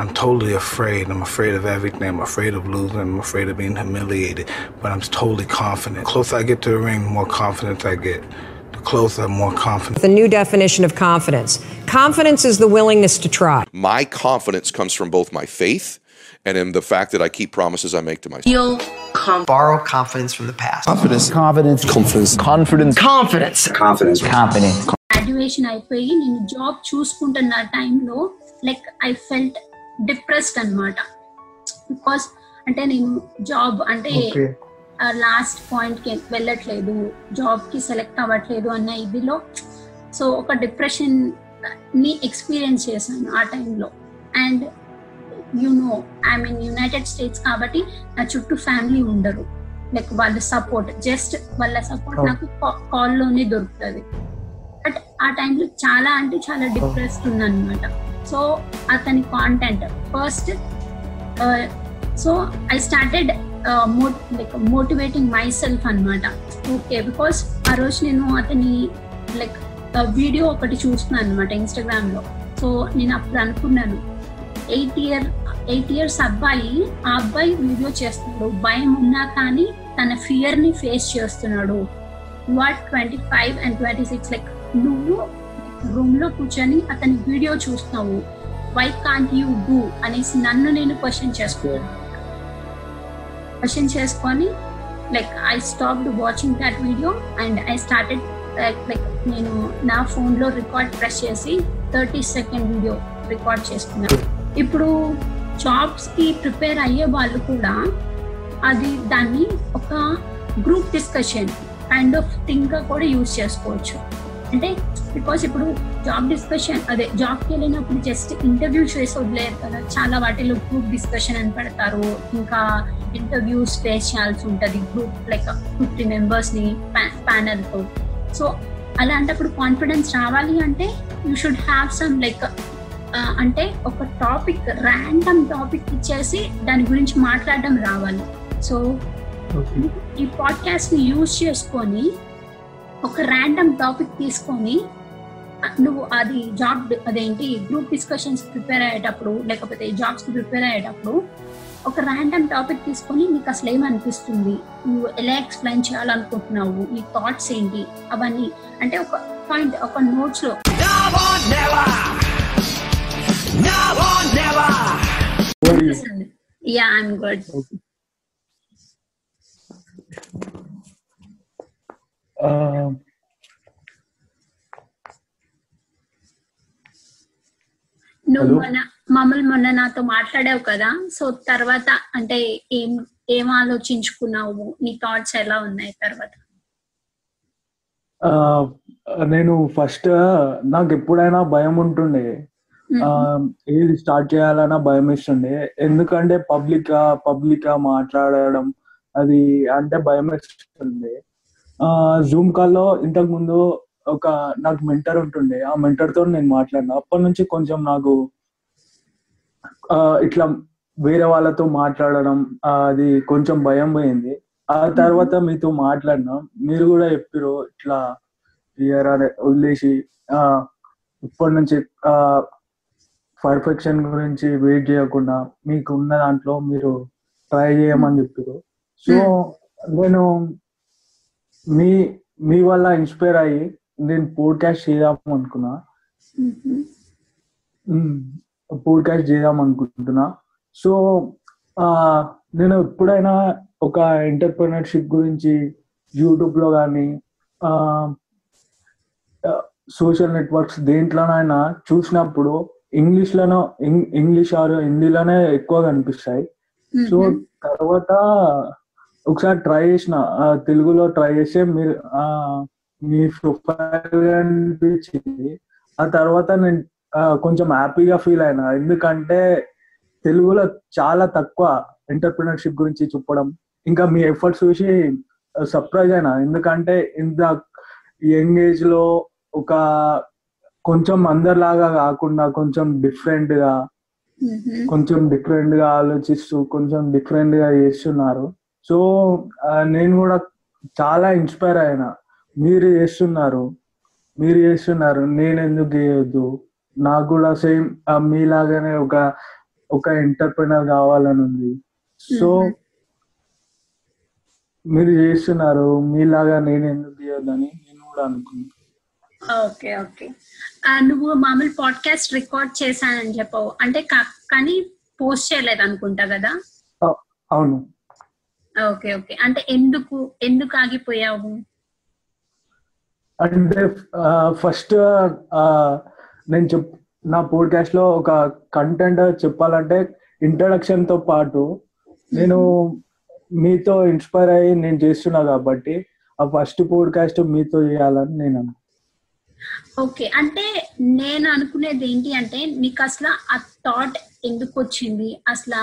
I'm totally afraid. I'm afraid of everything. I'm afraid of losing. I'm afraid of being humiliated. But I'm totally confident. The closer I get to the ring, the more confidence I get. The closer, I'm more confident. The new definition of confidence confidence is the willingness to try. My confidence comes from both my faith and in the fact that I keep promises I make to myself. Feel com- borrow confidence from the past. Confidence. Confidence. Confidence. Confidence. Confidence. Confidence. Confidence. Graduation అయిపోయి నేను job చూసుకుంటున్న టైంలో like I felt depressed అనమాట because అంటే నేను job అంటే last పాయింట్కి వెళ్ళట్లేదు. జాబ్కి సెలెక్ట్ అవ్వట్లేదు అన్న ఇదిలో సో ఒక డిప్రెషన్ని ఎక్స్పీరియన్స్ చేశాను ఆ టైంలో. And you know I mean United States కాబట్టి నా చుట్టూ ఫ్యామిలీ ఉండరు. లైక్ వాళ్ళ సపోర్ట్ జస్ట్ వాళ్ళ సపోర్ట్ నాకు కాల్లోనే దొరుకుతుంది. బట్ ఆ టైంలో చాలా అంటే చాలా డిప్రెస్డ్ ఉందన్నమాట సో అతని content first so I started like motivating myself అనమాట ఓకే బికాస్ ఆ రోజు నేను అతని లైక్ వీడియో uh, ఒకటి చూస్తున్నాను అనమాట ఇన్స్టాగ్రామ్లో సో నేను అప్పుడు అనుకున్నాను ఎయిట్ ఇయర్ ఎయిట్ ఇయర్స్ అబ్బాయి ఆ అబ్బాయి వీడియో చేస్తున్నాడు. భయం ఉన్నా కానీ తన ఫియర్ని ఫేస్ చేస్తున్నాడు. What twenty five and twenty six like నువ్వు రూమ్లో కూర్చొని అతని వీడియో చూస్తున్నావు వై కాంట్ యూ డూ అనేసి నన్ను నేను క్వశ్చన్ చేసుకున్నాను క్వశ్చన్ చేసుకొని like I stopped watching that video and I started like నేను నా ఫోన్లో రికార్డ్ ప్రెస్ చేసి థర్టీ సెకండ్ వీడియో రికార్డ్ చేసుకున్నాను. ఇప్పుడు జాబ్స్కి ప్రిపేర్ అయ్యే వాళ్ళు కూడా అది దాన్ని ఒక గ్రూప్ డిస్కషన్ కైండ్ ఆఫ్ థింగ్గా కూడా యూజ్ చేసుకోవచ్చు. అంటే బికాస్ ఇప్పుడు జాబ్ డిస్కషన్ అదే జాబ్కి వెళ్ళినప్పుడు జస్ట్ ఇంటర్వ్యూ చేసి వదిలేరు కదా. చాలా వాటిలో గ్రూప్ డిస్కషన్ అని పెడతారు. ఇంకా ఇంటర్వ్యూస్ ఫేస్ చేయాల్సి ఉంటుంది. గ్రూప్ లైక్ ఫిఫ్టీ మెంబర్స్ని ప్యానల్తో. సో అలాంటప్పుడు కాన్ఫిడెన్స్ రావాలి అంటే you should have some like అంటే ఒక టాపిక్ ర్యాండమ్ టాపిక్ ఇచ్చేసి దాని గురించి మాట్లాడడం రావాలి. సో ఈ పాడ్కాస్ట్ని యూజ్ చేసుకొని ఒక ర్యాండమ్ టాపిక్ తీసుకొని నువ్వు అది జాబ్ అదేంటి గ్రూప్ డిస్కషన్స్ ప్రిపేర్ అయ్యేటప్పుడు లేకపోతే జాబ్స్ ప్రిపేర్ అయ్యేటప్పుడు ఒక ర్యాండమ్ టాపిక్ తీసుకొని నీకు అసలు ఏమనిపిస్తుంది నువ్వు ఎలా ఎక్స్ప్లెయిన్ చేయాలనుకుంటున్నావు? నీ థాట్స్ ఏంటి? అవన్నీ. అంటే ఒక పాయింట్ ఒక నోట్స్లో. యా ఐఎమ్ గుడ్ నువ్వు మొన్న మమ్మల్ని మొన్న నాతో మాట్లాడావు కదా సో తర్వాత అంటే ఏం ఏం ఆలోచించుకున్నావు? నీ థాట్స్ ఎలా ఉన్నాయి తర్వాత? నేను ఫస్ట్ నాకు ఎప్పుడైనా భయం ఉంటుండే. ఏది స్టార్ట్ చేయాలన్నా భయం ఇస్తుండే ఎందుకంటే పబ్లిక్ పబ్లిక్ మాట్లాడడం అది అంటే భయం ఇస్తుండే జూమ్ కాల్లో ఇంతకు ముందు ఒక నాకు మెంటర్ ఉంటుండే. ఆ మెంటర్తో నేను మాట్లాడినా. అప్పటి నుంచి కొంచెం నాకు ఇట్లా వేరే వాళ్ళతో మాట్లాడడం అది కొంచెం భయం పోయింది. ఆ తర్వాత మీతో మాట్లాడినా. మీరు కూడా చెప్పారు ఇట్లా ఇయర్ వదిలేసి ఇప్పటి నుంచి పర్ఫెక్షన్ గురించి వెయిట్ చేయకుండా మీకు ఉన్న దాంట్లో మీరు ట్రై చేయమని చెప్పారు సో నేను మీ మీ వల్ల ఇన్స్పైర్ అయ్యి నేను పోడ్కాస్ట్ చేద్దాం అనుకున్నా. పోడ్కాస్ట్ చేద్దాం అనుకుంటున్నా. సో నేను ఎప్పుడైనా ఒక ఎంటర్ప్రినర్షిప్ గురించి యూట్యూబ్లో కానీ సోషల్ నెట్వర్క్స్ దేంట్లోనైనా చూసినప్పుడు ఇంగ్లీష్ లోనో ఇంగ్లీష్ ఆర్ హిందీలోనే ఎక్కువ కనిపిస్తాయి. సో తర్వాత ఒకసారి ట్రై చేసిన తెలుగులో ట్రై చేస్తే మీరు మీ ప్రొఫైల్ అనిపించింది ఆ తర్వాత నేను కొంచెం హ్యాపీగా ఫీల్ అయినా. ఎందుకంటే తెలుగులో చాలా తక్కువ ఎంటర్ప్రినర్షిప్ గురించి చెప్పడం ఇంకా మీ ఎఫర్ట్స్ చూసి సర్ప్రైజ్ అయినా. ఎందుకంటే ఇంత యంగ్ ఏజ్లో ఒక కొంచెం అందరిలాగా కాకుండా కొంచెం డిఫరెంట్గా కొంచెం డిఫరెంట్గా ఆలోచిస్తూ కొంచెం డిఫరెంట్గా చేస్తున్నారు. సో నేను కూడా చాలా ఇన్స్పైర్ అయినా. మీరు చేస్తున్నారు. మీరు చేస్తున్నారు. నేను ఎందుకు చేయొద్దు? నాకు కూడా సేమ్ మీలాగానే ఒక ఒక ఎంటర్ప్రినర్ కావాలని ఉంది. సో మీరు చేస్తున్నారు. మీలాగా నేను ఎందుకు తీయొద్దని నేను కూడా అనుకున్నాను ఓకే ఓకే. నువ్వు మామూలు పాడ్కాస్ట్ రికార్డ్ చేశానని చెప్పావు. అంటే కానీ పోస్ట్ చేయలేదు అనుకుంటా కదా? అవును. ఓకే ఓకే అంటే ఎందుకు ఎందుకు ఆగిపోయావు? అంటే ఫస్ట్ నేను చెప్ నా పోడ్కాస్ట్లో ఒక కంటెంట్ చెప్పాలంటే ఇంట్రడక్షన్తో పాటు నేను మీతో ఇన్స్పైర్ అయ్యి నేను చేస్తున్నా కాబట్టి ఆ ఫస్ట్ పోడ్కాస్ట్ మీతో చేయాలని నేను ఓకే అంటే నేను అనుకునేది ఏంటి అంటే నీకు అసలు ఆ థాట్ ఎందుకు వచ్చింది? అసలు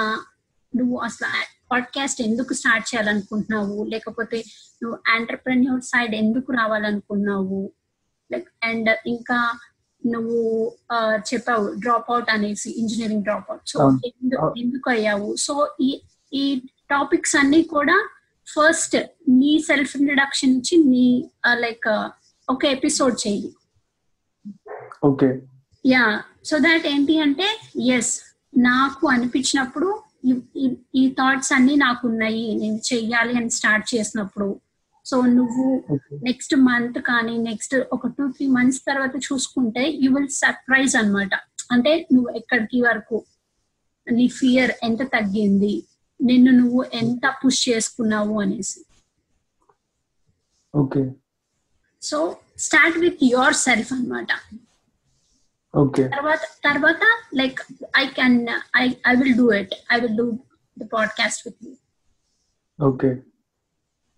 నువ్వు అసలు పాడ్కాస్ట్ ఎందుకు స్టార్ట్ చేయాలనుకుంటున్నావు? లేకపోతే నువ్వు ఆంటర్ప్రెన్యూర్ సైడ్ ఎందుకు రావాలనుకున్నావు లైక్ అండ్ ఇంకా నువ్వు చెప్పావు డ్రాప్ అవుట్ అనేసి ఇంజనీరింగ్ డ్రాప్ అవుట్. సో. ఎందుకు అయ్యావు? సో ఈ ఈ టాపిక్స్ అన్ని కూడా ఫస్ట్ నీ సెల్ఫ్ ఇంట్రడక్షన్ నుంచి నీ లైక్ ఒక ఎపిసోడ్ చేయి. ఓకే. యా. సో దాట్ ఏంటి అంటే ఎస్ నాకు అనిపించినప్పుడు ఈ- థాట్స్ అన్ని నాకు ఉన్నాయి నేను చెయ్యాలి అని స్టార్ట్ చేసినప్పుడు. సో నువ్వు. నెక్స్ట్ మంత్ కానీ నెక్స్ట్ ఒక టూ త్రీ మంత్స్ తర్వాత చూసుకుంటే యూ విల్ సర్ప్రైజ్ అన్నమాట. అంటే నువ్వు ఎక్కడికి వరకు నీ ఫియర్ ఎంత తగ్గింది? నిన్ను నువ్వు ఎంత పుష్ చేసుకున్నావు అనేసి. Okay so start with yourself అన్నమాట. ఓకే తర్వాత తర్వాత like I can I I will do it I will do the podcast with you okay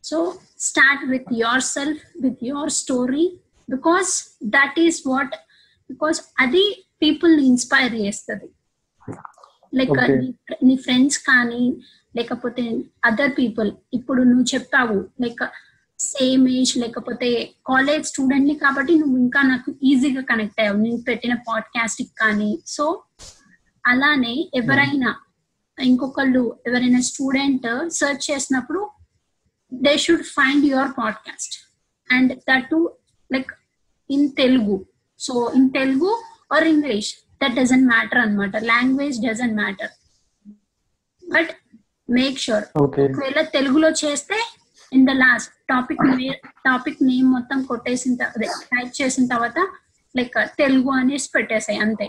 so start with yourself with your story because that is what because అది people inspire చేస్తుంది. Like. నీ friends కానీ లేకపోతే other people ఇప్పుడు నువ్వు చెప్పావు like same age లేకపోతే college స్టూడెంట్ని కాబట్టి నువ్వు ఇంకా నాకు ఈజీగా కనెక్ట్ అయ్యావు. నేను పెట్టిన పాడ్కాస్ట్ కానీ. సో అలానే ఎవరైనా ఇంకొకళ్ళు ఎవరైనా స్టూడెంట్ సెర్చ్ చేసినప్పుడు they should find your podcast and that to like in Telugu so in Telugu or English that doesn't matter అనమాట language doesn't matter but make sure ఒకవేళ తెలుగులో చేస్తే in the last topic topic name మొత్తం కొట్టేసిన type చేసిన తర్వాత like Telugu అనేసి పెట్టేసాయి అంతే.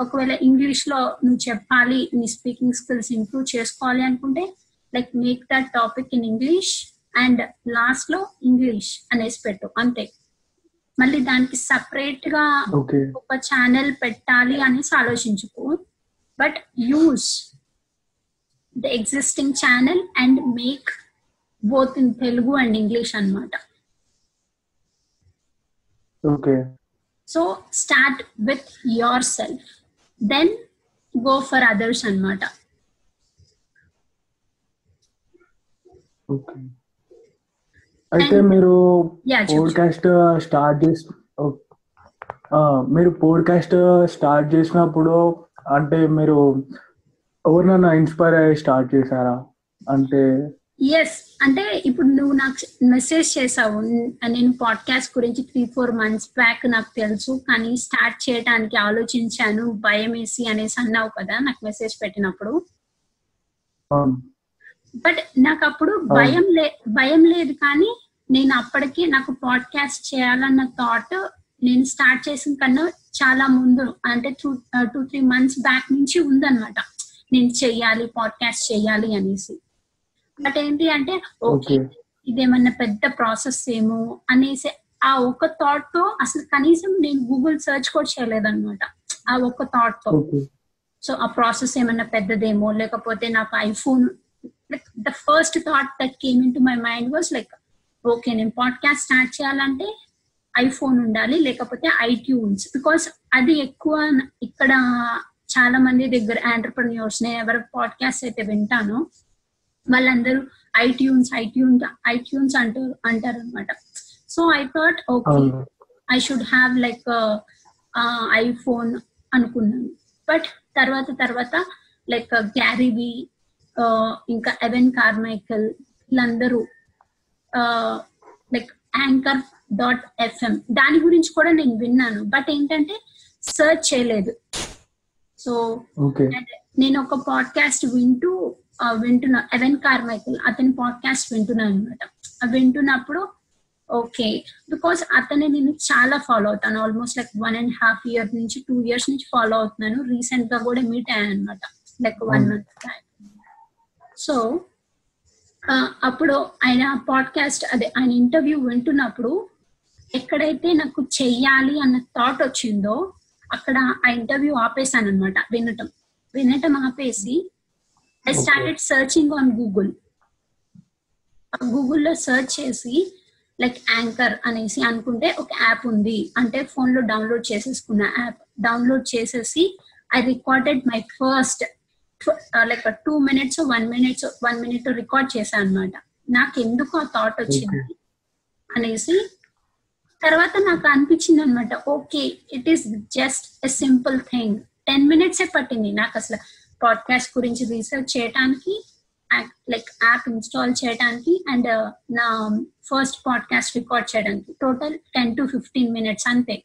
ఒకవేళ ఇంగ్లీష్లో నువ్వు చెప్పాలి నీ స్పీకింగ్ స్కిల్స్ ఇంప్రూవ్ చేసుకోవాలి అనుకుంటే like make that topic in English and లాస్ట్లో ఇంగ్లీష్ అనేసి పెట్టు అంతే. మళ్ళీ దానికి సపరేట్గా ఒక ఛానల్ పెట్టాలి అనేసి ఆలోచించుకో. But use the existing channel and make both in Telugu and English అన్నమాట. Okay. So start with yourself then go for others అన్నమాట. ఓకే. అయితే మీరు. పోడ్కాస్ట్ స్టార్ట్ చేసి మీరు పోడ్కాస్ట్ స్టార్ట్ చేసినప్పుడు అంటే మీరు ఎవరినైనా ఇన్స్పైర్ అయ్యి స్టార్ట్ చేశారా? అంటే ఎస్ అంటే ఇప్పుడు నువ్వు నాకు మెసేజ్ చేసావు నేను పాడ్కాస్ట్ గురించి త్రీ ఫోర్ మంత్స్ బ్యాక్ నాకు తెలుసు కానీ స్టార్ట్ చేయడానికి ఆలోచించాను భయం వేసి అనేసి అన్నావు కదా నాకు మెసేజ్ పెట్టినప్పుడు. బట్ నాకు అప్పుడు భయం లే భయం లేదు కానీ నేను అప్పటికి నాకు పాడ్కాస్ట్ చేయాలన్న థాట్ నేను స్టార్ట్ చేసిన కన్నా చాలా ముందు అంటే two two three months back నుంచి ఉందన్నమాట. నేను చెయ్యాలి పాడ్కాస్ట్ చెయ్యాలి అనేసి. బట్ ఏంటి అంటే ఓకే ఇదేమన్నా పెద్ద ప్రాసెస్ ఏమో అనేసి ఆ ఒక్క థాట్తో అసలు కనీసం నేను గూగుల్ సెర్చ్ కూడా చేయలేదన్నమాట. ఆ ఒక్క థాట్తో. సో ఆ ప్రాసెస్ ఏమన్నా పెద్దదేమో లేకపోతే నాకు iPhone like the first thought that came into my mind was like okay నేను పాడ్కాస్ట్ స్టార్ట్ చేయాలంటే ఐఫోన్ ఉండాలి లేకపోతే ఐట్యూన్స్ బికాస్ అది ఎక్కువ ఇక్కడ చాలా మంది దగ్గర ఆంటర్ప్రన్యూర్స్ నేను ఎవరి పాడ్కాస్ట్ అయితే వింటానో వాళ్ళందరూ ఐట్యూన్స్ ఐట్యూన్స్ ఐట్యూన్స్ అంటారు అంటారు అనమాట so I thought okay I should have like iPhone అనుకున్నాను. బట్ తర్వాత తర్వాత లైక్ గ్యారీవి ఇంకా ఎవెన్ కార్మైకల్ వీళ్ళందరూ లైక్ యాంకర్ డాట్ ఎఫ్ఎం దాని గురించి కూడా నేను విన్నాను. బట్ ఏంటంటే సర్చ్ చేయలేదు. సో నేను ఒక పాడ్కాస్ట్ వింటూ వింటున్నా. ఎవెన్ కార్మైకల్ అతని పాడ్కాస్ట్ వింటున్నాను అనమాట వింటున్నప్పుడు ఓకే బికాస్ అతన్ని నేను చాలా ఫాలో అవుతాను. Almost like one and half year నుంచి టూ ఇయర్స్ నుంచి ఫాలో అవుతున్నాను. రీసెంట్గా కూడా మీట్ అయ్యాను అనమాట లైక్ వన్ మంత్ సో అప్పుడు ఆయన పాడ్కాస్ట్ అదే ఆయన ఇంటర్వ్యూ వింటున్నప్పుడు ఎక్కడైతే నాకు చెయ్యాలి అన్న థాట్ వచ్చిందో అక్కడ ఆ ఇంటర్వ్యూ ఆపేసాను అనమాట వినటం. వినటం ఆపేసి I started searching on Google గూగుల్లో సెర్చ్ చేసి లైక్ యాంకర్ అనేసి అనుకుంటే ఒక యాప్ ఉంది. అంటే ఫోన్లో డౌన్లోడ్ చేసేసుకున్న యాప్ డౌన్లోడ్ చేసేసి I recorded my first like two minutes one minutes one minute record చేశాను అనమాట నాకు ఎందుకు ఆ థాట్ వచ్చింది? అనేసి తర్వాత నాకు అనిపించింది అనమాట okay it is just a simple thing ten minutes పట్టింది. నాకు అసలు పాడ్కాస్ట్ గురించి రీసెర్చ్ చేయడానికి లైక్ యాప్ ఇన్స్టాల్ చేయడానికి అండ్ నా ఫస్ట్ పాడ్కాస్ట్ రికార్డ్ చేయడానికి. Total ten to fifteen minutes అంతే.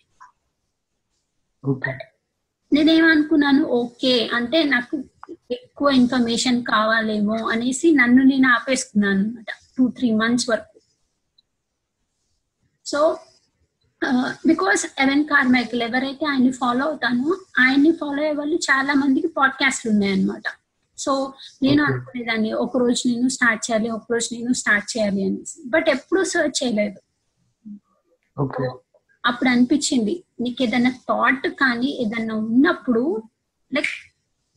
నేనేమనుకున్నాను ఓకే అంటే నాకు ఎక్కువ ఇన్ఫర్మేషన్ కావాలేమో అనేసి నన్ను నేను ఆపేసుకున్నాను అనమాట టూ త్రీ మంత్స్ వరకు. సో బికాస్ ఎవెన్ కార్మైకల్ ఎవరైతే ఆయన్ని ఫాలో అవుతానో ఆయన్ని ఫాలో అయ్యే వాళ్ళు చాలా మందికి పాడ్కాస్ట్లు ఉన్నాయన్నమాట. సో నేను అనుకునేదాన్ని ఒక రోజు నేను స్టార్ట్ చేయాలి ఒక రోజు నేను స్టార్ట్ చేయాలి అనేసి. బట్ ఎప్పుడూ సర్చ్ చేయలేదు. అప్పుడు అనిపించింది నీకు ఏదైనా థాట్ కానీ ఏదైనా ఉన్నప్పుడు లైక్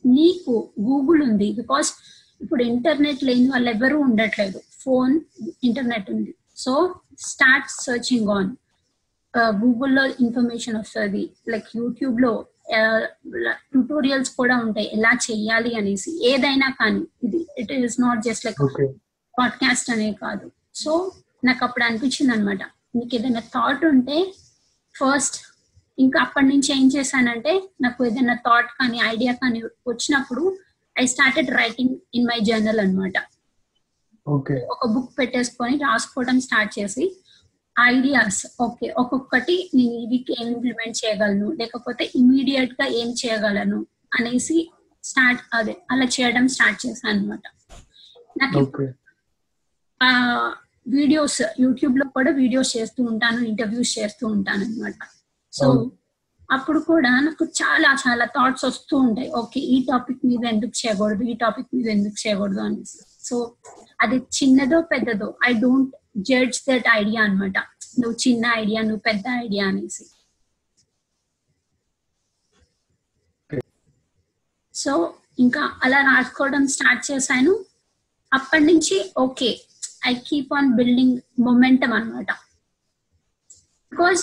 నీకు గూగుల్ ఉంది. బికాస్ ఇప్పుడు ఇంటర్నెట్ లేని వాళ్ళు ఎవరు ఉండట్లేదు. ఫోన్ ఇంటర్నెట్ ఉంది. సో స్టార్ట్ సర్చింగ్ ఆన్ గూగుల్లో ఇన్ఫర్మేషన్ వస్తుంది. లైక్ యూట్యూబ్లో ట్యూటోరియల్స్ కూడా ఉంటాయి. ఎలా చెయ్యాలి అనేసి. ఏదైనా కానీ. ఇది it is not just like podcast అనే కాదు. సో నాకు అప్పుడు అనిపించింది అనమాట నీకు ఏదైనా థాట్ ఉంటే ఫస్ట్ ఇంకా అప్పటి నుంచి ఏం చేశానంటే నాకు ఏదైనా థాట్ కానీ ఐడియా కానీ వచ్చినప్పుడు I started writing in my journal అన్నమాట. ఓకే ఒక బుక్ పెట్టేసుకొని రాసుకోవడం స్టార్ట్ చేసి ఐడియాస్ ఓకే ఒక్కొక్కటి నేను ఇది ఏం ఇంప్లిమెంట్ చేయగలను? లేకపోతే ఇమీడియట్గా ఏం చేయగలను? అనేసి స్టార్ట్ అదే అలా చేయడం స్టార్ట్ చేశాను అనమాట నాకు వీడియోస్ యూట్యూబ్లో కూడా వీడియోస్ చేస్తూ ఉంటాను ఇంటర్వ్యూస్ చేస్తూ ఉంటాను అనమాట సో. అప్పుడు కూడా నాకు చాలా చాలా థాట్స్ వస్తూ ఉంటాయి. ఓకే ఈ టాపిక్ మీద ఎందుకు చేయకూడదు? ఈ టాపిక్ మీద ఎందుకు చేయకూడదు? అనేసి. సో అది చిన్నదో పెద్దదో I don't judge that idea అన్నమాట. నువ్వు చిన్న ఐడియా నువ్వు పెద్ద ఐడియా అనేసి. సో ఇంకా అలా రాసుకోవడం స్టార్ట్ చేశాను. అప్పటి నుంచి okay I keep on building momentum అన్నమాట. బికాస్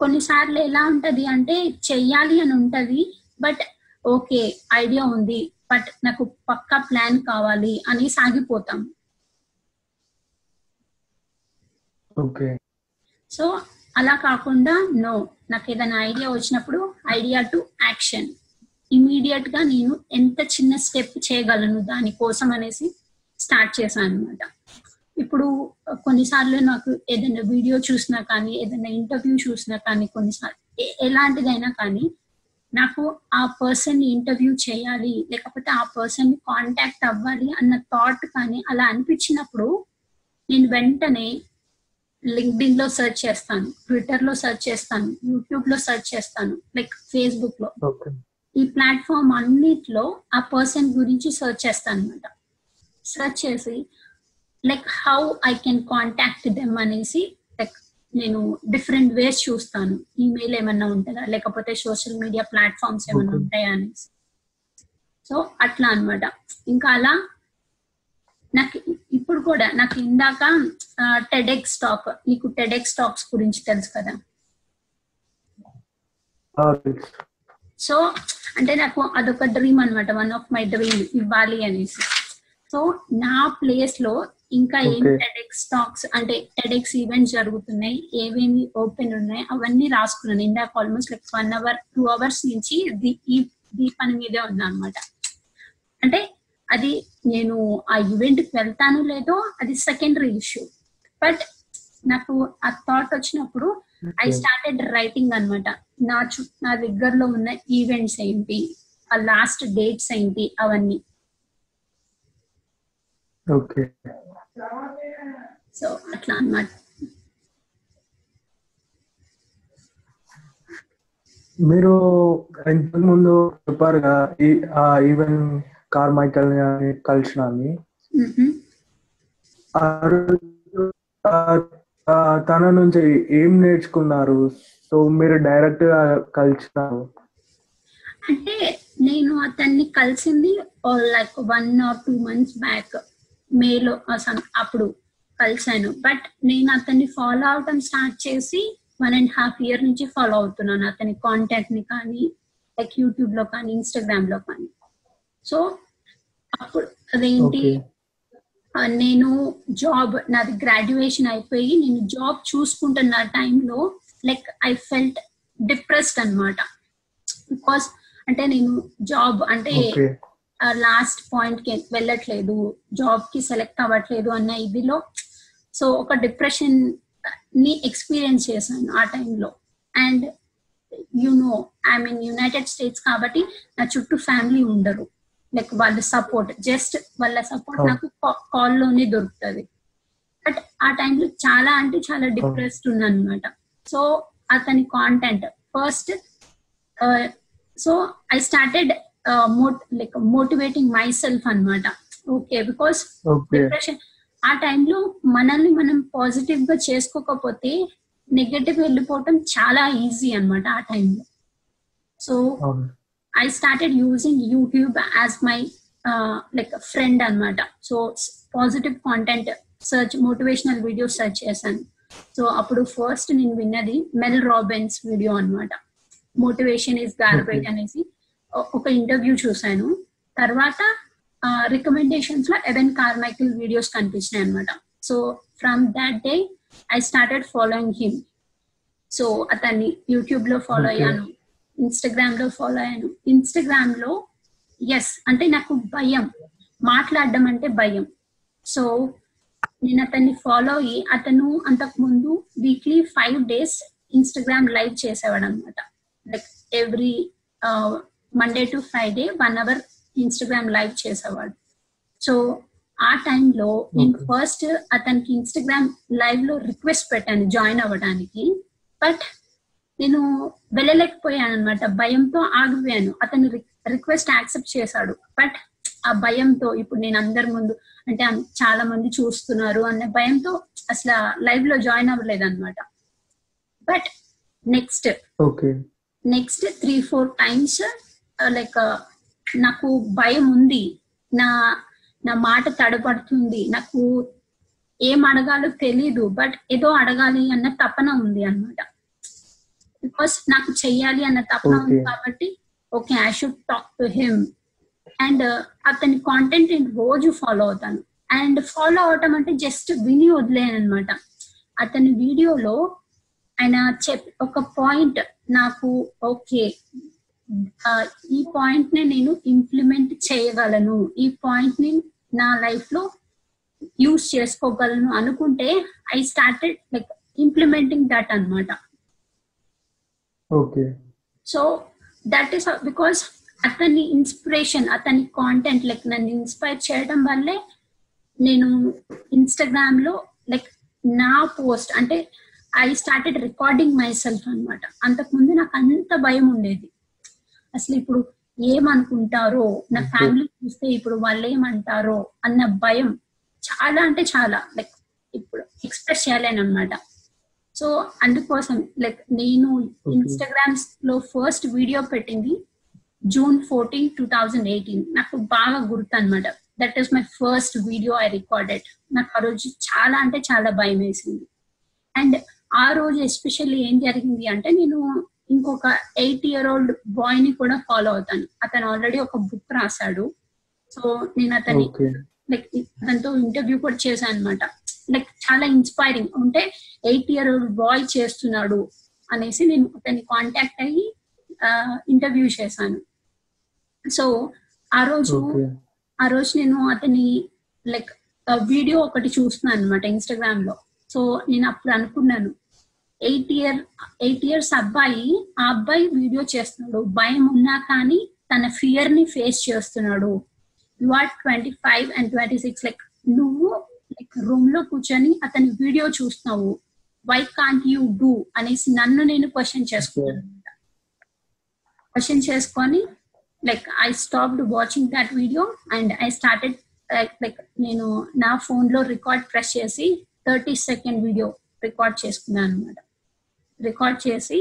కొన్నిసార్లు ఎలా ఉంటది అంటే చెయ్యాలి అని ఉంటది బట్ ఓకే ఐడియా ఉంది బట్ నాకు పక్కా ప్లాన్ కావాలి అని సాగిపోతాం ఓకే. సో అలా కాకుండా నో నాకు ఏదైనా ఐడియా వచ్చినప్పుడు ఐడియా టు యాక్షన్. ఇమీడియట్గా నేను ఎంత చిన్న స్టెప్ చేయగలను దానికోసం అనేసి స్టార్ట్ చేశాను అనమాట ఇప్పుడు కొన్నిసార్లు నాకు ఏదైనా వీడియో చూసినా కానీ ఏదైనా ఇంటర్వ్యూ చూసినా కానీ కొన్నిసార్లు ఎలాంటిదైనా కానీ నాకు ఆ పర్సన్ని ఇంటర్వ్యూ చేయాలి లేకపోతే ఆ పర్సన్ని కాంటాక్ట్ అవ్వాలి అన్న థాట్ కానీ అలా అనిపించినప్పుడు నేను వెంటనే లింక్డ్ఇన్లో సెర్చ్ చేస్తాను ట్విట్టర్లో సెర్చ్ చేస్తాను యూట్యూబ్లో సెర్చ్ చేస్తాను లైక్ ఫేస్బుక్లో ఈ ప్లాట్ఫామ్ అన్నిట్లో ఆ పర్సన్ గురించి సెర్చ్ చేస్తాను అనమాట సెర్చ్ చేసి like how I can contact them అనేసి లైక్ నేను డిఫరెంట్ వేస్ చూస్తాను. ఈమెయిల్ ఏమన్నా ఉంటుందా? లేకపోతే సోషల్ మీడియా ప్లాట్ఫామ్స్ ఏమన్నా Okay. ఉంటాయా అనేసి. సో అట్లా అన్నమాట. ఇంకా అలా నాకు ఇప్పుడు కూడా నాకు ఇందాక టెడెక్స్ టాక్ నీకు టెడెక్స్ టాక్స్ గురించి తెలుసు కదా? సో అంటే నాకు అదొక డ్రీమ్ అన్నమాట వన్ ఆఫ్ మై డ్రీమ్ ఇవ్వాలి అనేసి. సో నా ప్లేస్లో ఇంకా ఏం. టెడెక్స్ టాక్స్ అంటే టెడెక్స్ ఈవెంట్స్ జరుగుతున్నాయి ఏవేమి ఓపెన్ ఉన్నాయి అవన్నీ రాసుకున్నాను. ఇందాక almost like one hour two hours నుంచి దీ- ఈ ఈ పని మీదే ఉన్నా అనమాట అంటే అది నేను ఆ ఈవెంట్కి వెళ్తాను లేదో అది సెకండరీ ఇష్యూ బట్ నాకు ఆ థాట్ వచ్చినప్పుడు ఐ స్టార్టెడ్ రైటింగ్ అన్నమాట. నా చు నా దగ్గరలో ఉన్న ఈవెంట్స్ ఏంటి? ఆ లాస్ట్ డేట్స్ ఏంటి? అవన్నీ. ఓకే సో అట్లా అన్నమాట. మీరు ఇంతకు ముందు చెప్పారు కదా ఈ ఈవెన్ కార్ మైకల్ అని కలిసిన తన నుంచి ఏం నేర్చుకున్నారు? సో మీరు డైరెక్ట్గా కలిసినారు. అంటే నేను అతన్ని కలిసింది like one or two months back మేలో అప్పుడు కలిశాను. బట్ నేను అతన్ని ఫాలో అవటం స్టార్ట్ చేసి వన్ అండ్ హాఫ్ ఇయర్ నుంచి ఫాలో అవుతున్నాను అతని కాంటాక్ట్ని కానీ లైక్ యూట్యూబ్లో కానీ ఇన్స్టాగ్రామ్లో కానీ. సో అప్పుడు అదేంటి నేను జాబ్ నాది గ్రాడ్యుయేషన్ అయిపోయి నేను జాబ్ చూసుకుంటున్న టైంలో లైక్ ఐ ఫెల్ట్ డిప్రెస్డ్ అన్నమాట. బికాస్ అంటే నేను జాబ్ అంటే లాస్ట్ పాయింట్కి వెళ్ళట్లేదు. జాబ్కి సెలెక్ట్ అవ్వట్లేదు అన్న ఇదిలో. సో ఒక డిప్రెషన్ని ఎక్స్పీరియన్స్ చేశాను ఆ టైంలో. And you know I mean United States కాబట్టి నా చుట్టూ ఫ్యామిలీ ఉండరు. లైక్ వాళ్ళ సపోర్ట్ జస్ట్ వాళ్ళ సపోర్ట్. నాకు కాల్లోనే దొరుకుతుంది. బట్ ఆ టైంలో చాలా అంటే చాలా డిప్రెస్డ్ ఉన్నా అనమాట సో అతని content first so I started mote like motivating myself అనమాట ఓకే బికాస్ డిప్రెషన్ ఆ టైంలో మనల్ని మనం పాజిటివ్గా చేసుకోకపోతే నెగటివ్ వెళ్ళిపోవటం చాలా ఈజీ అన్నమాట ఆ టైంలో సో అవును I started using YouTube as my like friend అన్నమాట so positive content search motivational video search చేశాను సో అప్పుడు ఫస్ట్ నేను విన్నది మెల్ రాబిన్స్ వీడియో అన్నమాట మోటివేషన్ ఇస్ గార్బేజ్ అనేసి ఒ- ఒక ఇంటర్వ్యూ చూశాను తర్వాత రికమెండేషన్స్లో ఎవెన్ కార్మైకిల్ వీడియోస్ కనిపించినాయి అనమాట so from that day I started following him so అతన్ని యూట్యూబ్లో ఫాలో Okay. అయ్యాను. ఇన్స్టాగ్రామ్లో ఫాలో అయ్యాను. ఇన్స్టాగ్రామ్లో ఎస్ అంటే నాకు భయం. మాట్లాడడం అంటే భయం. సో నేను అతన్ని ఫాలో అయ్యి అతను అంతకు ముందు weekly five days Instagram live చేసేవాడు అనమాట like every Monday to Friday one hour Instagram live చేసేవాడు. సో ఆ టైంలో నేను. ఫస్ట్ అతనికి ఇన్స్టాగ్రామ్ లైవ్లో రిక్వెస్ట్ పెట్టాను జాయిన్ అవ్వడానికి. బట్ నేను వెళ్ళలేకపోయాను అనమాట భయంతో ఆగిపోయాను. అతను రిక్వెస్ట్ యాక్సెప్ట్ చేశాడు. బట్ ఆ భయంతో ఇప్పుడు నేను అందరి ముందు అంటే చాలా మంది చూస్తున్నారు అనే భయంతో అసలు లైవ్లో జాయిన్ అవ్వలేదు అనమాట but next okay next three four times like నాకు భయం ఉంది. నా నా మాట తడబడుతుంది. నాకు ఏం అడగాలో తెలీదు. బట్ ఏదో అడగాలి అన్న తపన ఉంది అన్నమాట. బికాస్ నాకు చెయ్యాలి అన్న తపన ఉంది. కాబట్టి okay I should talk to him and అతని కాంటెంట్ నేను రోజు ఫాలో అవుతాను. అండ్ ఫాలో అవటం అంటే జస్ట్ విని వదిలేను అనమాట అతని వీడియోలో ఆయన చెప్ ఒక పాయింట్ నాకు ఓకే ఈ పాయింట్ని నేను ఇంప్లిమెంట్ చేయగలను. ఈ పాయింట్ని నా లైఫ్లో యూస్ చేసుకోగలను అనుకుంటే I started like implementing that అన్నమాట. Okay. So that is because అతని ఇన్స్పిరేషన్ అతని కాంటెంట్ లైక్ నన్ను ఇన్స్పైర్ చేయడం వల్లే నేను ఇన్స్టాగ్రామ్లో లైక్ నా పోస్ట్ అంటే I started recording myself అనమాట అంతకుముందు నాకు అంత భయం ఉండేది. అసలు ఇప్పుడు ఏమనుకుంటారో నా ఫ్యామిలీ చూస్తే ఇప్పుడు వాళ్ళు ఏమంటారో అన్న భయం చాలా అంటే చాలా లైక్ ఇప్పుడు ఎక్స్ప్రెస్ చేయలేను అనమాట సో అందుకోసం లైక్ నేను ఇన్స్టాగ్రామ్లో ఫస్ట్ వీడియో పెట్టింది June fourteen two thousand eighteen నాకు బాగా గుర్తు అనమాట that is my first video I recorded నాకు ఆ రోజు చాలా అంటే చాలా భయం వేసింది. అండ్ ఆ రోజు ఎస్పెషల్లీ ఏం జరిగింది అంటే నేను ఇంకొక ఎయిట్ ఇయర్ ఓల్డ్ బాయ్ని కూడా ఫాలో అవుతాను. అతను ఆల్రెడీ ఒక బుక్ రాశాడు. సో నేను అతని లైక్ దాంతో ఇంటర్వ్యూ కూడా చేశాను అనమాట లైక్ చాలా ఇన్స్పైరింగ్ ఉంటే ఎయిట్ ఇయర్ ఓల్డ్ బాయ్ చేస్తున్నాడు అనేసి నేను అతన్ని కాంటాక్ట్ అయ్యి ఇంటర్వ్యూ చేశాను. సో ఆ రోజు ఆ రోజు నేను అతని లైక్ వీడియో ఒకటి చూస్తున్నాను అనమాట ఇన్స్టాగ్రామ్లో. సో నేను అప్పుడు అనుకున్నాను ఎయిట్ ఇయర్ ఎయిట్ ఇయర్స్ అబ్బాయి ఆ అబ్బాయి వీడియో చేస్తున్నాడు. భయం ఉన్నా కానీ తన ఫియర్ని ఫేస్ చేస్తున్నాడు. You are twenty five and twenty six like నువ్వు రూమ్లో కూర్చొని అతని వీడియో చూస్తున్నావు వై కాంట్ యూ డూ అనేసి నన్ను నేను క్వశ్చన్ చేసుకున్నాను క్వశ్చన్ చేసుకొని like I stopped watching that video and I started like నేను నా ఫోన్లో రికార్డ్ ప్రెస్ చేసి థర్టీ సెకండ్ వీడియో రికార్డ్ చేసుకున్నాను అనమాట రికార్డ్ చేసి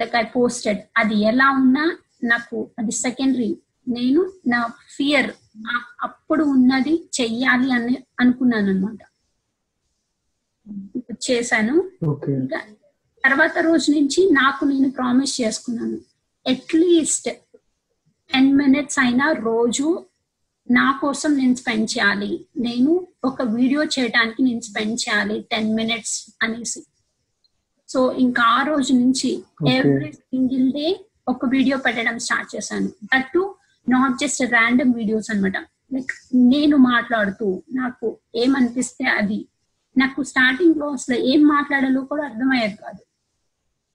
లైక్ ఐ పోస్టెడ్ అది ఎలా ఉన్నా నాకు అది సెకండరీ నేను నా ఫియర్ అప్పుడు ఉన్నది చెయ్యాలి అని అనుకున్నాను అనమాట చేశాను. తర్వాత రోజు నుంచి నాకు నేను ప్రామిస్ చేసుకున్నాను. అట్లీస్ట్ టెన్ మినిట్స్ అయినా రోజు నా కోసం నేను స్పెండ్ చేయాలి. నేను ఒక వీడియో చేయడానికి నేను స్పెండ్ చేయాలి టెన్ మినిట్స్ అనేసి. సో ఇంకా ఆ రోజు నుంచి. ఎవ్రీ సింగిల్ డే ఒక వీడియో పెట్టడం స్టార్ట్ చేశాను. That to not just random videos అన్నమాట. లైక్ నేను మాట్లాడుతూ నాకు ఏమనిపిస్తే అది నాకు స్టార్టింగ్లో అసలు ఏం మాట్లాడాలో కూడా అర్థమయ్యేది కాదు.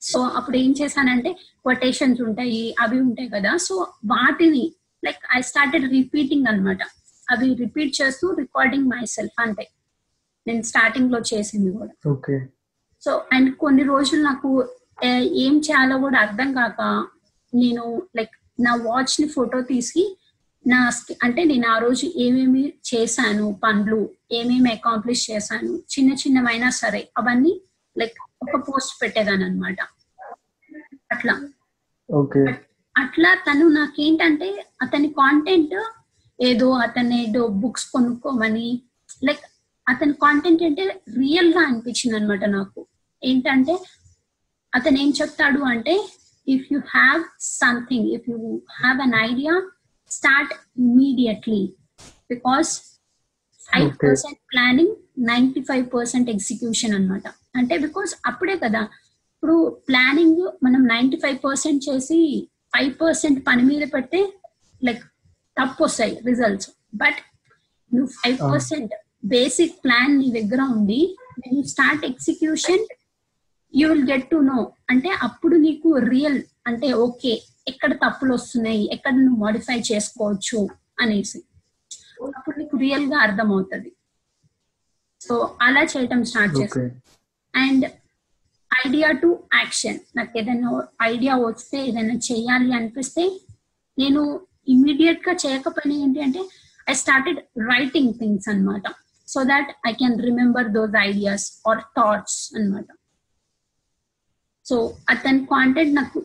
సో అప్పుడు ఏం చేశానంటే కొటేషన్స్ ఉంటాయి అవి ఉంటాయి కదా. సో వాటిని లైక్ ఐ స్టార్టెడ్ రిపీటింగ్ అన్నమాట. అవి రిపీట్ చేస్తూ రికార్డింగ్ మై సెల్ఫ్ అంటే నేను స్టార్టింగ్లో చేసింది కూడా. ఓకే. సో అండ్ కొన్ని రోజులు నాకు ఏం చేయాలో కూడా అర్థం కాక నేను లైక్ నా వాచ్ని ఫోటో తీసి నా అంటే నేను ఆ రోజు ఏమేమి చేశాను పనులు ఏమేమి అకాంప్లిష్ చేశాను చిన్న చిన్నవైనా సరే అవన్నీ లైక్ ఒక పోస్ట్ పెట్టేదాన్ని అనమాట అట్లా అట్లా తను నాకేంటంటే అతని కాంటెంట్ ఏదో అతను ఏదో బుక్స్ కొనుక్కోమని లైక్ అతని కాంటెంట్ అంటే రియల్గా అనిపించింది అనమాట నాకు. ఏంటంటే అతను ఏం చెప్తాడు అంటే if you have something if you have an idea start immediately because five. Percent planning ninety five percent execution అనమాట అంటే బికాస్ అప్పుడే కదా ఇప్పుడు ప్లానింగ్ మనం నైన్టీ ఫైవ్ పర్సెంట్ చేసి ఫైవ్ పర్సెంట్ పని మీద పెడితే లైక్ తప్పు వస్తాయి రిజల్ట్స్ బట్ నువ్వు ఫైవ్ పర్సెంట్ బేసిక్ ప్లాన్ నీ దగ్గర ఉంది you start execution you will get to know అంటే అప్పుడు నీకు రియల్ అంటే ఓకే ఎక్కడ తప్పులు వస్తున్నాయి ఎక్కడ నువ్వు మాడిఫై చేసుకోవచ్చు అనేసి. అప్పుడు నీకు రియల్గా అర్థమవుతుంది. సో అలా చేయటం స్టార్ట్ చేస్తాను అండ్ ఐడియా టు యాక్షన్ నాకు ఏదైనా ఐడియా వస్తే ఏదైనా చేయాలి అనిపిస్తే నేను ఇమ్మీడియట్గా చేయకపోయినా ఏంటి అంటే ఐ స్టార్టెడ్ రైటింగ్ థింగ్స్ అన్నమాట. So that I can remember those ideas or thoughts అన్నమాట. సో అతని కాంటెంట్ నాకు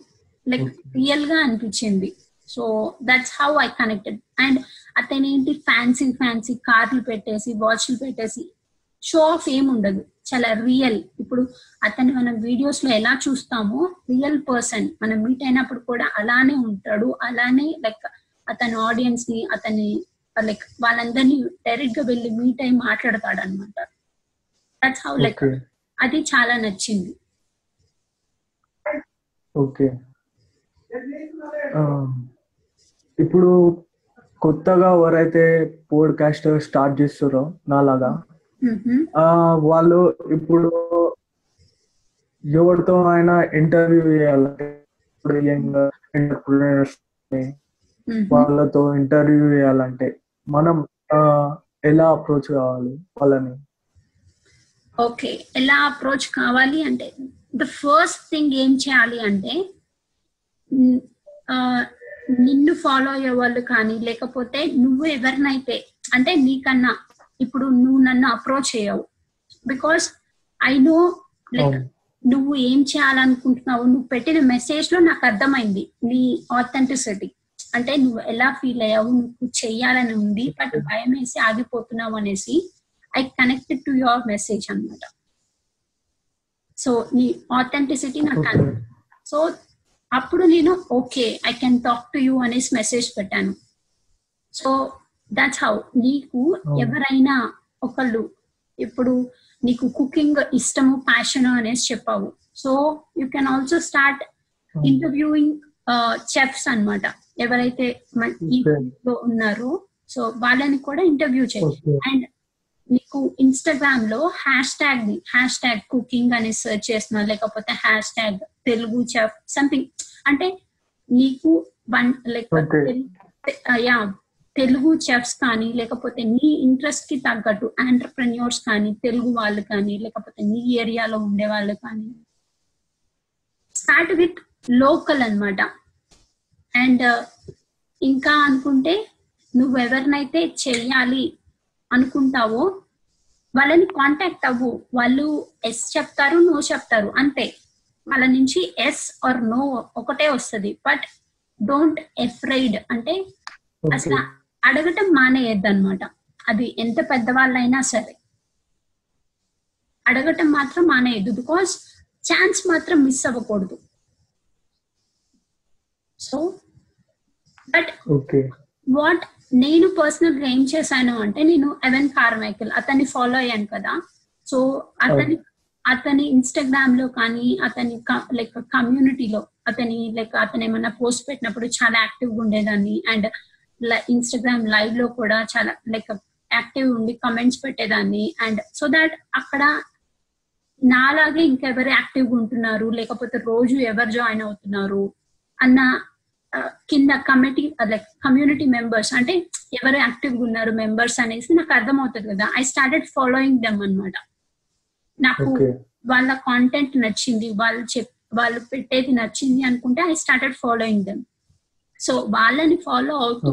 లైక్ రియల్గా అనిపించింది. So that's how I connected and అతను ఏంటి ఫ్యాన్సీ ఫ్యాన్సీ కార్లు పెట్టేసి వాచ్లు పెట్టేసి షో ఆఫ్ ఏం ఉండదు. చాలా రియల్ ఇప్పుడు అతన్ని మనం వీడియోస్లో ఎలా చూస్తామో రియల్ పర్సన్ మనం మీట్ అయినప్పుడు కూడా అలానే ఉంటాడు. అలానే లైక్ అతని ఆడియన్స్ని అతని లైక్ వాళ్ళందరినీ డైరెక్ట్గా వెళ్ళి మీట్ అయి మాట్లాడతాడు అనమాట దట్స్ హౌ లైక్ అది చాలా నచ్చింది. ఓకే ఇప్పుడు కొత్తగా ఎవరైతే పోడ్కాస్ట్ స్టార్ట్ చేస్తారో నాలాగా వాళ్ళు ఇప్పుడు ఎవరితో అయినా ఇంటర్వ్యూ చేయాలంటే ఎంటర్ప్రినర్స్. వాళ్ళతో ఇంటర్వ్యూ చేయాలంటే మనం ఎలా అప్రోచ్ కావాలి వాళ్ళని ఓకే ఎలా అప్రోచ్ కావాలి అంటే ద ఫస్ట్ థింగ్ ఏం చేయాలి అంటే నిన్ను ఫాలో అయ్యే వాళ్ళు కానీ లేకపోతే నువ్వు ఎవరినైతే అంటే నీకన్నా ఇప్పుడు నువ్వు నన్ను అప్రోచ్ చేయవు. Because I know like. నువ్వు ఏం చేయాలనుకుంటున్నావు నువ్వు పెట్టిన మెసేజ్లో నాకు అర్థమైంది నీ ఆథెంటిసిటీ అంటే నువ్వు ఎలా ఫీల్ అయ్యావు నువ్వు చెయ్యాలని ఉంది బట్ భయం వేసి ఆగిపోతున్నావు అనేసి I connected to your message అన్నమాట. సో నీ ఆథెంటిసిటీ నాకు సో అప్పుడు నేను okay I can talk to you అనేసి మెసేజ్ పెట్టాను. సో దట్స్ హౌ నీకు. ఎవరైనా ఒకళ్ళు ఇప్పుడు నీకు కుకింగ్ ఇష్టము ప్యాషన్ అనేసి చెప్పావు. So you can also start interviewing chefs అన్నమాట. ఎవరైతే లో ఉన్నారో సో వాళ్ళని కూడా ఇంటర్వ్యూ చేయి. Okay. అండ్ నీకు ఇన్స్టాగ్రామ్లో హ్యాష్ ట్యాగ్ని హ్యాష్ ట్యాగ్ కుకింగ్ అని సెర్చ్ చేస్తున్నా లేకపోతే hashtag Telugu chef something అంటే నీకు one like. Yeah Telugu chefs కానీ లేకపోతే నీ ఇంట్రెస్ట్కి తగ్గట్టు ఆంటర్ప్రెన్యూర్స్ కానీ తెలుగు వాళ్ళు కానీ లేకపోతే నీ ఏరియాలో ఉండే వాళ్ళు కానీ స్టార్ట్ విత్ లోకల్ అన్నమాట అండ్ ఇంకా అనుకుంటే నువ్వు ఎవరినైతే చెయ్యాలి అనుకుంటావో వాళ్ళని కాంటాక్ట్ అవ్వు వాళ్ళు ఎస్ చెప్తారు నో చెప్తారు అంతే వాళ్ళ నుంచి ఎస్ ఆర్ నో ఒకటే వస్తుంది. బట్ డోంట్ ఎఫ్రైడ్ అంటే అసలు అడగటం మానేయద్దు అనమాట అది ఎంత పెద్దవాళ్ళైనా సరే. అడగటం మాత్రం మానేయద్దు బికాస్ ఛాన్స్ మాత్రం మిస్ అవ్వకూడదు. సో బట్ వాట్ నేను పర్సనల్గా ఏం చేశాను అంటే నేను ఎవెన్ కార్మైకల్ అతన్ని ఫాలో అయ్యాను కదా. సో అతని అతని ఇన్స్టాగ్రామ్లో కానీ అతని లైక్ కమ్యూనిటీలో అతని లైక్ అతను ఏమన్నా పోస్ట్ పెట్టినప్పుడు చాలా యాక్టివ్గా ఉండేదాన్ని. అండ్ ఇన్స్టాగ్రామ్ లైవ్లో కూడా చాలా లైక్ యాక్టివ్ ఉండి కమెంట్స్ పెట్టేదాన్ని. అండ్ సో దాట్ అక్కడ నాలాగే ఇంకెవరు యాక్టివ్గా ఉంటున్నారు? లేకపోతే రోజు ఎవరు జాయిన్ అవుతున్నారు? అన్న కింద కమిటీ లైక్ కమ్యూనిటీ మెంబర్స్ అంటే ఎవరు యాక్టివ్గా ఉన్నారు మెంబర్స్ అనేసి నాకు అర్థం అవుతుంది కదా. ఐ స్టార్టెడ్ ఫాలోయింగ్ దెమ్ అన్నమాట. నాకు. వాళ్ళ కాంటెంట్ నచ్చింది వాళ్ళు చెప్ వాళ్ళు పెట్టేది నచ్చింది అనుకుంటే I started following them so వాళ్ళని ఫాలో అవుతూ.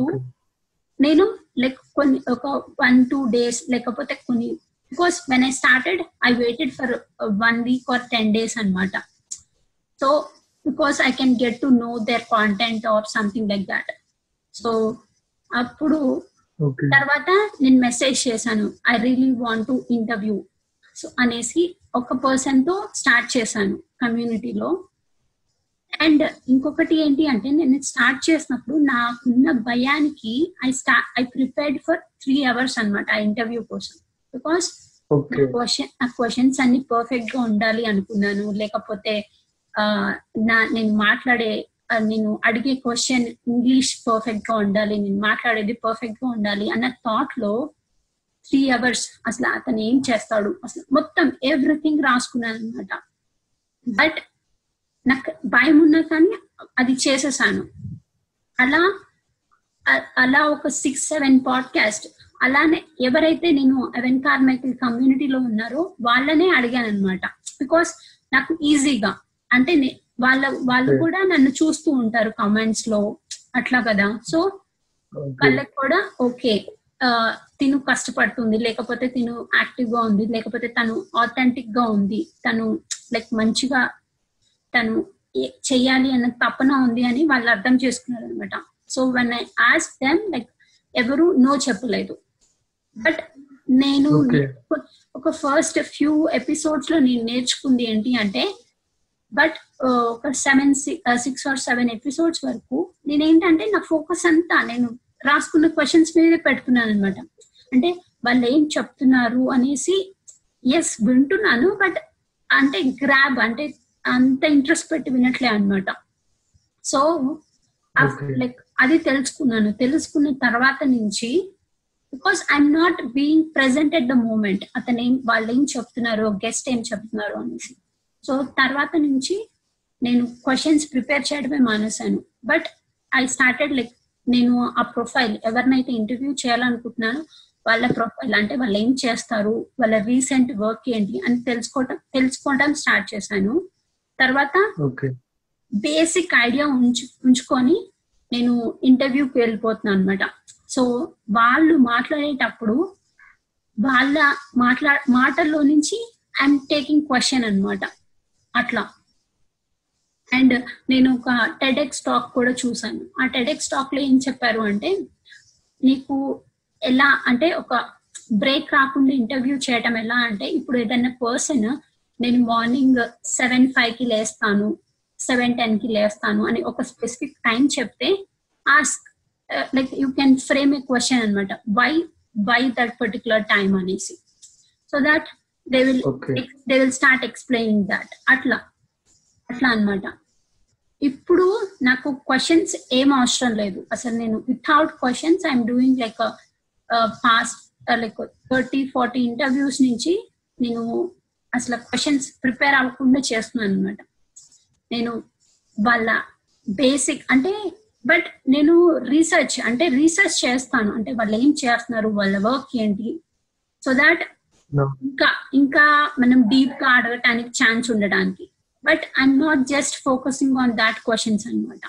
నేను లైక్ కొన్ని ఒక వన్ టూ డేస్ లేకపోతే కొన్ని because when I started I waited for one week or ten days అన్నమాట. So because I can get to know their content or something like that so అప్పుడు తర్వాత నేను మెసేజ్ చేశాను I really want to interview so అనేసి ఒక పర్సన్తో start చేశాను కమ్యూనిటీలో అండ్ ఇంకొకటి ఏంటి అంటే నేను స్టార్ట్ చేసినప్పుడు నాకున్న భయానికి ఐ స్టా I prepared for three hours అన్నమాట ఆ ఇంటర్వ్యూ కోసం. బికాస్ క్వశ్చన్ ఆ క్వశ్చన్స్ అన్ని పర్ఫెక్ట్గా ఉండాలి అనుకున్నాను. లేకపోతే నా నేను మాట్లాడే నేను అడిగే క్వశ్చన్ ఇంగ్లీష్ పర్ఫెక్ట్గా ఉండాలి. నేను మాట్లాడేది పర్ఫెక్ట్గా ఉండాలి అన్న థాట్లో త్రీ అవర్స్ అసలు అతను ఏం చేస్తాడు? అసలు మొత్తం ఎవ్రీథింగ్ రాసుకున్నాను అనమాట బట్ నాకు భయం ఉన్నా కానీ అది చేసేసాను. అలా అలా ఒక సిక్స్ సెవెన్ పాడ్కాస్ట్ అలానే ఎవరైతే నేను ఎవెన్ కార్మైకిల్ కమ్యూనిటీలో ఉన్నారో వాళ్ళనే అడిగాను అనమాట బికాస్ నాకు ఈజీగా అంటే వాళ్ళ వాళ్ళు కూడా నన్ను చూస్తూ ఉంటారు కామెంట్స్లో అట్లా కదా? సో వాళ్ళకి కూడా ఓకే తిను కష్టపడుతుంది లేకపోతే తిను యాక్టివ్గా ఉంది లేకపోతే తను ఆథెంటిక్గా ఉంది తను లైక్ మంచిగా తను చెయ్యాలి అన్న తపన ఉంది అని వాళ్ళు అర్థం చేసుకున్నారు అనమాట so when I ask them like ఎవరు నో చెప్పలేదు బట్ నేను. ఒక ఫస్ట్ ఫ్యూ ఎపిసోడ్స్లో నేను నేర్చుకుంది ఏంటి అంటే బట్ ఒక seven six or seven episodes వరకు నేనేంటంటే నా ఫోకస్ అంతా నేను రాసుకున్న క్వశ్చన్స్ మీదే పెడుతున్నాను అనమాట అంటే వాళ్ళు ఏం చెప్తున్నారు అనేసి ఎస్ వింటున్నాను బట్ అంటే గ్రాబ్ అంటే అంత ఇంట్రెస్ట్ పెట్టి వినట్లే అనమాట సో. లైక్ అది తెలుసుకున్నాను. తెలుసుకున్న తర్వాత నుంచి because I'm not being present at the moment అతను ఏం వాళ్ళు ఏం చెప్తున్నారు గెస్ట్ ఏం చెప్తున్నారు అనేసి. సో తర్వాత నుంచి నేను క్వశ్చన్స్ ప్రిపేర్ చేయడమే మానేశాను. బట్ ఐ స్టార్టెడ్ లైక్ నేను ఆ ప్రొఫైల్ ఎవరినైతే ఇంటర్వ్యూ చేయాలనుకుంటున్నానో వాళ్ళ ప్రొఫైల్ అంటే వాళ్ళు ఏం చేస్తారు వాళ్ళ రీసెంట్ వర్క్ ఏంటి అని తెలుసుకోవటం తెలుసుకోవడం స్టార్ట్ చేశాను. తర్వాత బేసిక్ ఐడియా ఉంచు ఉంచుకొని నేను ఇంటర్వ్యూకి వెళ్ళిపోతున్నాను అనమాట సో వాళ్ళు మాట్లాడేటప్పుడు వాళ్ళ మాట్లా మాటల్లో నుంచి ఐఎమ్ టేకింగ్ క్వశ్చన్ అన్నమాట. అట్లా. అండ్ నేను ఒక టెడెక్స్ టాక్ కూడా చూసాను ఆ టెడెక్స్ టాక్లో ఏం చెప్పారు అంటే నీకు ఎలా అంటే ఒక బ్రేక్ రాకుండా ఇంటర్వ్యూ చేయటం ఎలా అంటే ఇప్పుడు ఏదైనా పర్సన్ నేను మార్నింగ్ సెవెన్ ఫైవ్కి లేస్తాను సెవెన్ టెన్కి లేస్తాను అని ఒక స్పెసిఫిక్ టైం చెప్తే ask like you can frame a question అనమాట why why that particular time అనేసి. So that they will. They will start explaining that అట్లా. అట్లా అన్నమాట. ఇప్పుడు నాకు క్వశ్చన్స్ ఏం అవసరం లేదు. అసలు నేను without questions I'm doing like past like thirty forty interviews నుంచి నేను అసలు క్వశ్చన్స్ ప్రిపేర్ అవ్వకుండా చేస్తున్నాను అనమాట నేను వాళ్ళ బేసిక్ అంటే బట్ నేను రీసెర్చ్ అంటే రీసెర్చ్ చేస్తాను. అంటే వాళ్ళు ఏం చేస్తున్నారు వాళ్ళ వర్క్ ఏంటి? So that. ఇంకా ఇంకా మనం డీప్గా అడగటానికి ఛాన్స్ ఉండడానికి. But I'm not just focusing on that questions అనమాట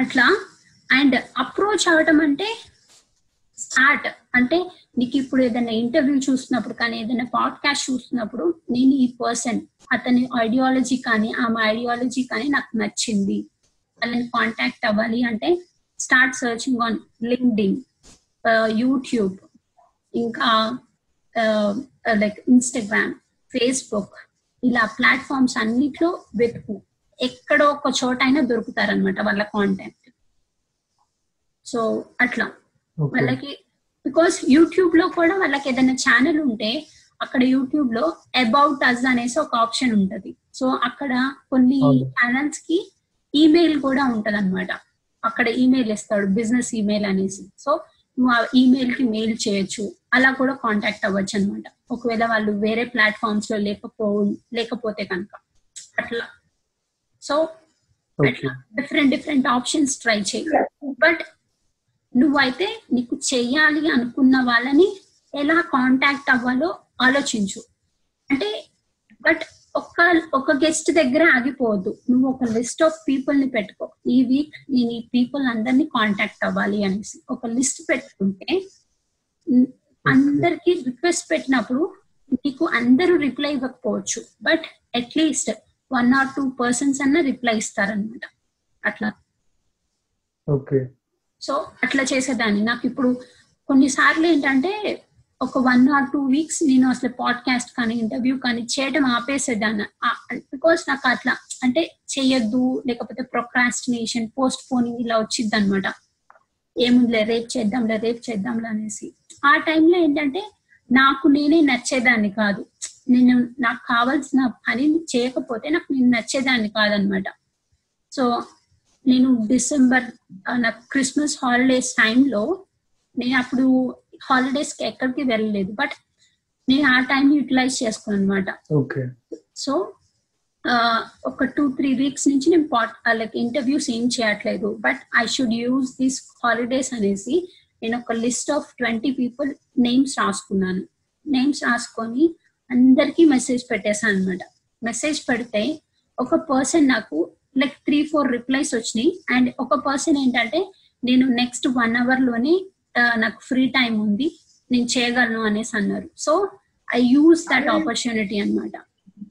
అట్లా అండ్ అప్రోచ్ అవటం అంటే స్టార్ట్ అంటే నీకు ఇప్పుడు ఏదైనా ఇంటర్వ్యూ చూస్తున్నప్పుడు కానీ ఏదైనా పాడ్కాస్ట్ చూస్తున్నప్పుడు నేను ఈ పర్సన్ అతని ఐడియాలజీ కానీ ఆమె ఐడియాలజీ కానీ నాకు నచ్చింది. వాళ్ళని కాంటాక్ట్ అవ్వాలి అంటే start searching on LinkedIn YouTube ఇంకా లైక్ ఇన్స్టాగ్రామ్ ఫేస్బుక్ ఇలా ప్లాట్ఫామ్స్ అన్నిట్లో వెతుకు. ఎక్కడో ఒక చోట అయినా దొరుకుతారనమాట వాళ్ళ కాంటాక్ట్ సో అట్లా. వాళ్ళకి బికాస్ యూట్యూబ్లో కూడా వాళ్ళకి ఏదైనా ఛానల్ ఉంటే అక్కడ యూట్యూబ్లో అబౌట్ అస్ అనేసి ఒక ఆప్షన్ ఉంటది. సో అక్కడ కొన్ని. ఛానల్స్కి ఈమెయిల్ కూడా ఉంటది అనమాట అక్కడ ఈమెయిల్ ఇస్తాడు బిజినెస్ ఈమెయిల్ అనేసి. సో నువ్వు ఆ ఈమెయిల్కి మెయిల్ చేయొచ్చు. అలా కూడా కాంటాక్ట్ అవ్వచ్చు అనమాట ఒకవేళ వాళ్ళు వేరే ప్లాట్ఫామ్స్లో లేకపో లేకపోతే కనుక. అట్లా. So okay different different options try చేయి. బట్ నువ్వైతే నీకు చెయ్యాలి అనుకున్న వాళ్ళని ఎలా కాంటాక్ట్ అవ్వాలో ఆలోచించు. అంటే బట్ ఒక్క ఒక గెస్ట్ దగ్గర ఆగిపోవద్దు. నువ్వు ఒక లిస్ట్ ఆఫ్ పీపుల్ని పెట్టుకో. ఈ వీక్ నేను ఈ పీపుల్ అందరినీ కాంటాక్ట్ అవ్వాలి అనేసి. ఒక లిస్ట్ పెట్టుకుంటే అందరికి రిక్వెస్ట్ పెట్టినప్పుడు నీకు అందరూ రిప్లై ఇవ్వకపోవచ్చు. But at least one or two persons అన్న రిప్లై ఇస్తారనమాట అట్లా. ఓకే సో అట్లా చేసేదాన్ని. నాకు ఇప్పుడు కొన్నిసార్లు ఏంటంటే ఒక వన్ ఆర్ టూ వీక్స్ నేను అసలు పాడ్కాస్ట్ కానీ ఇంటర్వ్యూ కానీ చేయడం ఆపేసేదాన్ని. బికాస్ నాకు అట్లా అంటే చెయ్యొద్దు లేకపోతే ప్రొక్రాస్టినేషన్ పోస్ట్ పోనింగ్ ఇలా వచ్చింది అనమాట ఏముందిలే రేపు చేద్దాంలే రేపు చేద్దాంలే అనేసి. ఆ టైంలో ఏంటంటే నాకు నేనే నచ్చేదాన్ని కాదు. నేను నాకు కావాల్సిన పని చేయకపోతే నాకు నేను నచ్చేదాన్ని కాదనమాట. సో నేను డిసెంబర్ నాకు క్రిస్మస్ హాలిడేస్ టైంలో నేను అప్పుడు హాలిడేస్కి ఎక్కడికి వెళ్ళలేదు. బట్ నేను ఆ టైం యూటిలైజ్ చేసుకున్నాను అనమాట. ఓకే సో ఆ, ఒక టూ త్రీ వీక్స్ నుంచి నేను పాట్ లైక్ ఇంటర్వ్యూస్ ఏం చేయట్లేదు. But I should use this holidays అనేసి నేను ఒక list of twenty people names రాసుకున్నాను. నేమ్స్ రాసుకొని అందరికీ మెసేజ్ పెట్టేశాను అనమాట మెసేజ్ పెడితే ఒక పర్సన్ నాకు లైక్ త్రీ ఫోర్ రిప్లైస్ వచ్చినాయి. అండ్ ఒక పర్సన్ ఏంటంటే నేను నెక్స్ట్ వన్ అవర్లోనే నాకు ఫ్రీ టైం ఉంది. నేను చేయగలను అనేసి అన్నారు. So I use that opportunity అన్నమాట.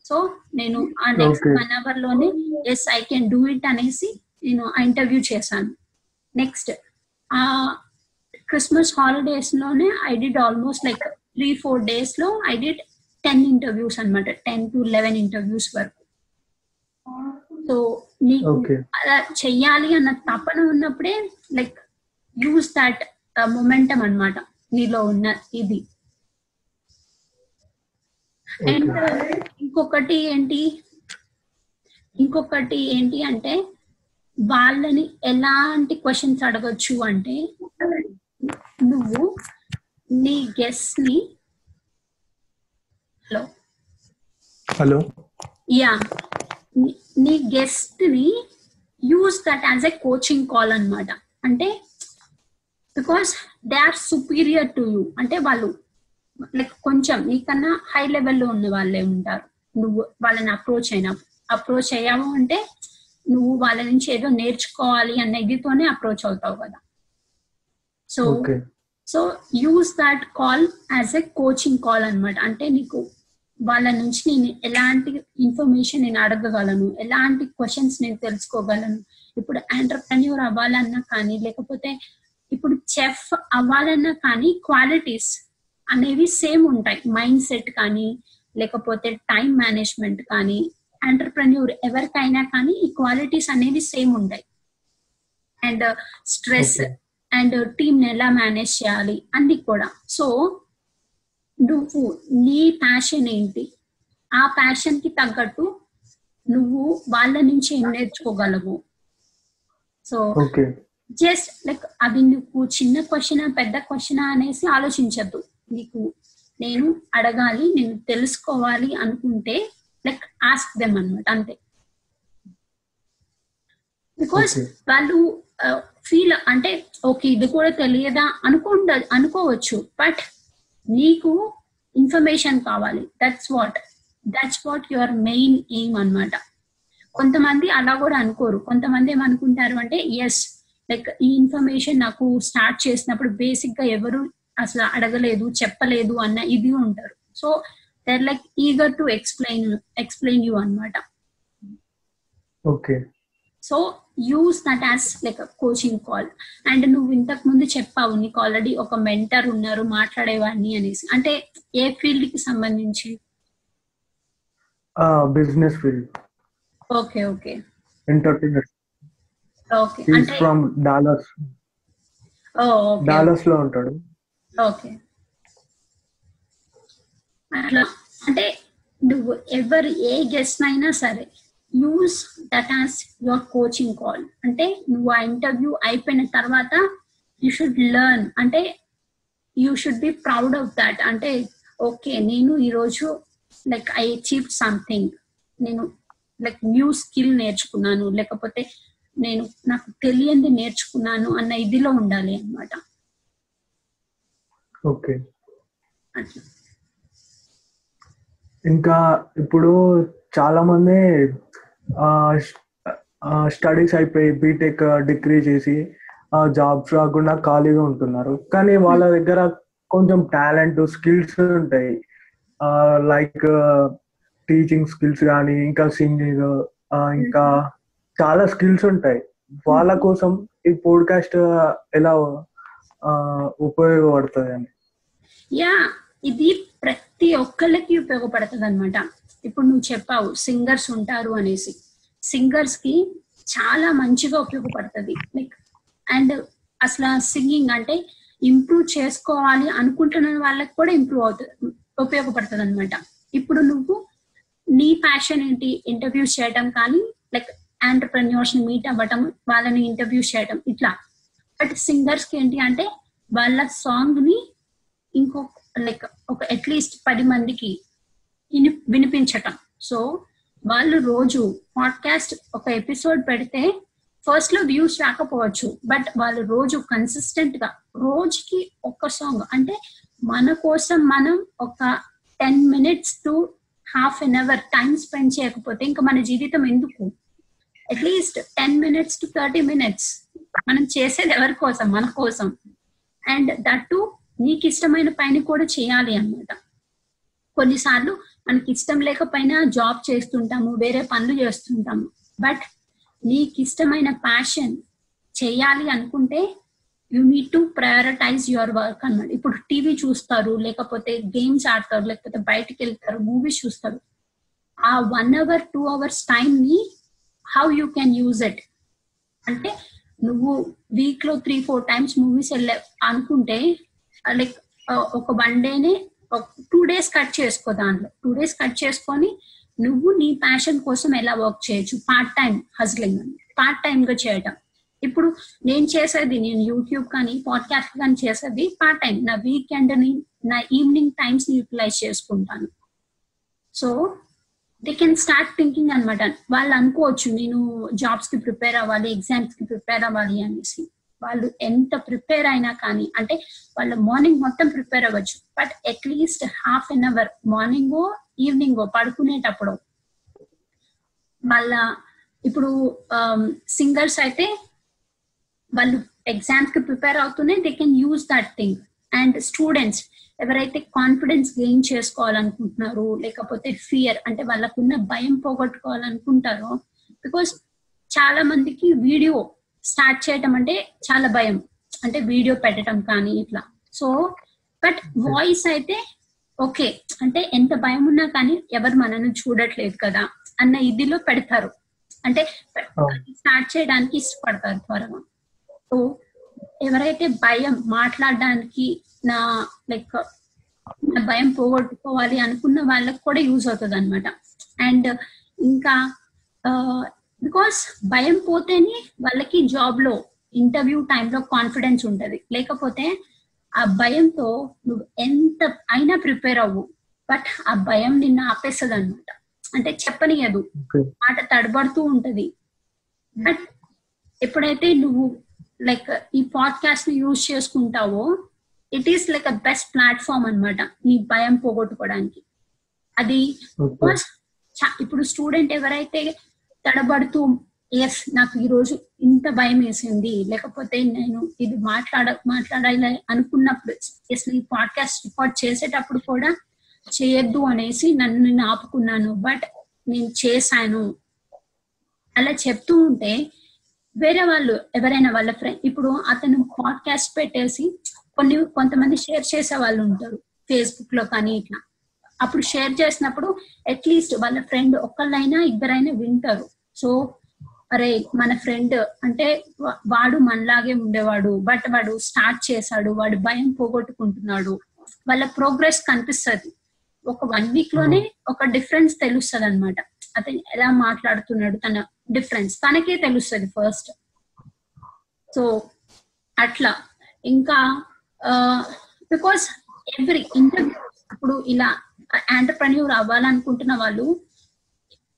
సో నేను ఆ next. One అవర్లోనే yes I can do it అనేసి నేను ఇంటర్వ్యూ చేశాను. నెక్స్ట్ ఆ Christmas హాలిడేస్లోనే I did almost like three four డేస్లో ఐ డిడ్ టెన్ ఇంటర్వ్యూస్ అన్నమాట. టెన్ టు లెవెన్ ఇంటర్వ్యూస్ వరకు. సో నీకు. అలా చెయ్యాలి అన్న తపన ఉన్నప్పుడే లైక్ యూస్ దట్ మొమెంటం అన్నమాట నీలో ఉన్న ఇది. అండ్ ఇంకొకటి ఏంటి? ఇంకొకటి ఏంటి అంటే వాళ్ళని ఎలాంటి క్వశ్చన్స్ అడగొచ్చు అంటే నువ్వు నీ గెస్ట్ని హలో? హలో? యా. నీ గెస్ట్ని use that as a coaching call అన్నమాట. అంటే because they are superior to you అంటే వాళ్ళు లైక్ కొంచెం నీకన్నా హై లెవెల్లో ఉన్న వాళ్ళే ఉంటారు. నువ్వు వాళ్ళని అప్రోచ్ అయినా అప్రోచ్ అయ్యావు అంటే నువ్వు వాళ్ళ నుంచి ఏదో నేర్చుకోవాలి అన్న ఇదితోనే అప్రోచ్ అవుతావు కదా. So so use that call as a coaching call అన్నమాట. అంటే నీకు వాళ్ళ నుంచి నేను ఎలాంటి ఇన్ఫర్మేషన్ నేను అడగగలను ఎలాంటి క్వశ్చన్స్ నేను తెలుసుకోగలను ఇప్పుడు ఎంటర్ప్రెన్యూర్ అవ్వాలన్నా కానీ లేకపోతే ఇప్పుడు చెఫ్ అవ్వాలన్నా కానీ క్వాలిటీస్ అనేవి సేమ్ ఉంటాయి. మైండ్ సెట్ కానీ లేకపోతే టైం మేనేజ్మెంట్ కానీ ఎంటర్ప్రెన్యూర్ ఎవరికైనా కానీ ఈ క్వాలిటీస్ అనేవి సేమ్ ఉంటాయి. And stress uh, and team ఎలా మేనేజ్ చేయాలి అన్ని కూడా. సో నువ్వు నీ ప్యాషన్ ఏంటి? ఆ ప్యాషన్కి తగ్గట్టు నువ్వు వాళ్ళ నుంచి ఏం నేర్చుకోగలవు? సో జస్ట్ లైక్ అవి నువ్వు చిన్న క్వశ్చన్ పెద్ద క్వశ్చన్ అనేసి ఆలోచించద్దు. నీకు నేను అడగాలి నేను తెలుసుకోవాలి అనుకుంటే లైక్ ఆస్క్ దెమ్ అనమాట అంతే. బికాస్. వాళ్ళు ఫీల్ అంటే ఓకే ఇది కూడా తెలియదా అనుకుండ అనుకోవచ్చు. బట్ నీకు ఇన్ఫర్మేషన్ కావాలి. That's what that's what your main aim అన్నమాట. కొంతమంది అలా కూడా అనుకోరు. కొంతమంది ఏమనుకుంటారు అంటే ఎస్ లైక్ ఈ ఇన్ఫర్మేషన్ నాకు స్టార్ట్ చేసినప్పుడు బేసిక్గా ఎవరు అసలు అడగలేదు చెప్పలేదు అన్న ఇది ఉంటారు. So they're like eager to explain explain you అన్నమాట. Okay so use that as like coaching call and నువ్వు ఇంతకు ముందు చెప్పావు నీకు ఆల్రెడీ ఒక మెంటర్ ఉన్నారు మాట్లాడేవాడిని అనేసి. అంటే ఏ ఫీల్డ్కి సంబంధించి? Business field okay okay. Entertainer okay అంటే ఫ్రమ్ డాలర్స్ ఓకే. డాలర్స్లో ఉంటాడు. ఓకే. అట్లా. అంటే నువ్వు ఎవరు ఏ గెస్ట్ అయినా సరే use that as your coaching call అంటే నువ్వు ఆ ఇంటర్వ్యూ అయిపోయిన తర్వాత యూ షుడ్ లెర్న్ అంటే you should be proud of that అంటే ఓకే నేను ఈరోజు లైక్ ఐ అచీవ్ సంథింగ్ నేను లైక్ న్యూ స్కిల్ నేర్చుకున్నాను. లేకపోతే నేను నాకు తెలియంది నేర్చుకున్నాను అన్న ఇదిలో ఉండాలి అన్నమాట. ఓకే. ఇంకా ఇప్పుడు చాలా మంది స్టడీస్ అయిపోయి బీటెక్ డిగ్రీ చేసి జాబ్స్ రాకుండా ఖాళీగా ఉంటున్నారు. కానీ వాళ్ళ దగ్గర కొంచెం టాలెంట్ స్కిల్స్ ఉంటాయి. లైక్ టీచింగ్ స్కిల్స్ కానీ ఇంకా సింగింగ్ ఇంకా చాలా స్కిల్స్ ఉంటాయి. వాళ్ళ కోసం ఈ పోడ్కాస్ట్ ఎలా ఉపయోగపడుతుంది అని యా ఇది ప్రతి ఒక్కళ్ళకి ఉపయోగపడుతుంది అనమాట ఇప్పుడు నువ్వు చెప్పావు సింగర్స్ ఉంటారు అనేసి. సింగర్స్కి చాలా మంచిగా ఉపయోగపడుతుంది. లైక్ అండ్ అసలు సింగింగ్ అంటే ఇంప్రూవ్ చేసుకోవాలి అనుకుంటున్న వాళ్ళకి కూడా ఇంప్రూవ్ అవుతుంది ఉపయోగపడుతుంది అనమాట ఇప్పుడు నువ్వు నీ ప్యాషన్ ఏంటి? ఇంటర్వ్యూస్ చేయడం కానీ లైక్ ఆంటర్ప్రెన్యూర్స్ని మీట్ అవ్వటం వాళ్ళని ఇంటర్వ్యూస్ చేయడం ఇట్లా. బట్ సింగర్స్కి ఏంటి అంటే వాళ్ళ సాంగ్ని ఇంకొక లైక్ ఒక అట్లీస్ట్ పది మందికి వినిపించటం. సో వాళ్ళు రోజు పాడ్కాస్ట్ ఒక ఎపిసోడ్ పెడితే ఫస్ట్లో వ్యూస్ రాకపోవచ్చు బట్ వాళ్ళు రోజు కన్సిస్టెంట్గా రోజుకి ఒక సాంగ్ అంటే మన కోసం మనం ఒక ten minutes to half an hour time spend చేయకపోతే ఇంకా మన జీవితం ఎందుకు? At least ten minutes to thirty minutes మనం చేసేది ఎవరి కోసం? మన కోసం. అండ్ దట్టు నీకు ఇష్టమైన పని కూడా చేయాలి అన్నమాట. కొన్నిసార్లు మనకి ఇష్టం లేకపోయినా జాబ్ చేస్తుంటాము వేరే పనులు చేస్తుంటాము. బట్ నీకు ఇష్టమైన ప్యాషన్ చేయాలి అనుకుంటే you need to prioritize your work అన్నమాట. ఇప్పుడు టీవీ చూస్తారు లేకపోతే గేమ్స్ ఆడతారు లేకపోతే బయటకు వెళ్తారు మూవీస్ చూస్తారు. ఆ one hour two hours time ని how you can use it? అంటే నువ్వు వీక్లో త్రీ ఫోర్ టైమ్స్ మూవీస్ వెళ్ళే అనుకుంటే లైక్ ఒక వన్ డేనే టూ డేస్ కట్ చేసుకో దాంట్లో. టూ డేస్ కట్ చేసుకొని నువ్వు నీ ప్యాషన్ కోసం ఎలా వర్క్ చేయొచ్చు? పార్ట్ టైం హజ్లింగ్ అని. పార్ట్ టైం గా చేయటం. ఇప్పుడు నేను చేసేది నేను యూట్యూబ్ కానీ పాడ్కాస్ట్ కానీ చేసేది పార్ట్ టైం నా వీకెండ్ని నా ఈవినింగ్ టైమ్స్ని యూటిలైజ్ చేసుకుంటాను. So they can start thinking అనమాట వాళ్ళు అనుకోవచ్చు నేను జాబ్స్కి ప్రిపేర్ అవ్వాలి ఎగ్జామ్స్కి ప్రిపేర్ అవ్వాలి అనేసి. వాళ్ళు ఎంత ప్రిపేర్ అయినా కానీ అంటే వాళ్ళు మార్నింగ్ మొత్తం ప్రిపేర్ అవ్వచ్చు. But at least half an hour morning evening పడుకునేటప్పుడు మళ్ళా ఇప్పుడు సింగర్స్ అయితే వాళ్ళు ఎగ్జామ్స్కి ప్రిపేర్ అవుతూనే they can use that thing and students ఎవరైతే కాన్ఫిడెన్స్ గెయిన్ చేసుకోవాలనుకుంటున్నారో లేకపోతే ఫియర్ అంటే వాళ్ళకున్న భయం పోగొట్టుకోవాలనుకుంటారో బికాస్ చాలా మందికి వీడియో స్టార్ట్ చేయటం అంటే చాలా భయం. అంటే వీడియో పెట్టడం కానీ ఇట్లా. సో బట్ వాయిస్ అయితే ఓకే. అంటే ఎంత భయం ఉన్నా కానీ ఎవరు మనల్ని చూడట్లేదు కదా అన్న ఇదిలో పెడతారు. అంటే స్టార్ట్ చేయడానికి ఇష్టపడతారు త్వరగా. సో ఎవరైతే భయం మాట్లాడడానికి నా లైక్ నా భయం పోగొట్టుకోవాలి అనుకున్న వాళ్ళకి కూడా యూజ్ అవుతుంది అనమాట అండ్ ఇంకా బికాస్ భయం పోతేనే వాళ్ళకి జాబ్లో ఇంటర్వ్యూ టైంలో కాన్ఫిడెన్స్ ఉంటది. లేకపోతే ఆ భయంతో నువ్వు ఎంత అయినా ప్రిపేర్ అవ్వు. బట్ ఆ భయం నిన్ను ఆపేస్తుంది అనమాట అంటే చెప్పనియదు. మాట తడబడుతూ ఉంటది. బట్ ఎప్పుడైతే నువ్వు లైక్ ఈ పాడ్కాస్ట్ని యూజ్ చేసుకుంటావో it is like a best platform అన్నమాట నీ భయం పోగొట్టుకోవడానికి. అది ఇప్పుడు స్టూడెంట్ ఎవరైతే తడబడుతూ ఎస్ నాకు ఈ రోజు ఇంత భయం వేసింది. లేకపోతే నేను ఇది మాట్లాడ మాట్లాడాలి అనుకున్నప్పుడు ఎస్ ఈ పాడ్కాస్ట్ రికార్డ్ చేసేటప్పుడు కూడా చేయొద్దు అనేసి నన్ను నేను ఆపుకున్నాను. బట్ నేను చేశాను. అలా చెప్తూ ఉంటే వేరే వాళ్ళు ఎవరైనా వాళ్ళ ఫ్రెండ్ ఇప్పుడు అతను పాడ్కాస్ట్ పెట్టేసి కొన్ని కొంతమంది షేర్ చేసే వాళ్ళు ఉంటారు ఫేస్బుక్లో కానీ ఇట్లా. అప్పుడు షేర్ చేసినప్పుడు అట్లీస్ట్ వాళ్ళ ఫ్రెండ్ ఒక్కళ్ళైనా ఇద్దరైనా వింటారు. సో అరే మన ఫ్రెండ్ అంటే వాడు మనలాగే ఉండేవాడు బట్ వాడు స్టార్ట్ చేశాడు వాడు భయం పోగొట్టుకుంటున్నాడు. వాళ్ళ ప్రోగ్రెస్ కనిపిస్తుంది. ఒక వన్ వీక్లోనే ఒక డిఫరెన్స్ తెలుస్తుంది అనమాట అతను ఎలా మాట్లాడుతున్నాడు తన డిఫరెన్స్ తనకే తెలుస్తుంది ఫస్ట్ సో అట్లా. ఇంకా బికాస్ ఎవ్రీ ఇంటర్వ్యూ ఇప్పుడు ఇలా ఆంటర్ప్రెన్యూర్ అవ్వాలనుకుంటున్న వాళ్ళు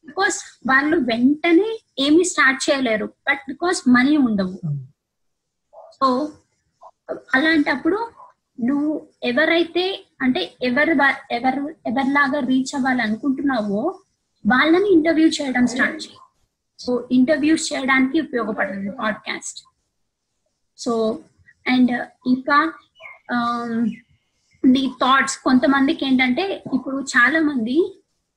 బికాస్ వాళ్ళు వెంటనే ఏమీ స్టార్ట్ చేయలేరు. బట్ బికాస్ మనీ ఉండవు. సో అలాంటప్పుడు నువ్వు ఎవరైతే అంటే ఎవరు ఎవరు ఎవరిలాగా రీచ్ అవ్వాలనుకుంటున్నావో వాళ్ళని ఇంటర్వ్యూ చేయడం స్టార్ట్ చేయి. సో ఇంటర్వ్యూస్ చేయడానికి ఉపయోగపడుతుంది పాడ్కాస్ట్ సో అండ్ ఇంకా ఆమ్, నీ థాట్స్ కొంతమందికి ఏంటంటే ఇప్పుడు చాలా మంది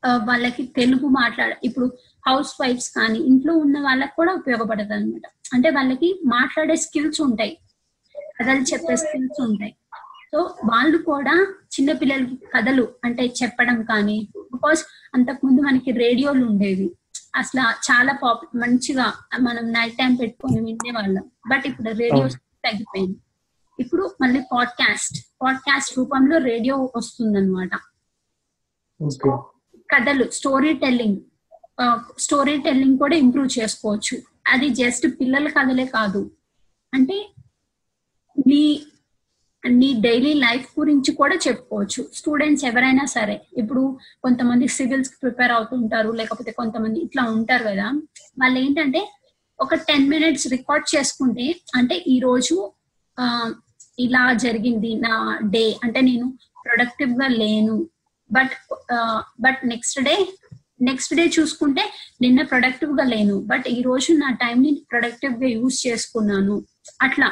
వాళ్ళకి తెలుగు మాట్లాడ ఇప్పుడు హౌస్ వైఫ్స్ కానీ ఇంట్లో ఉన్న వాళ్ళకి కూడా ఉపయోగపడుతుంది అనమాట అంటే వాళ్ళకి మాట్లాడే స్కిల్స్ ఉంటాయి. కథలు చెప్పే స్కిల్స్ ఉంటాయి. సో వాళ్ళు కూడా చిన్నపిల్లలకి కథలు అంటే చెప్పడం కానీ బికాస్ అంతకుముందు మనకి రేడియోలు ఉండేవి. అసలు చాలా పాప్ మంచిగా మనం నైట్ టైం పెట్టుకొని వినేవాళ్ళం. బట్ ఇప్పుడు రేడియో తగ్గిపోయింది. ఇప్పుడు మళ్ళీ పాడ్కాస్ట్ పాడ్కాస్ట్ రూపంలో రేడియో వస్తుందన్నమాట. కథలు స్టోరీ టెల్లింగ్ స్టోరీ టెల్లింగ్ కూడా ఇంప్రూవ్ చేసుకోవచ్చు. అది జస్ట్ పిల్లల కథలే కాదు. అంటే నీ నీ డైలీ లైఫ్ గురించి కూడా చెప్పుకోవచ్చు. స్టూడెంట్స్ ఎవరైనా సరే ఇప్పుడు కొంతమంది సివిల్స్కి ప్రిపేర్ అవుతుంటారు లేకపోతే కొంతమంది ఇట్లా ఉంటారు కదా. వాళ్ళు ఏంటంటే ఒక టెన్ మినిట్స్ రికార్డ్ చేసుకుంటే అంటే ఈ రోజు ఆ, ఇలా జరిగింది నా డే అంటే నేను ప్రొడక్టివ్గా లేను. But but next day next day చూసుకుంటే నిన్న ప్రొడక్టివ్గా లేను. బట్ ఈ రోజు నా టైం ని ప్రొడక్టివ్గా యూజ్ చేసుకున్నాను. అట్లా.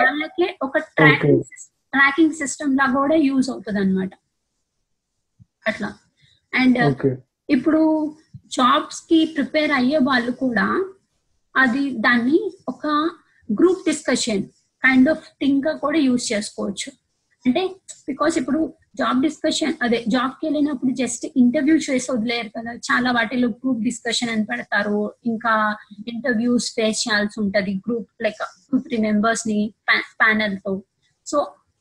వాళ్ళకి ఒక ట్రాకింగ్ ట్రాకింగ్ సిస్టమ్ లాగా కూడా యూజ్ అవుతుంది అనమాట అట్లా అండ్ ఓకే ఇప్పుడు జాబ్స్కి ప్రిపేర్ అయ్యే వాళ్ళు కూడా అది దాన్ని ఒక గ్రూప్ డిస్కషన్ కైండ్ ఆఫ్ థింగ్గా కూడా యూజ్ చేసుకోవచ్చు. అంటే బికాస్ ఇప్పుడు జాబ్ డిస్కషన్ అదే జాబ్కి వెళ్ళినప్పుడు జస్ట్ ఇంటర్వ్యూ చేసి వదిలేరు కదా. చాలా వాటిలో గ్రూప్ డిస్కషన్ అని పెడతారు. ఇంకా ఇంటర్వ్యూస్ ఫేస్ చేయాల్సి ఉంటది. గ్రూప్ లైక్ టూ త్రీ మెంబర్స్ని ప్యానల్తో. సో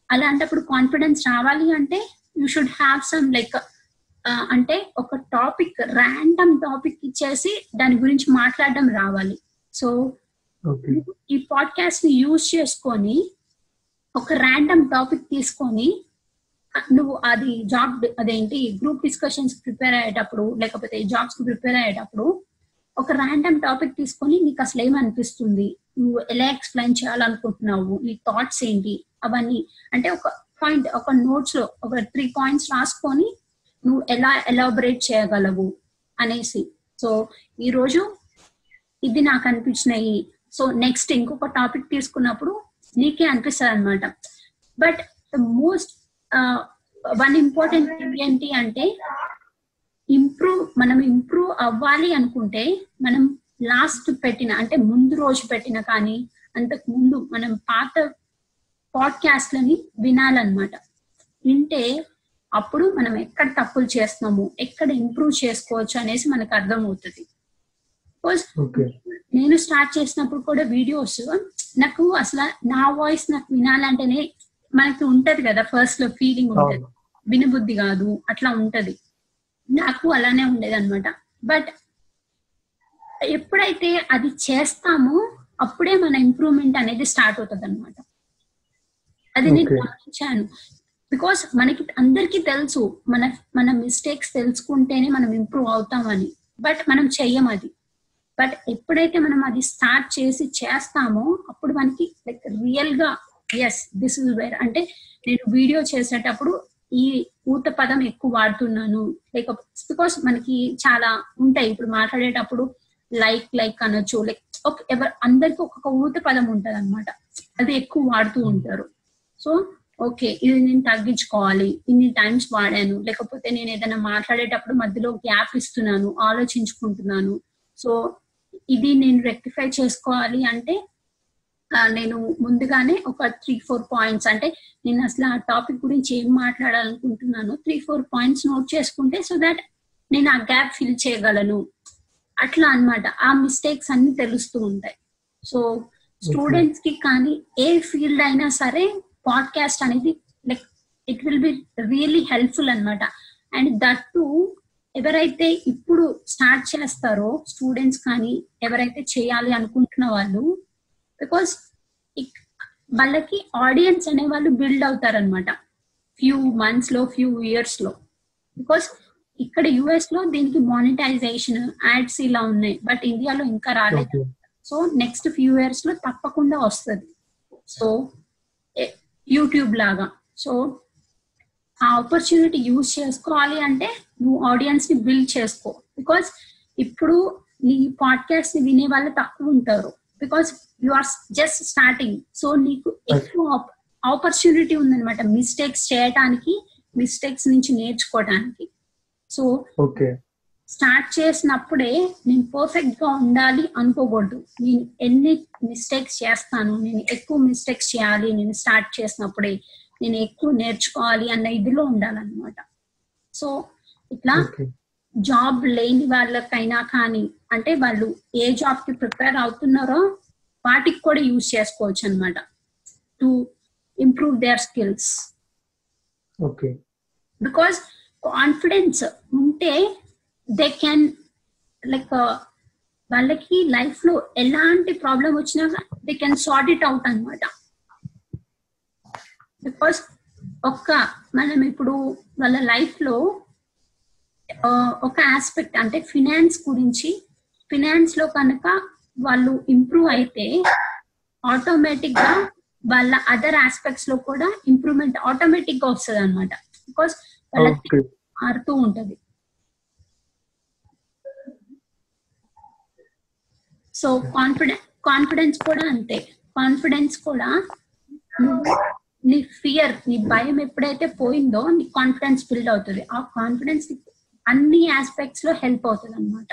అలాంటప్పుడు కాన్ఫిడెన్స్ రావాలి అంటే you should have some like అంటే ఒక టాపిక్ ర్యాండమ్ టాపిక్ ఇచ్చేసి దాని గురించి మాట్లాడడం రావాలి. సో ఈ పాడ్కాస్ట్ని యూజ్ చేసుకొని ఒక ర్యాండమ్ టాపిక్ తీసుకొని నువ్వు అది జాబ్ అదేంటి గ్రూప్ డిస్కషన్స్ ప్రిపేర్ అయ్యేటప్పుడు లేకపోతే జాబ్స్కి ప్రిపేర్ అయ్యేటప్పుడు ఒక ర్యాండమ్ టాపిక్ తీసుకొని నీకు అసలు ఏమనిపిస్తుంది? నువ్వు ఎలా ఎక్స్ప్లెయిన్ చేయాలనుకుంటున్నావు? నీ థాట్స్ ఏంటి? అవన్నీ. అంటే ఒక పాయింట్ ఒక నోట్స్లో ఒక త్రీ పాయింట్స్ రాసుకొని నువ్వు ఎలా ఎలాబరేట్ చేయగలవు అనేసి. సో ఈ రోజు ఇది నాకు అనిపించినాయి. సో నెక్స్ట్ ఇంకొక టాపిక్ తీసుకున్నప్పుడు నీకే అనిపిస్తుంది అనమాట but most one important thing ఏంటి అంటే ఇంప్రూవ్ మనం ఇంప్రూవ్ అవ్వాలి అనుకుంటే మనం లాస్ట్ పెట్టిన అంటే ముందు రోజు పెట్టిన కానీ అంతకు ముందు మనం పాత పాడ్కాస్ట్లని వినాలన్నమాట. వింటే అప్పుడు మనం ఎక్కడ తప్పులు చేస్తున్నాము ఎక్కడ ఇంప్రూవ్ చేసుకోవచ్చు అనేసి మనకు అర్థమవుతుంది. నేను స్టార్ట్ చేసినప్పుడు కూడా వీడియోస్ నాకు అసలు నా వాయిస్ నాకు వినాలంటేనే మనకి ఉంటది కదా ఫస్ట్లో ఫీలింగ్ ఉంటది. వినబుద్ధి కాదు అట్లా ఉంటది. నాకు అలానే ఉండేది అనమాట బట్ ఎప్పుడైతే అది చేస్తామో అప్పుడే మన ఇంప్రూవ్మెంట్ అనేది స్టార్ట్ అవుతుంది అనమాట అది నేను. గమనించాను. బికాస్ మనకి అందరికీ తెలుసు మన మన మిస్టేక్స్ తెలుసుకుంటేనే మనం ఇంప్రూవ్ అవుతామని. బట్ మనం చెయ్యం అది. బట్ ఎప్పుడైతే మనం అది స్టార్ట్ చేసి చేస్తామో అప్పుడు మనకి లైక్ రియల్గా ఎస్ దిస్ ఇస్ వేర్ అంటే నేను వీడియో చేసేటప్పుడు ఈ ఊత పదం ఎక్కువ వాడుతున్నాను. లైక్ బికాస్ మనకి చాలా ఉంటాయి. ఇప్పుడు మాట్లాడేటప్పుడు లైక్ లైక్ అనొచ్చు. లైక్ ఒక ఎవరు అందరికి ఒక్కొక్క ఊత పదం ఉంటది అనమాట అది ఎక్కువ వాడుతూ ఉంటారు. సో ఓకే ఇది నేను తగ్గించుకోవాలి. ఇన్ని టైమ్స్ వాడాను. లేకపోతే నేను ఏదైనా మాట్లాడేటప్పుడు మధ్యలో గ్యాప్ ఇస్తున్నాను ఆలోచించుకుంటున్నాను. సో ఇది నేను రెక్టిఫై చేసుకోవాలి అంటే నేను ముందుగానే ఒక త్రీ ఫోర్ పాయింట్స్ అంటే నేను అసలు ఆ టాపిక్ గురించి ఏం మాట్లాడాలనుకుంటున్నాను త్రీ ఫోర్ పాయింట్స్ నోట్ చేసుకుంటే సో దాట్ నేను ఆ గ్యాప్ ఫిల్ చేయగలను. అట్లా అన్నమాట. ఆ మిస్టేక్స్ అన్ని తెలుస్తూ ఉంటాయి. సో స్టూడెంట్స్కి కానీ ఏ ఫీల్డ్ అయినా సరే పాడ్కాస్ట్ అనేది like it will be really helpful అన్నమాట. అండ్ దట్ టు ఎవరైతే ఇప్పుడు స్టార్ట్ చేస్తారో స్టూడెంట్స్ కానీ ఎవరైతే చేయాలి అనుకుంటున్న వాళ్ళు బికాస్ వాళ్ళకి ఆడియన్స్ అనే వాళ్ళు బిల్డ్ అవుతారనమాట ఫ్యూ మంత్స్లో ఫ్యూ ఇయర్స్లో. బికాస్ ఇక్కడ యుఎస్లో దీనికి మానిటైజేషన్ యాడ్స్ ఇలా ఉన్నాయి బట్ ఇండియాలో ఇంకా రాలేదు. సో నెక్స్ట్ ఫ్యూ ఇయర్స్లో తప్పకుండా వస్తుంది. సో యూట్యూబ్ లాగా. సో ఆ ఆపర్చునిటీ యూజ్ చేసుకోవాలి అంటే నువ్వు ఆడియన్స్ని బిల్డ్ చేసుకో. బికాస్ ఇప్పుడు నీ పాడ్కాస్ట్ని వినే వాళ్ళు తక్కువ ఉంటారు. Because you are just starting so నీకు ఎక్కువ ఆపర్చునిటీ ఉందన్నమాట. మిస్టేక్స్ చేయడానికి మిస్టేక్స్ నుంచి నేర్చుకోవడానికి సో స్టార్ట్ చేసినప్పుడే నేను పర్ఫెక్ట్గా ఉండాలి అనుకోకూడదు. నేను ఎన్ని మిస్టేక్స్ చేస్తాను నేను ఎక్కువ మిస్టేక్స్ చేయాలి నేను స్టార్ట్ చేసినప్పుడే. నేను ఎక్కువ నేర్చుకోవాలి అన్న ఇదిలో ఉండాలన్నమాట. సో ఇట్లా జాబ్ లేని వాళ్ళకైనా కానీ అంటే వాళ్ళు ఏ జాబ్కి ప్రిపేర్ అవుతున్నారో వాటికి కూడా యూజ్ చేసుకోవచ్చు అనమాట to improve their skills. Okay. Because confidence ఉంటే దే కెన్ లైక్ వాళ్ళకి లైఫ్లో ఎలాంటి ప్రాబ్లం వచ్చినా they can sort it out అనమాట బికాస్ ఒక్క మనం ఇప్పుడు వాళ్ళ లైఫ్లో ఒక ఆస్పెక్ట్ అంటే ఫినాన్స్ గురించి ఫినాన్స్లో కనుక వాళ్ళు ఇంప్రూవ్ అయితే ఆటోమేటిక్గా వాళ్ళ అదర్ ఆస్పెక్ట్స్లో కూడా ఇంప్రూవ్మెంట్ ఆటోమేటిక్గా వస్తుంది అనమాట బికాస్ వాళ్ళకి ఓకే మారుతూ ఉంటది. సో కాన్ఫిడెన్స్ కాన్ఫిడెన్స్ కూడా అంతే. కాన్ఫిడెన్స్ కూడా నీ ఫియర్ నీ భయం ఎప్పుడైతే పోయిందో నీ కాన్ఫిడెన్స్ బిల్డ్ అవుతుంది. ఆ కాన్ఫిడెన్స్ అన్ని ఆస్పెక్ట్స్లో హెల్ప్ అవుతుంది అనమాట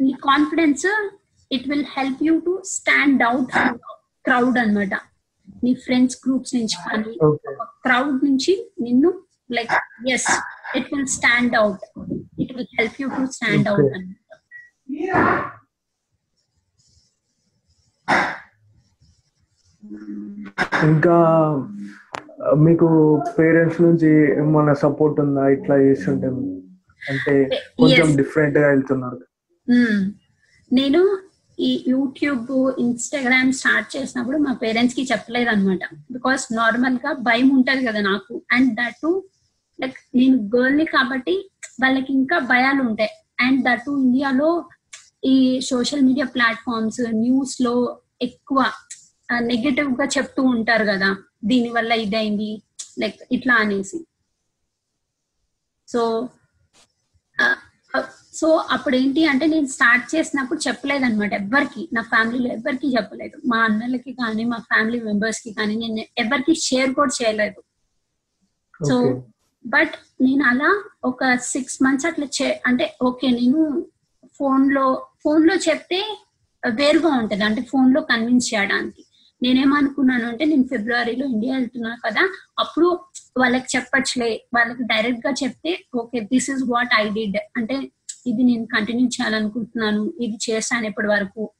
నీ confidence it will help you to stand out crowd అన్నమాట. నీ ఫ్రెండ్స్ గ్రూప్స్ నుంచి కానీ క్రౌడ్ నుంచి నిన్ను like yes it will stand out it will help you to stand out Okay. ఇంకా మీకు పేరెంట్స్ నుంచి ఏమన్నా సపోర్ట్ ఉందా? ఇట్లా చేస్తుంటే అంటే కొంచెం. డిఫరెంట్గా వెళ్తున్నారు. మ్మ్. నేను ఈ యూట్యూబ్ ఇన్స్టాగ్రామ్ స్టార్ట్ చేసినప్పుడు మా పేరెంట్స్కి చెప్పలేదు అనమాట బికాస్ నార్మల్గా భయం ఉంటది కదా నాకు. అండ్ దట్ లైక్ నేను గర్ల్ని కాబట్టి వాళ్ళకి ఇంకా భయాలు ఉంటాయి. అండ్ దట్ ఇండియాలో ఈ సోషల్ మీడియా ప్లాట్ఫామ్స్ న్యూస్లో ఎక్కువ నెగటివ్గా చెప్తూ ఉంటారు కదా దీని వల్ల ఇదైంది లైక్ ఇట్లా అనేసి. సో సో అప్పుడు ఏంటి అంటే నేను స్టార్ట్ చేసినప్పుడు చెప్పలేదు అనమాట ఎవ్వరికి నా ఫ్యామిలీలో ఎవ్వరికి చెప్పలేదు. మా అన్నలకి కానీ మా ఫ్యామిలీ మెంబర్స్కి కానీ నేను ఎవరికి షేర్ కూడా చేయలేదు. సో బట్ నేను అలా ఒక సిక్స్ మంత్స్ అట్లా చే అంటే ఓకే నేను ఫోన్లో ఫోన్లో చెప్తే వేరుగా ఉంటది. అంటే ఫోన్లో కన్విన్స్ చేయడానికి. నేనేమనుకున్నాను అంటే నేను ఫిబ్రవరిలో ఇండియా వెళ్తున్నాను కదా అప్పుడు వాళ్ళకి చెప్పచ్చులే. వాళ్ళకి డైరెక్ట్గా చెప్తే okay this is what I did అంటే ఇది నేను కంటిన్యూ చేయాలనుకుంటున్నాను ఇది చేశాను ఇప్పటి వరకు.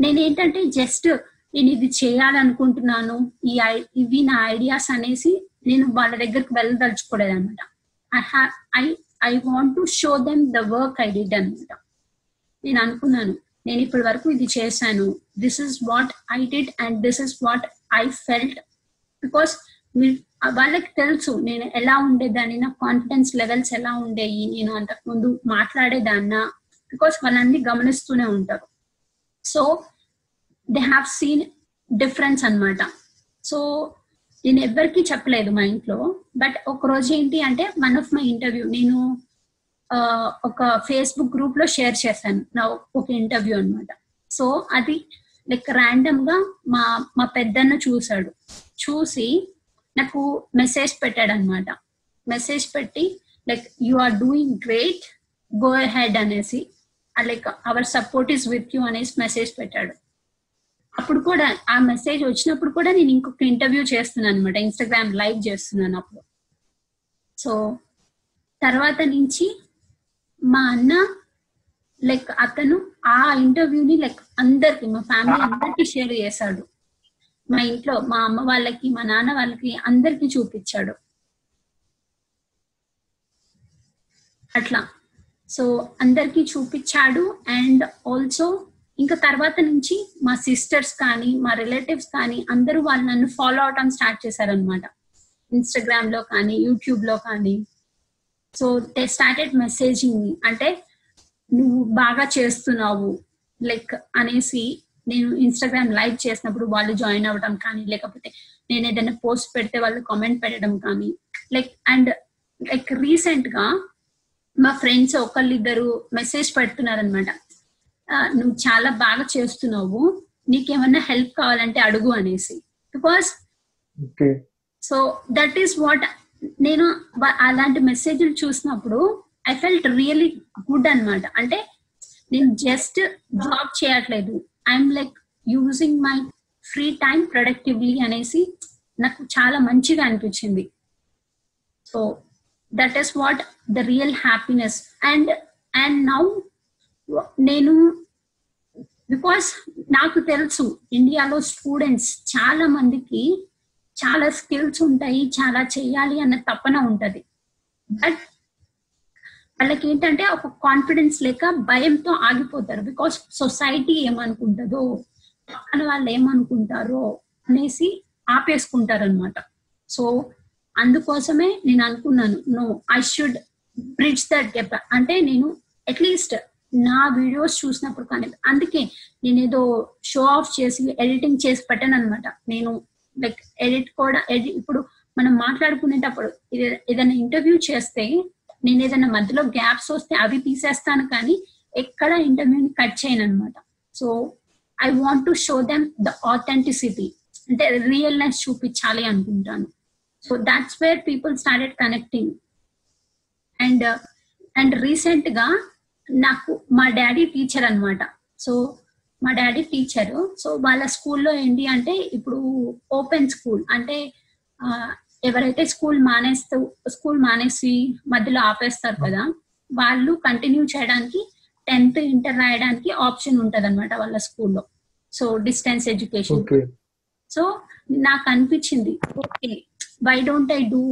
నేను ఏంటంటే జస్ట్ నేను ఇది చేయాలనుకుంటున్నాను ఈ ఐ- ఇవి నా ఐడియాస్ అనేసి నేను వాళ్ళ దగ్గరికి వెళ్ళదలుచుకోలేదు అనమాట I have I I want to show them the work I did అనమాట నేను అనుకున్నాను. నేను ఇప్పటి వరకు ఇది చేశాను. This is what I did and this is what I felt because వాళ్ళకి తెలుసు నేను ఎలా ఉండేదాన్ని నా కాన్ఫిడెన్స్ లెవెల్స్ ఎలా ఉండేవి నేను అంతకు ముందు మాట్లాడేదాన్నా బికాస్ వాళ్ళన్ని గమనిస్తూనే ఉంటారు. So they have seen difference అన్నమాట. సో నేను ఎవ్వరికీ చెప్పలేదు మా ఇంట్లో బట్ ఒక రోజు ఏంటి అంటే వన్ ఆఫ్ మై ఇంటర్వ్యూ నేను ఒక ఫేస్బుక్ గ్రూప్లో షేర్ చేశాను. నా ఒక ఇంటర్వ్యూ అన్నమాట. సో అది లైక్ ర్యాండమ్గా మా మా పెద్దన్న చూశాడు. చూసి నాకు మెసేజ్ పెట్టాడు అనమాట మెసేజ్ పెట్టి like you are doing great go ahead అనేసి. Like our support is with you అనేసి మెసేజ్ పెట్టాడు. అప్పుడు కూడా ఆ మెసేజ్ వచ్చినప్పుడు కూడా నేను ఇంకొక ఇంటర్వ్యూ చేస్తున్నాను అనమాట ఇన్స్టాగ్రామ్ లైవ్ చేస్తున్నాను అప్పుడు. సో తర్వాత నుంచి మా అన్న లైక్ అతను ఆ ఇంటర్వ్యూని లైక్ అందరికి మా ఫ్యామిలీ అందరికి షేర్ చేశాడు. మా ఇంట్లో మా అమ్మ వాళ్ళకి మా నాన్న వాళ్ళకి అందరికి చూపించాడు. అట్లా. సో అందరికి చూపించాడు అండ్ ఆల్సో ఇంకా తర్వాత నుంచి మా సిస్టర్స్ కానీ మా రిలేటివ్స్ కానీ అందరూ వాళ్ళు నన్ను ఫాలో అవటం స్టార్ట్ చేశారనమాట ఇన్స్టాగ్రామ్లో కానీ యూట్యూబ్లో కానీ. So they started messaging me అంటే నువ్వు బాగా చేస్తున్నావు. లైక్ అనేసి నేను ఇన్స్టాగ్రామ్ లైవ్ చేసినప్పుడు వాళ్ళు జాయిన్ అవ్వడం కానీ లేకపోతే నేను ఏదైనా పోస్ట్ పెడితే వాళ్ళు కామెంట్ పెట్టడం కానీ లైక్ అండ్ లైక్ రీసెంట్గా మా ఫ్రెండ్స్ ఒకళ్ళిద్దరు మెసేజ్ పెడుతున్నారనమాట నువ్వు చాలా బాగా చేస్తున్నావు. నీకేమన్నా హెల్ప్ కావాలంటే అడుగు అనేసి. Because so that is what నేను అలాంటి మెసేజ్లు చూసినప్పుడు ఐ ఫెల్ట్ రియలీ గుడ్ అన్నమాట. అంటే నేను జస్ట్ జాబ్ చేయట్లేదు. I'm like using my free time productively అనేసి నాకు చాలా మంచిగా అనిపించింది. So that is what the real happiness and and now నేను బికాస్ నాకు తెలుసు ఇండియాలో స్టూడెంట్స్ చాలా మందికి చాలా స్కిల్స్ ఉంటాయి చాలా చేయాలి అన్న తపన ఉంటది. బట్ వాళ్ళకి ఏంటంటే ఒక కాన్ఫిడెన్స్ లేక భయంతో ఆగిపోతారు. బికాస్ సొసైటీ ఏమనుకుంటుందో పక్కన వాళ్ళు ఏమనుకుంటారో అనేసి ఆపేసుకుంటారు అనమాట సో అందుకోసమే నేను అనుకున్నాను no I should bridge that gap. అంటే నేను అట్లీస్ట్ నా వీడియోస్ చూసినప్పుడు కానీ అందుకే నేను ఏదో షో ఆఫ్ చేసి ఎడిటింగ్ చేసి పెట్టాను అనమాట నేను లైక్ ఎడిట్ కూడా ఎడిట్ ఇప్పుడు మనం మాట్లాడుకునేటప్పుడు ఏదైనా ఇంటర్వ్యూ చేస్తే నేను ఏదైనా మధ్యలో గ్యాప్స్ వస్తే అవి తీసేస్తాను కానీ ఎక్కడ ఇంటర్వ్యూని కట్ చేయను అనమాట so I want to show them the authenticity అంటే రియల్నెస్ చూపించాలి అనుకుంటాను. So that's where people started connecting and and రీసెంట్గా నాకు మా డాడీ టీచర్ అన్నమాట. సో మా డాడీ టీచర్. సో వాళ్ళ స్కూల్లో ఏంటి అంటే ఇప్పుడు ఓపెన్ స్కూల్. అంటే ఎవరైతే స్కూల్ మానేస్తూ స్కూల్ మానేసి మధ్యలో ఆపేస్తారు కదా వాళ్ళు కంటిన్యూ చేయడానికి టెన్త్ ఇంటర్ రాయడానికి ఆప్షన్ ఉంటది అనమాట వాళ్ళ స్కూల్లో. So distance education. సో నాకు అనిపించింది okay why don't I do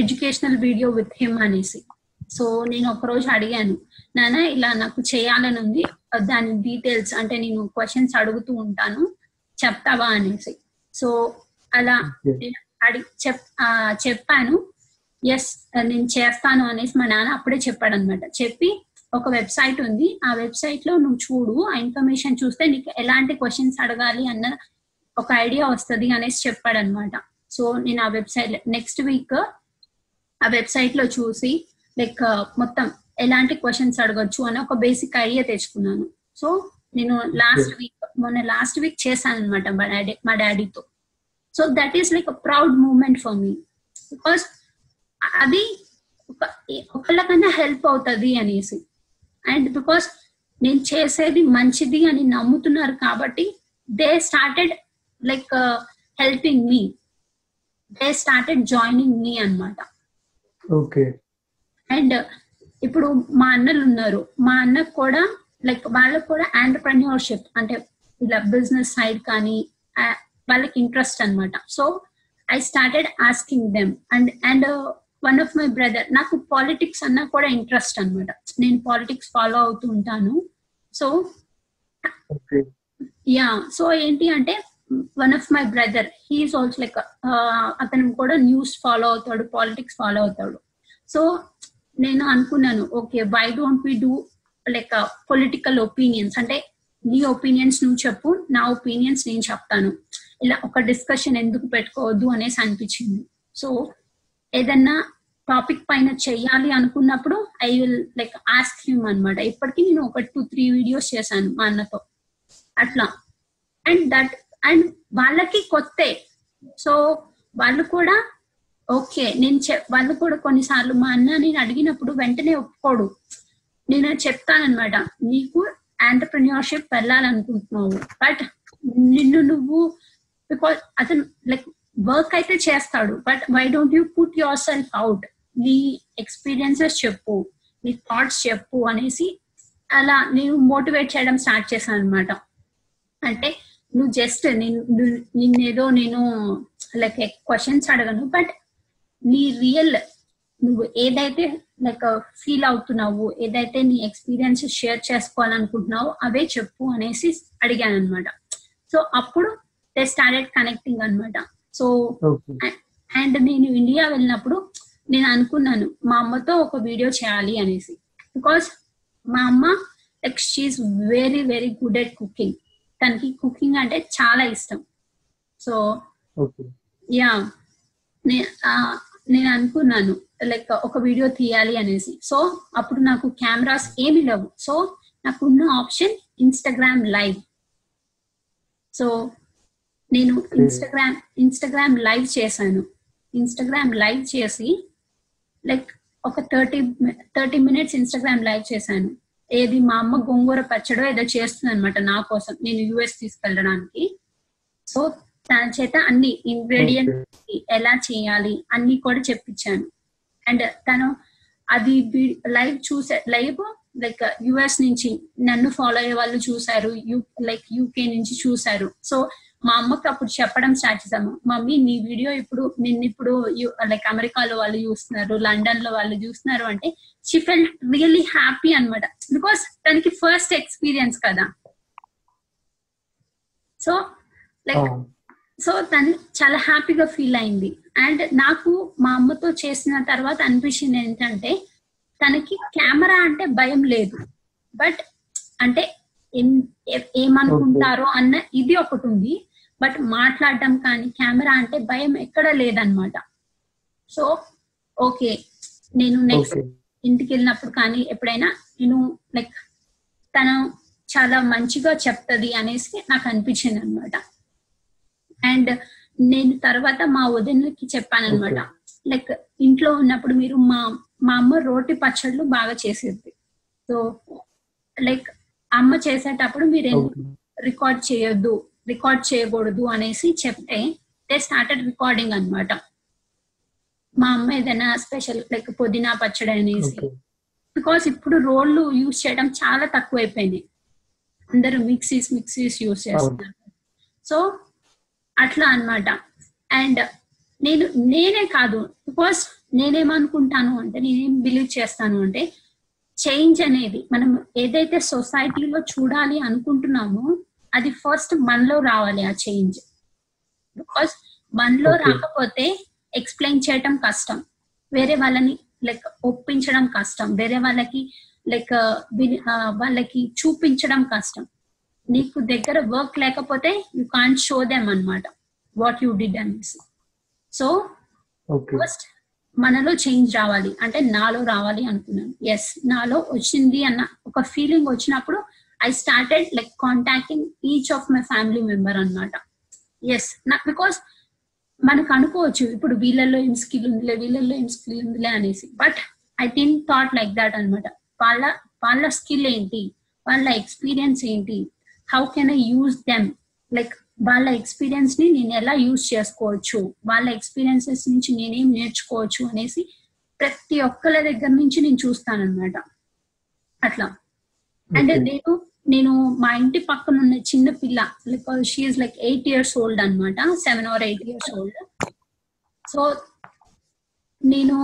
educational video with him అనేసి. సో నేను ఒక రోజు అడిగాను నాన్న ఇలా నాకు చేయాలని ఉంది దాని డీటెయిల్స్ అంటే నేను క్వశ్చన్స్ అడుగుతూ ఉంటాను. చెప్తావా అనేసి. సో అలా అడిగి చెప్ చెప్పాను. ఎస్ నేను చేస్తాను అనేసి మా నాన్న అప్పుడే చెప్పాడు అనమాట చెప్పి ఒక వెబ్సైట్ ఉంది. ఆ వెబ్సైట్లో నువ్వు చూడు ఆ ఇన్ఫర్మేషన్ చూస్తే నీకు ఎలాంటి క్వశ్చన్స్ అడగాలి అన్న ఒక ఐడియా వస్తుంది అనేసి చెప్పాడు అనమాట సో నేను ఆ వెబ్సైట్ నెక్స్ట్ వీక్ ఆ వెబ్సైట్లో చూసి లైక్ మొత్తం ఎలాంటి క్వశ్చన్స్ అడగొచ్చు అని ఒక బేసిక్ ఐడియా తెచ్చుకున్నాను. సో నేను లాస్ట్ వీక్ మొన్న లాస్ట్ వీక్ చేశాను అనమాట మా డాడీ మా డాడీతో so that is like a proud moment for me because అది ఒక ఒకళ్ళకన్నా హెల్ప్ అవుతుంది అనేసి. అండ్ బికాస్ నేను చేసేది మంచిది అని నమ్ముతున్నారు కాబట్టి they started like helping me they started joining me అన్నమాట. ఓకే అండ్ ఇప్పుడు మా అన్నలు ఉన్నారు. మా అన్నకు కూడా లైక్ వాళ్ళకు కూడా ఆంటర్ప్రెన్యూర్షిప్ అంటే ఇలా బిజినెస్ సైడ్ కానీ వాళ్ళకి ఇంట్రెస్ట్ అన్నమాట. So I started asking them and and one of my brother నాకు పాలిటిక్స్ అన్నా కూడా ఇంట్రెస్ట్ అన్నమాట. నేను పాలిటిక్స్ ఫాలో అవుతూ ఉంటాను. సో యా సో ఏంటి అంటే one of my brother he's also like అతను కూడా న్యూస్ ఫాలో అవుతాడు పాలిటిక్స్ ఫాలో అవుతాడు. సో నేను అనుకున్నాను okay why don't we do like political opinions అంటే నీ ఒపీనియన్స్ నువ్వు చెప్పు నా ఒపీనియన్స్ నేను చెప్తాను. ఇలా ఒక డిస్కషన్ ఎందుకు పెట్టుకోవద్దు అనేసి అనిపించింది. సో ఏదన్నా టాపిక్ పైన చెయ్యాలి అనుకున్నప్పుడు I will like ask him అనమాట ఇప్పటికీ నేను ఒక టూ త్రీ వీడియోస్ చేశాను మా అన్నతో. అట్లా. అండ్ దట్ అండ్ వాళ్ళకి కొత్తే. సో వాళ్ళు కూడా ఓకే నేను వాళ్ళు కూడా కొన్నిసార్లు మా అన్న నేను అడిగినప్పుడు వెంటనే ఒప్పుకోడు. నేను చెప్తానమాట నీకు ఆంటర్ప్రిన్యూర్షిప్ వెళ్ళాలనుకుంటున్నావు. బట్ నిన్ను నువ్వు బికాస్ అతను లైక్ వర్క్ అయితే చేస్తాడు but why don't you put yourself out నీ ఎక్స్పీరియన్సెస్ చెప్పు నీ థాట్స్ చెప్పు అనేసి అలా నేను మోటివేట్ చేయడం స్టార్ట్ చేశాను అనమాట అంటే నువ్వు జస్ట్ నిన్నేదో నేను లైక్ క్వశ్చన్స్ అడగను బట్ నీ రియల్ నువ్వు ఏదైతే లైక్ ఫీల్ అవుతున్నావు ఏదైతే నీ ఎక్స్పీరియన్స్ షేర్ చేసుకోవాలనుకుంటున్నావో అవే చెప్పు అనేసి అడిగాను అనమాట సో అప్పుడు దే స్టార్టెడ్ కనెక్టింగ్ అనమాట సో అండ్ నేను ఇండియా వెళ్ళినప్పుడు నేను అనుకున్నాను మా అమ్మతో ఒక వీడియో చేయాలి అనేసి. బికాస్ మా అమ్మ like she's very very good at cooking తనకి కుకింగ్ అంటే చాలా ఇష్టం. సో యా నేను అనుకున్నాను లైక్ ఒక వీడియో తీయాలి అనేసి. సో అప్పుడు నాకు కెమెరాస్ ఏమి లేవు. సో నాకున్న ఆప్షన్ ఇన్స్టాగ్రామ్ లైవ్ సో నేను ఇన్స్టాగ్రామ్ ఇన్స్టాగ్రామ్ లైవ్ చేశాను. ఇన్స్టాగ్రామ్ లైవ్ చేసి లైక్ ఒక thirty thirty minutes Instagram live చేశాను. ఏది మా అమ్మ గోంగూర పచ్చడో ఏదో చేస్తుంది అనమాట నా కోసం. నేను యుఎస్ తీసుకెళ్ళడానికి. సో తన చేత అన్ని ఇంగ్రీడియంట్స్ ఎలా చేయాలి అన్ని కూడా చెప్పించాను. అండ్ తను అది లైవ్ చూసే లైవ్ లైక్ యుఎస్ నుంచి నన్ను ఫాలో అయ్యే వాళ్ళు చూసారు యూ లైక్ యూకే నుంచి చూసారు. సో మా అమ్మకి అప్పుడు చెప్పడం స్టార్ట్ చేసాము మమ్మీ నీ వీడియో ఇప్పుడు నిన్న ఇప్పుడు లైక్ అమెరికాలో వాళ్ళు చూస్తున్నారు లండన్లో వాళ్ళు చూస్తున్నారు అంటే షీ ఫెల్ రియల్లీ హ్యాపీ అనమాట బికాస్ తనకి ఫస్ట్ ఎక్స్పీరియన్స్ కదా. సో లైక్ సో తను చాలా హ్యాపీగా ఫీల్ అయింది. అండ్ నాకు మా అమ్మతో చేసిన తర్వాత అనిపించింది ఏంటంటే తనకి కెమెరా అంటే భయం లేదు. బట్ అంటే ఏమనుకుంటారో అన్న ఇది ఒకటి ఉంది. బట్ మాట్లాడడం కానీ కెమెరా అంటే భయం ఎక్కడ లేదనమాట సో ఓకే. నేను నెక్స్ట్ ఇంటికి వెళ్ళినప్పుడు కానీ ఎప్పుడైనా నేను లైక్ తను చాలా మంచిగా చెప్తుంది అనేసి నాకు అనిపించింది అనమాట అండ్ నేను తర్వాత మా వదినకి చెప్పాను అనమాట లైక్ ఇంట్లో ఉన్నప్పుడు మీరు మా మా అమ్మ రోటి పచ్చళ్ళు బాగా చేసేది. సో లైక్ అమ్మ చేసేటప్పుడు మీరు రికార్డ్ చేయొద్దు రికార్డ్ చేయకూడదు అనేసి చెప్తే దే స్టార్టెడ్ రికార్డింగ్ అనమాట మా అమ్మ ఏదైనా స్పెషల్ లైక్ పుదీనా పచ్చడి అనేసి. బికాస్ ఇప్పుడు రోళ్ళు యూజ్ చేయడం చాలా తక్కువ అయిపోయినాయి అందరూ మిక్సీస్ మిక్సీస్ యూజ్ చేస్తున్నారు. సో అట్లా అనమాట అండ్ నేను నేనే కాదు బికాస్ నేనేమనుకుంటాను అంటే నేనేం బిలీవ్ చేస్తాను అంటే చేంజ్ అనేది మనం ఏదైతే సొసైటీలో చూడాలి అనుకుంటున్నామో అది ఫస్ట్ మనలో రావాలి ఆ చేంజ్ బికాస్ మనలో రాకపోతే ఎక్స్ప్లెయిన్ చేయటం కష్టం. వేరే వాళ్ళని లైక్ ఒప్పించడం కష్టం. వేరే వాళ్ళకి లైక్ వాళ్ళకి చూపించడం కష్టం. నీకు దగ్గర వర్క్ లేకపోతే యూ కాంట్ షో దెమ్ అనమాట వాట్ యూ డిడ్ అనేసి సో ఫస్ట్ మనలో చేంజ్ రావాలి అంటే నాలో రావాలి అనుకున్నాను. ఎస్ నాలో వచ్చింది అన్న ఒక ఫీలింగ్ వచ్చినప్పుడు I started like contacting each of my family member అనమాట ఎస్ నా బికాస్ మనకు అనుకోవచ్చు ఇప్పుడు వీళ్ళల్లో ఏం స్కిల్ ఉందిలే వీళ్ళల్లో ఏం స్కిల్ ఉందిలే అనేసి. But I think thought like that అనమాట వాళ్ళ వాళ్ళ స్కిల్ ఏంటి? వాళ్ళ ఎక్స్పీరియన్స్ ఏంటి? How can I use them like వాళ్ళ ఎక్స్పీరియన్స్ని నేను ఎలా యూజ్ చేసుకోవచ్చు? వాళ్ళ ఎక్స్పీరియన్సెస్ నుంచి నేనేం నేర్చుకోవచ్చు అనేసి ప్రతి ఒక్కళ్ళ దగ్గర నుంచి నేను చూస్తాను అనమాట అట్లా అండ్ నేను నేను మా ఇంటి పక్కన ఉన్న చిన్న పిల్ల like she's like eight years old అనమాట seven or eight years old so నేను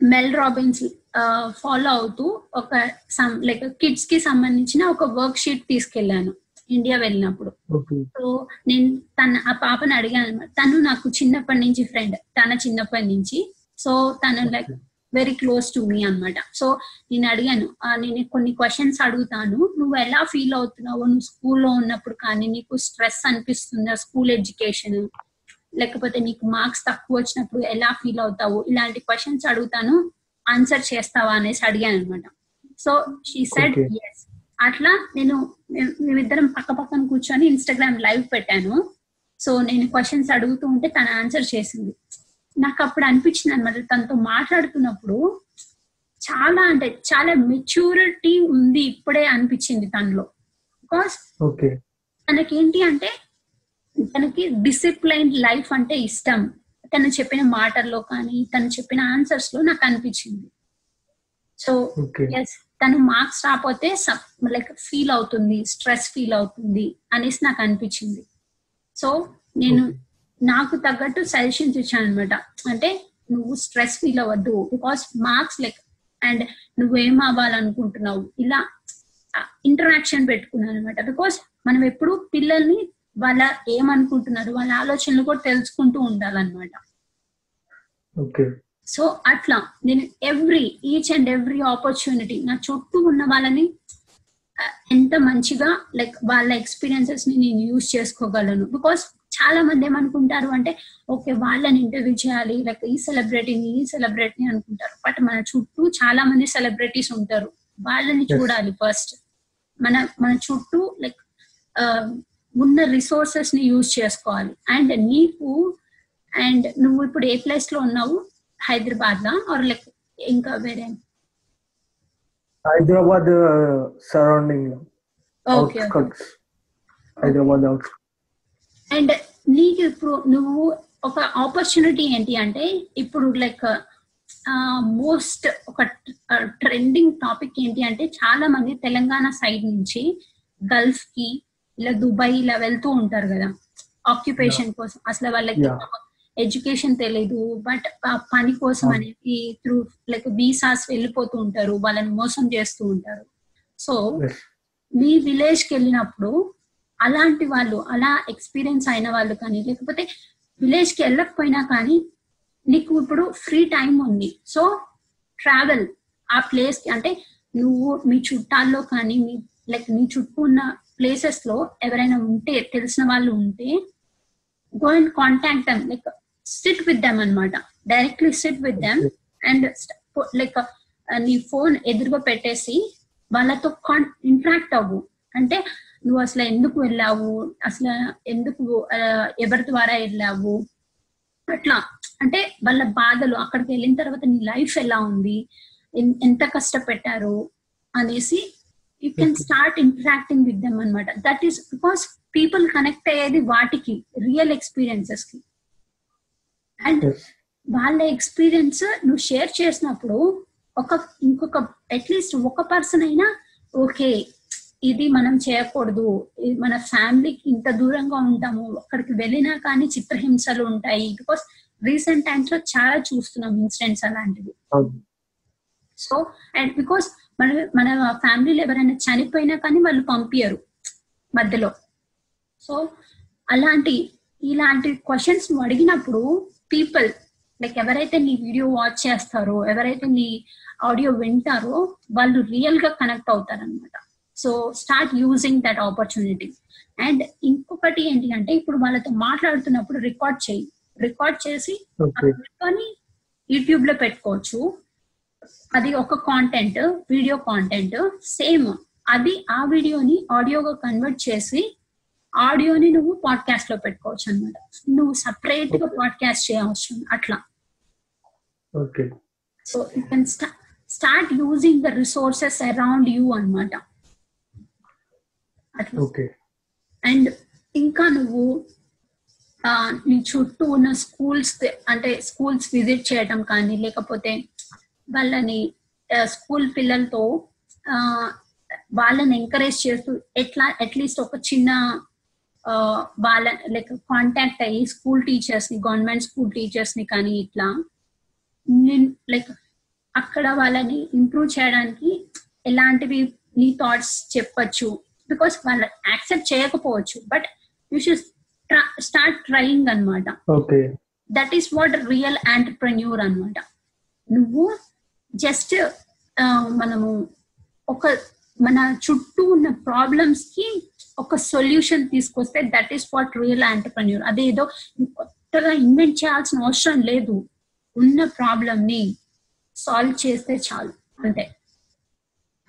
మెల్ రాబిన్స్ ఫాలో అవుతూ ఒక సమ్ లైక్ కిడ్స్కి సంబంధించిన ఒక వర్క్ షీట్ తీసుకెళ్ళాను ఇండియా వెళ్ళినప్పుడు సో నేను తన ఆ పాపని అడిగాను అనమాట. తను నాకు చిన్నప్పటి నుంచి ఫ్రెండ్ తన చిన్నప్పటి నుంచి. సో తను like very close to me అన్నమాట సో నేను అడిగాను "ఆ, నేను కొన్ని క్వశ్చన్స్ అడుగుతాను. నువ్వు ఎలా ఫీల్ అవుతున్నావు నువ్వు స్కూల్లో ఉన్నప్పుడు కానీ నీకు స్ట్రెస్ అనిపిస్తుందా? స్కూల్ ఎడ్యుకేషన్ లేకపోతే నీకు మార్క్స్ తక్కువ వచ్చినప్పుడు ఎలా ఫీల్ అవుతావు? ఇలాంటి క్వశ్చన్స్ అడుగుతాను. ఆన్సర్ చేస్తావా అనేసి అడిగాను అనమాట సో షీ సెడ్. ఎస్ అట్లా నేను మేము- మేమిద్దరం పక్క పక్కన కూర్చొని ఇన్స్టాగ్రామ్ లైవ్ పెట్టాను. సో నేను క్వశ్చన్స్ అడుగుతూ ఉంటే తన ఆన్సర్ చేసింది. నాకు అప్పుడు అనిపించింది అనమాట తనతో మాట్లాడుతున్నప్పుడు చాలా అంటే చాలా మెచ్యూరిటీ ఉంది ఇప్పుడే అనిపించింది తనలో. బికాస్ తనకేంటి అంటే తనకి డిసిప్లైన్ లైఫ్ అంటే ఇష్టం. తను చెప్పిన మాటల్లో కానీ తను చెప్పిన ఆన్సర్స్లో నాకు అనిపించింది. సో ఎస్ తను మార్క్స్ రాకపోతే లైక్ ఫీల్ అవుతుంది స్ట్రెస్ ఫీల్ అవుతుంది అనేసి నాకు అనిపించింది. సో నేను నాకు తగ్గట్టు సజెషన్స్ ఇచ్చాను అనమాట అంటే నువ్వు స్ట్రెస్ ఫీల్ అవ్వద్దు. బికాస్ మార్క్స్ లైక్ అండ్ నువ్వేం అవ్వాలనుకుంటున్నావు? ఇలా ఇంటరాక్షన్ పెట్టుకున్నాను అనమాట బికాస్ మనం ఎప్పుడు పిల్లల్ని వాళ్ళ ఏమనుకుంటున్నారు వాళ్ళ ఆలోచనలు కూడా తెలుసుకుంటూ ఉండాలన్నమాట. ఓకే. సో అట్లా నేను every each and every opportunity నా చుట్టూ ఉన్న వాళ్ళని ఎంత మంచిగా లైక్ వాళ్ళ ఎక్స్పీరియన్సెస్ని నేను యూజ్ చేసుకోగలను. బికాస్ చాలా మంది ఏమనుకుంటారు అంటే ఓకే వాళ్ళని ఇంటర్వ్యూ చేయాలి లైక్ ఈ సెలబ్రిటీని ఈ సెలబ్రిటీని అనుకుంటారు. బట్ మన చుట్టూ చాలా మంది సెలబ్రిటీస్ ఉంటారు. వాళ్ళని. చూడాలి ఫస్ట్. మన మన చుట్టూ లైక్ ఉన్న రిసోర్సెస్ని యూజ్ చేసుకోవాలి. అండ్ నీకు అండ్ నువ్వు ఇప్పుడు ఏ ప్లేస్లో ఉన్నావు? హైదరాబాద్ లా ఆర్ లైక్ ఇంకా వేరే? Hyderabad surrounding okay outskirts Hyderabad and నీకు ఇప్పుడు నువ్వు ఒక ఆపర్చునిటీ ఏంటి అంటే ఇప్పుడు లైక్ మోస్ట్ ఒక ట్రెండింగ్ టాపిక్ ఏంటి అంటే చాలా మంది తెలంగాణ సైడ్ నుంచి గల్ఫ్కి ఇలా దుబాయ్ ఇలా వెళ్తూ ఉంటారు కదా. ఆక్యుపేషన్ కోసం. అసలు వాళ్ళకి. ఎడ్యుకేషన్ తెలీదు. బట్ పని కోసం. అనేది త్రూ లైక్ వీసాస్ వెళ్ళిపోతూ ఉంటారు. వాళ్ళని మోసం చేస్తూ ఉంటారు. సో మీ విలేజ్కి వెళ్ళినప్పుడు అలాంటి వాళ్ళు అలా ఎక్స్పీరియన్స్ అయిన వాళ్ళు కానీ లేకపోతే విలేజ్కి వెళ్ళకపోయినా కానీ నీకు ఇప్పుడు ఫ్రీ టైం ఉంది. సో ట్రావెల్ ఆ ప్లేస్కి అంటే నువ్వు మీ చుట్టాల్లో కానీ మీ లైక్ నీ చుట్టూ ఉన్న ప్లేసెస్లో ఎవరైనా ఉంటే తెలిసిన వాళ్ళు ఉంటే go and contact them like sit with them అనమాట directly sit with them and like నీ ఫోన్ ఎదురుగా పెట్టేసి వాళ్ళతో కాన్ ఇంటరాక్ట్ అవ్వు. అంటే నువ్వు అసలు ఎందుకు వెళ్ళావు? అసలు ఎందుకు ఆ, ఎవరి ద్వారా వెళ్ళావు? అట్లా. అంటే వాళ్ళ బాధలు అక్కడికి వెళ్ళిన తర్వాత నీ లైఫ్ ఎలా ఉంది? ఎంత కష్టపెట్టారు? అనేసి you can start interacting with them అనమాట that is because people connect అయ్యేది వాటికి రియల్ ఎక్స్పీరియన్సెస్కి. అండ్ వాళ్ళ ఎక్స్పీరియన్స్ నువ్వు షేర్ చేసినప్పుడు ఒక ఇంకొక అట్లీస్ట్ ఒక పర్సన్ అయినా ఓకే ఇది మనం చేయకూడదు. మన ఫ్యామిలీకి ఇంత దూరంగా ఉంటాము. అక్కడికి వెళ్ళినా కానీ చిత్రహింసలు ఉంటాయి. బికాస్ రీసెంట్ టైమ్స్లో చాలా చూస్తున్నాం ఇన్సిడెంట్స్ అలాంటివి. సో అండ్ బికాస్ మన మన ఫ్యామిలీలో ఎవరైనా చనిపోయినా కానీ వాళ్ళు పంపించరు మధ్యలో. సో అలాంటి ఇలాంటి క్వశ్చన్స్ నువ్వు అడిగినప్పుడు పీపుల్ లైక్ ఎవరైతే నీ వీడియో వాచ్ చేస్తారో ఎవరైతే నీ ఆడియో వింటారో వాళ్ళు రియల్గా కనెక్ట్ అవుతారనమాట so start using that opportunity and ఇంకొకటి ఏంటి అంటే ఇప్పుడు వాళ్ళతో మాట్లాడుతున్నప్పుడు రికార్డ్ చేయి. రికార్డ్ చేసి యూట్యూబ్లో పెట్టుకోవచ్చు. అది ఒక కాంటెంట్ వీడియో కాంటెంట్ సేమ్ అది ఆ వీడియోని ఆడియోగా కన్వర్ట్ చేసి ఆడియోని నువ్వు పాడ్కాస్ట్లో పెట్టుకోవచ్చు అనమాట నువ్వు సపరేట్గా పాడ్కాస్ట్ చేయవచ్చు. అట్లా. So you can start using the resources around you అన్నమాట. అట్లా అండ్ ఇంకా నువ్వు నీ చుట్టూ ఉన్న స్కూల్స్ అంటే స్కూల్స్ విజిట్ చేయటం కానీ లేకపోతే వాళ్ళని స్కూల్ పిల్లలతో వాళ్ళని ఎంకరేజ్ చేస్తూ ఎట్లా అట్లీస్ట్ ఒక చిన్న వాళ్ళ లైక్ కాంటాక్ట్ అయ్యి స్కూల్ టీచర్స్ని గవర్నమెంట్ స్కూల్ టీచర్స్ని కానీ ఇట్లా లైక్ అక్కడ వాళ్ళని ఇంప్రూవ్ చేయడానికి ఎలాంటివి నీ థాట్స్ చెప్పచ్చు. బికాస్ వాళ్ళు యాక్సెప్ట్ చేయకపోవచ్చు but you should start trying అన్నమాట. Okay. That is what real entrepreneur అన్నమాట. నువ్వు జస్ట్ మనము ఒక మన చుట్టూ ఉన్న ప్రాబ్లమ్స్కి ఒక సొల్యూషన్ తీసుకొస్తే that is what real entrepreneur అదేదో కొత్తగా ఇన్వెంట్ చేయాల్సిన అవసరం లేదు. ఉన్న ప్రాబ్లమ్ని సాల్వ్ చేస్తే చాలు. అంతే.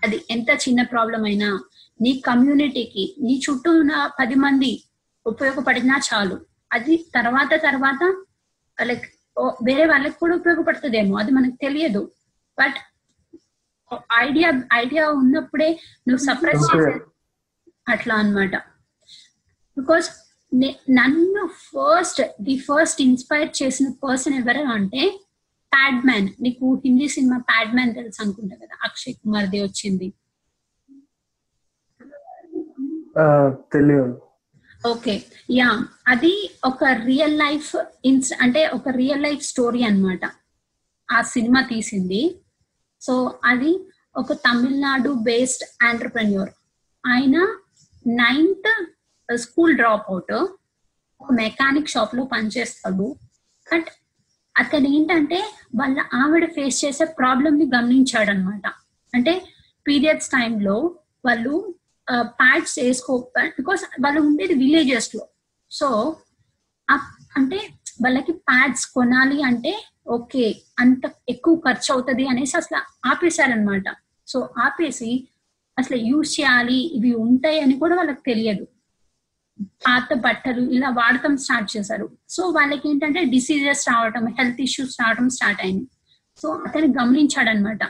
అది ఎంత చిన్న ప్రాబ్లం అయినా నీ కమ్యూనిటీకి నీ చుట్టూ ఉన్న పది మంది ఉపయోగపడినా చాలు. అది తర్వాత తర్వాత లైక్ వేరే వాళ్ళకి కూడా ఉపయోగపడుతుందేమో అది మనకు తెలియదు. బట్ ఐడియా ఐడియా ఉన్నప్పుడే నువ్వు సప్రెస్. చేసే అట్లా అన్నమాట. బికాస్ నన్ను ఫస్ట్ ది ఫస్ట్ ఇన్స్పైర్ చేసిన పర్సన్ ఎవరు అంటే ప్యాడ్ మ్యాన్ నీకు హిందీ సినిమా ప్యాడ్ మ్యాన్ తెలుసు అనుకుంటా కదా అక్షయ్ కుమార్ ది వచ్చింది. తెలియదు. ఓకే. యా అది ఒక రియల్ లైఫ్ ఇన్స్ అంటే ఒక రియల్ లైఫ్ స్టోరీ అన్నమాట. ఆ సినిమా తీసింది. సో అది ఒక తమిళనాడు బేస్డ్ ఆంటర్ప్రెన్యూర్ ఆయన నైన్త్ స్కూల్ డ్రాప్ అవుట్ ఒక మెకానిక్ షాప్లో పనిచేస్తాడు. బట్ అతను ఏంటంటే వాళ్ళ ఆవిడ ఫేస్ చేసే ప్రాబ్లమ్ని గమనించాడు అనమాట అంటే పీరియడ్స్ టైంలో వాళ్ళు ప్యాడ్స్ వేసుకో బికాస్ వాళ్ళు ఉండేది విలేజెస్లో. సో అంటే వాళ్ళకి ప్యాడ్స్ కొనాలి అంటే ఓకే అంత ఎక్కువ ఖర్చు అవుతుంది అనేసి అసలు ఆపేశారనమాట సో ఆపేసి అసలు యూజ్ చేయాలి ఇవి ఉంటాయి అని కూడా వాళ్ళకి తెలియదు. పాత బట్టలు ఇలా వాడటం స్టార్ట్ చేశారు. సో వాళ్ళకి ఏంటంటే డిసీజెస్ రావటం హెల్త్ ఇష్యూస్ రావడం స్టార్ట్ అయింది. సో అతను గమనించాడనమాట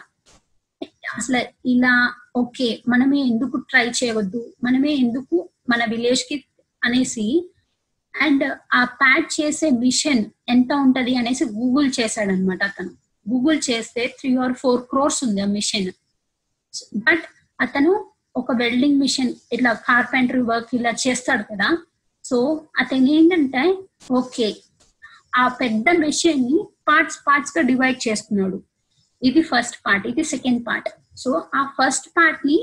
అసలు ఇలా ఓకే మనమే ఎందుకు ట్రై చేయవద్దు మనమే ఎందుకు మన విలేజ్కి అనేసి అండ్ ఆ ప్యాడ్ చేసే మిషన్ ఎంత ఉంటది అనేసి గూగుల్ చేశాడనమాట అతను. గూగుల్ చేస్తే త్రీ ఆర్ ఫోర్ క్రోర్స్ ఉంది ఆ మిషన్. బట్ అతను ఒక వెల్డింగ్ మిషన్ ఇట్లా కార్పెంటరీ వర్క్ ఇలా చేస్తాడు కదా. సో అతను ఏంటంటే ఓకే ఆ పెద్ద మెషిన్ని పార్ట్స్ పార్ట్స్గా డివైడ్ చేస్తున్నాడు. ఇది ఫస్ట్ పార్ట్ ఇది సెకండ్ పార్ట్ సో ఆ ఫస్ట్ పార్ట్ని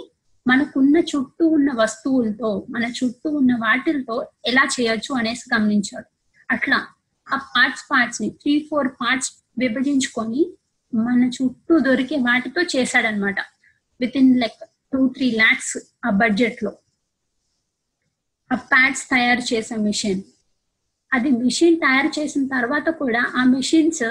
మనకున్న చుట్టూ ఉన్న వస్తువులతో మన చుట్టూ ఉన్న వాటిలతో ఎలా చేయొచ్చు అనేసి గమనించాడు. అట్లా ఆ పార్ట్స్ పార్ట్స్ని త్రీ ఫోర్ పార్ట్స్ విభజించుకొని మన చుట్టూ దొరికే వాటితో చేశాడనమాట within like two three lakhs ఆ బడ్జెట్లో ఆ ప్యాడ్స్ తయారు చేసే మిషన్ అది మిషన్ తయారు చేసిన తర్వాత కూడా ఆ మిషన్స్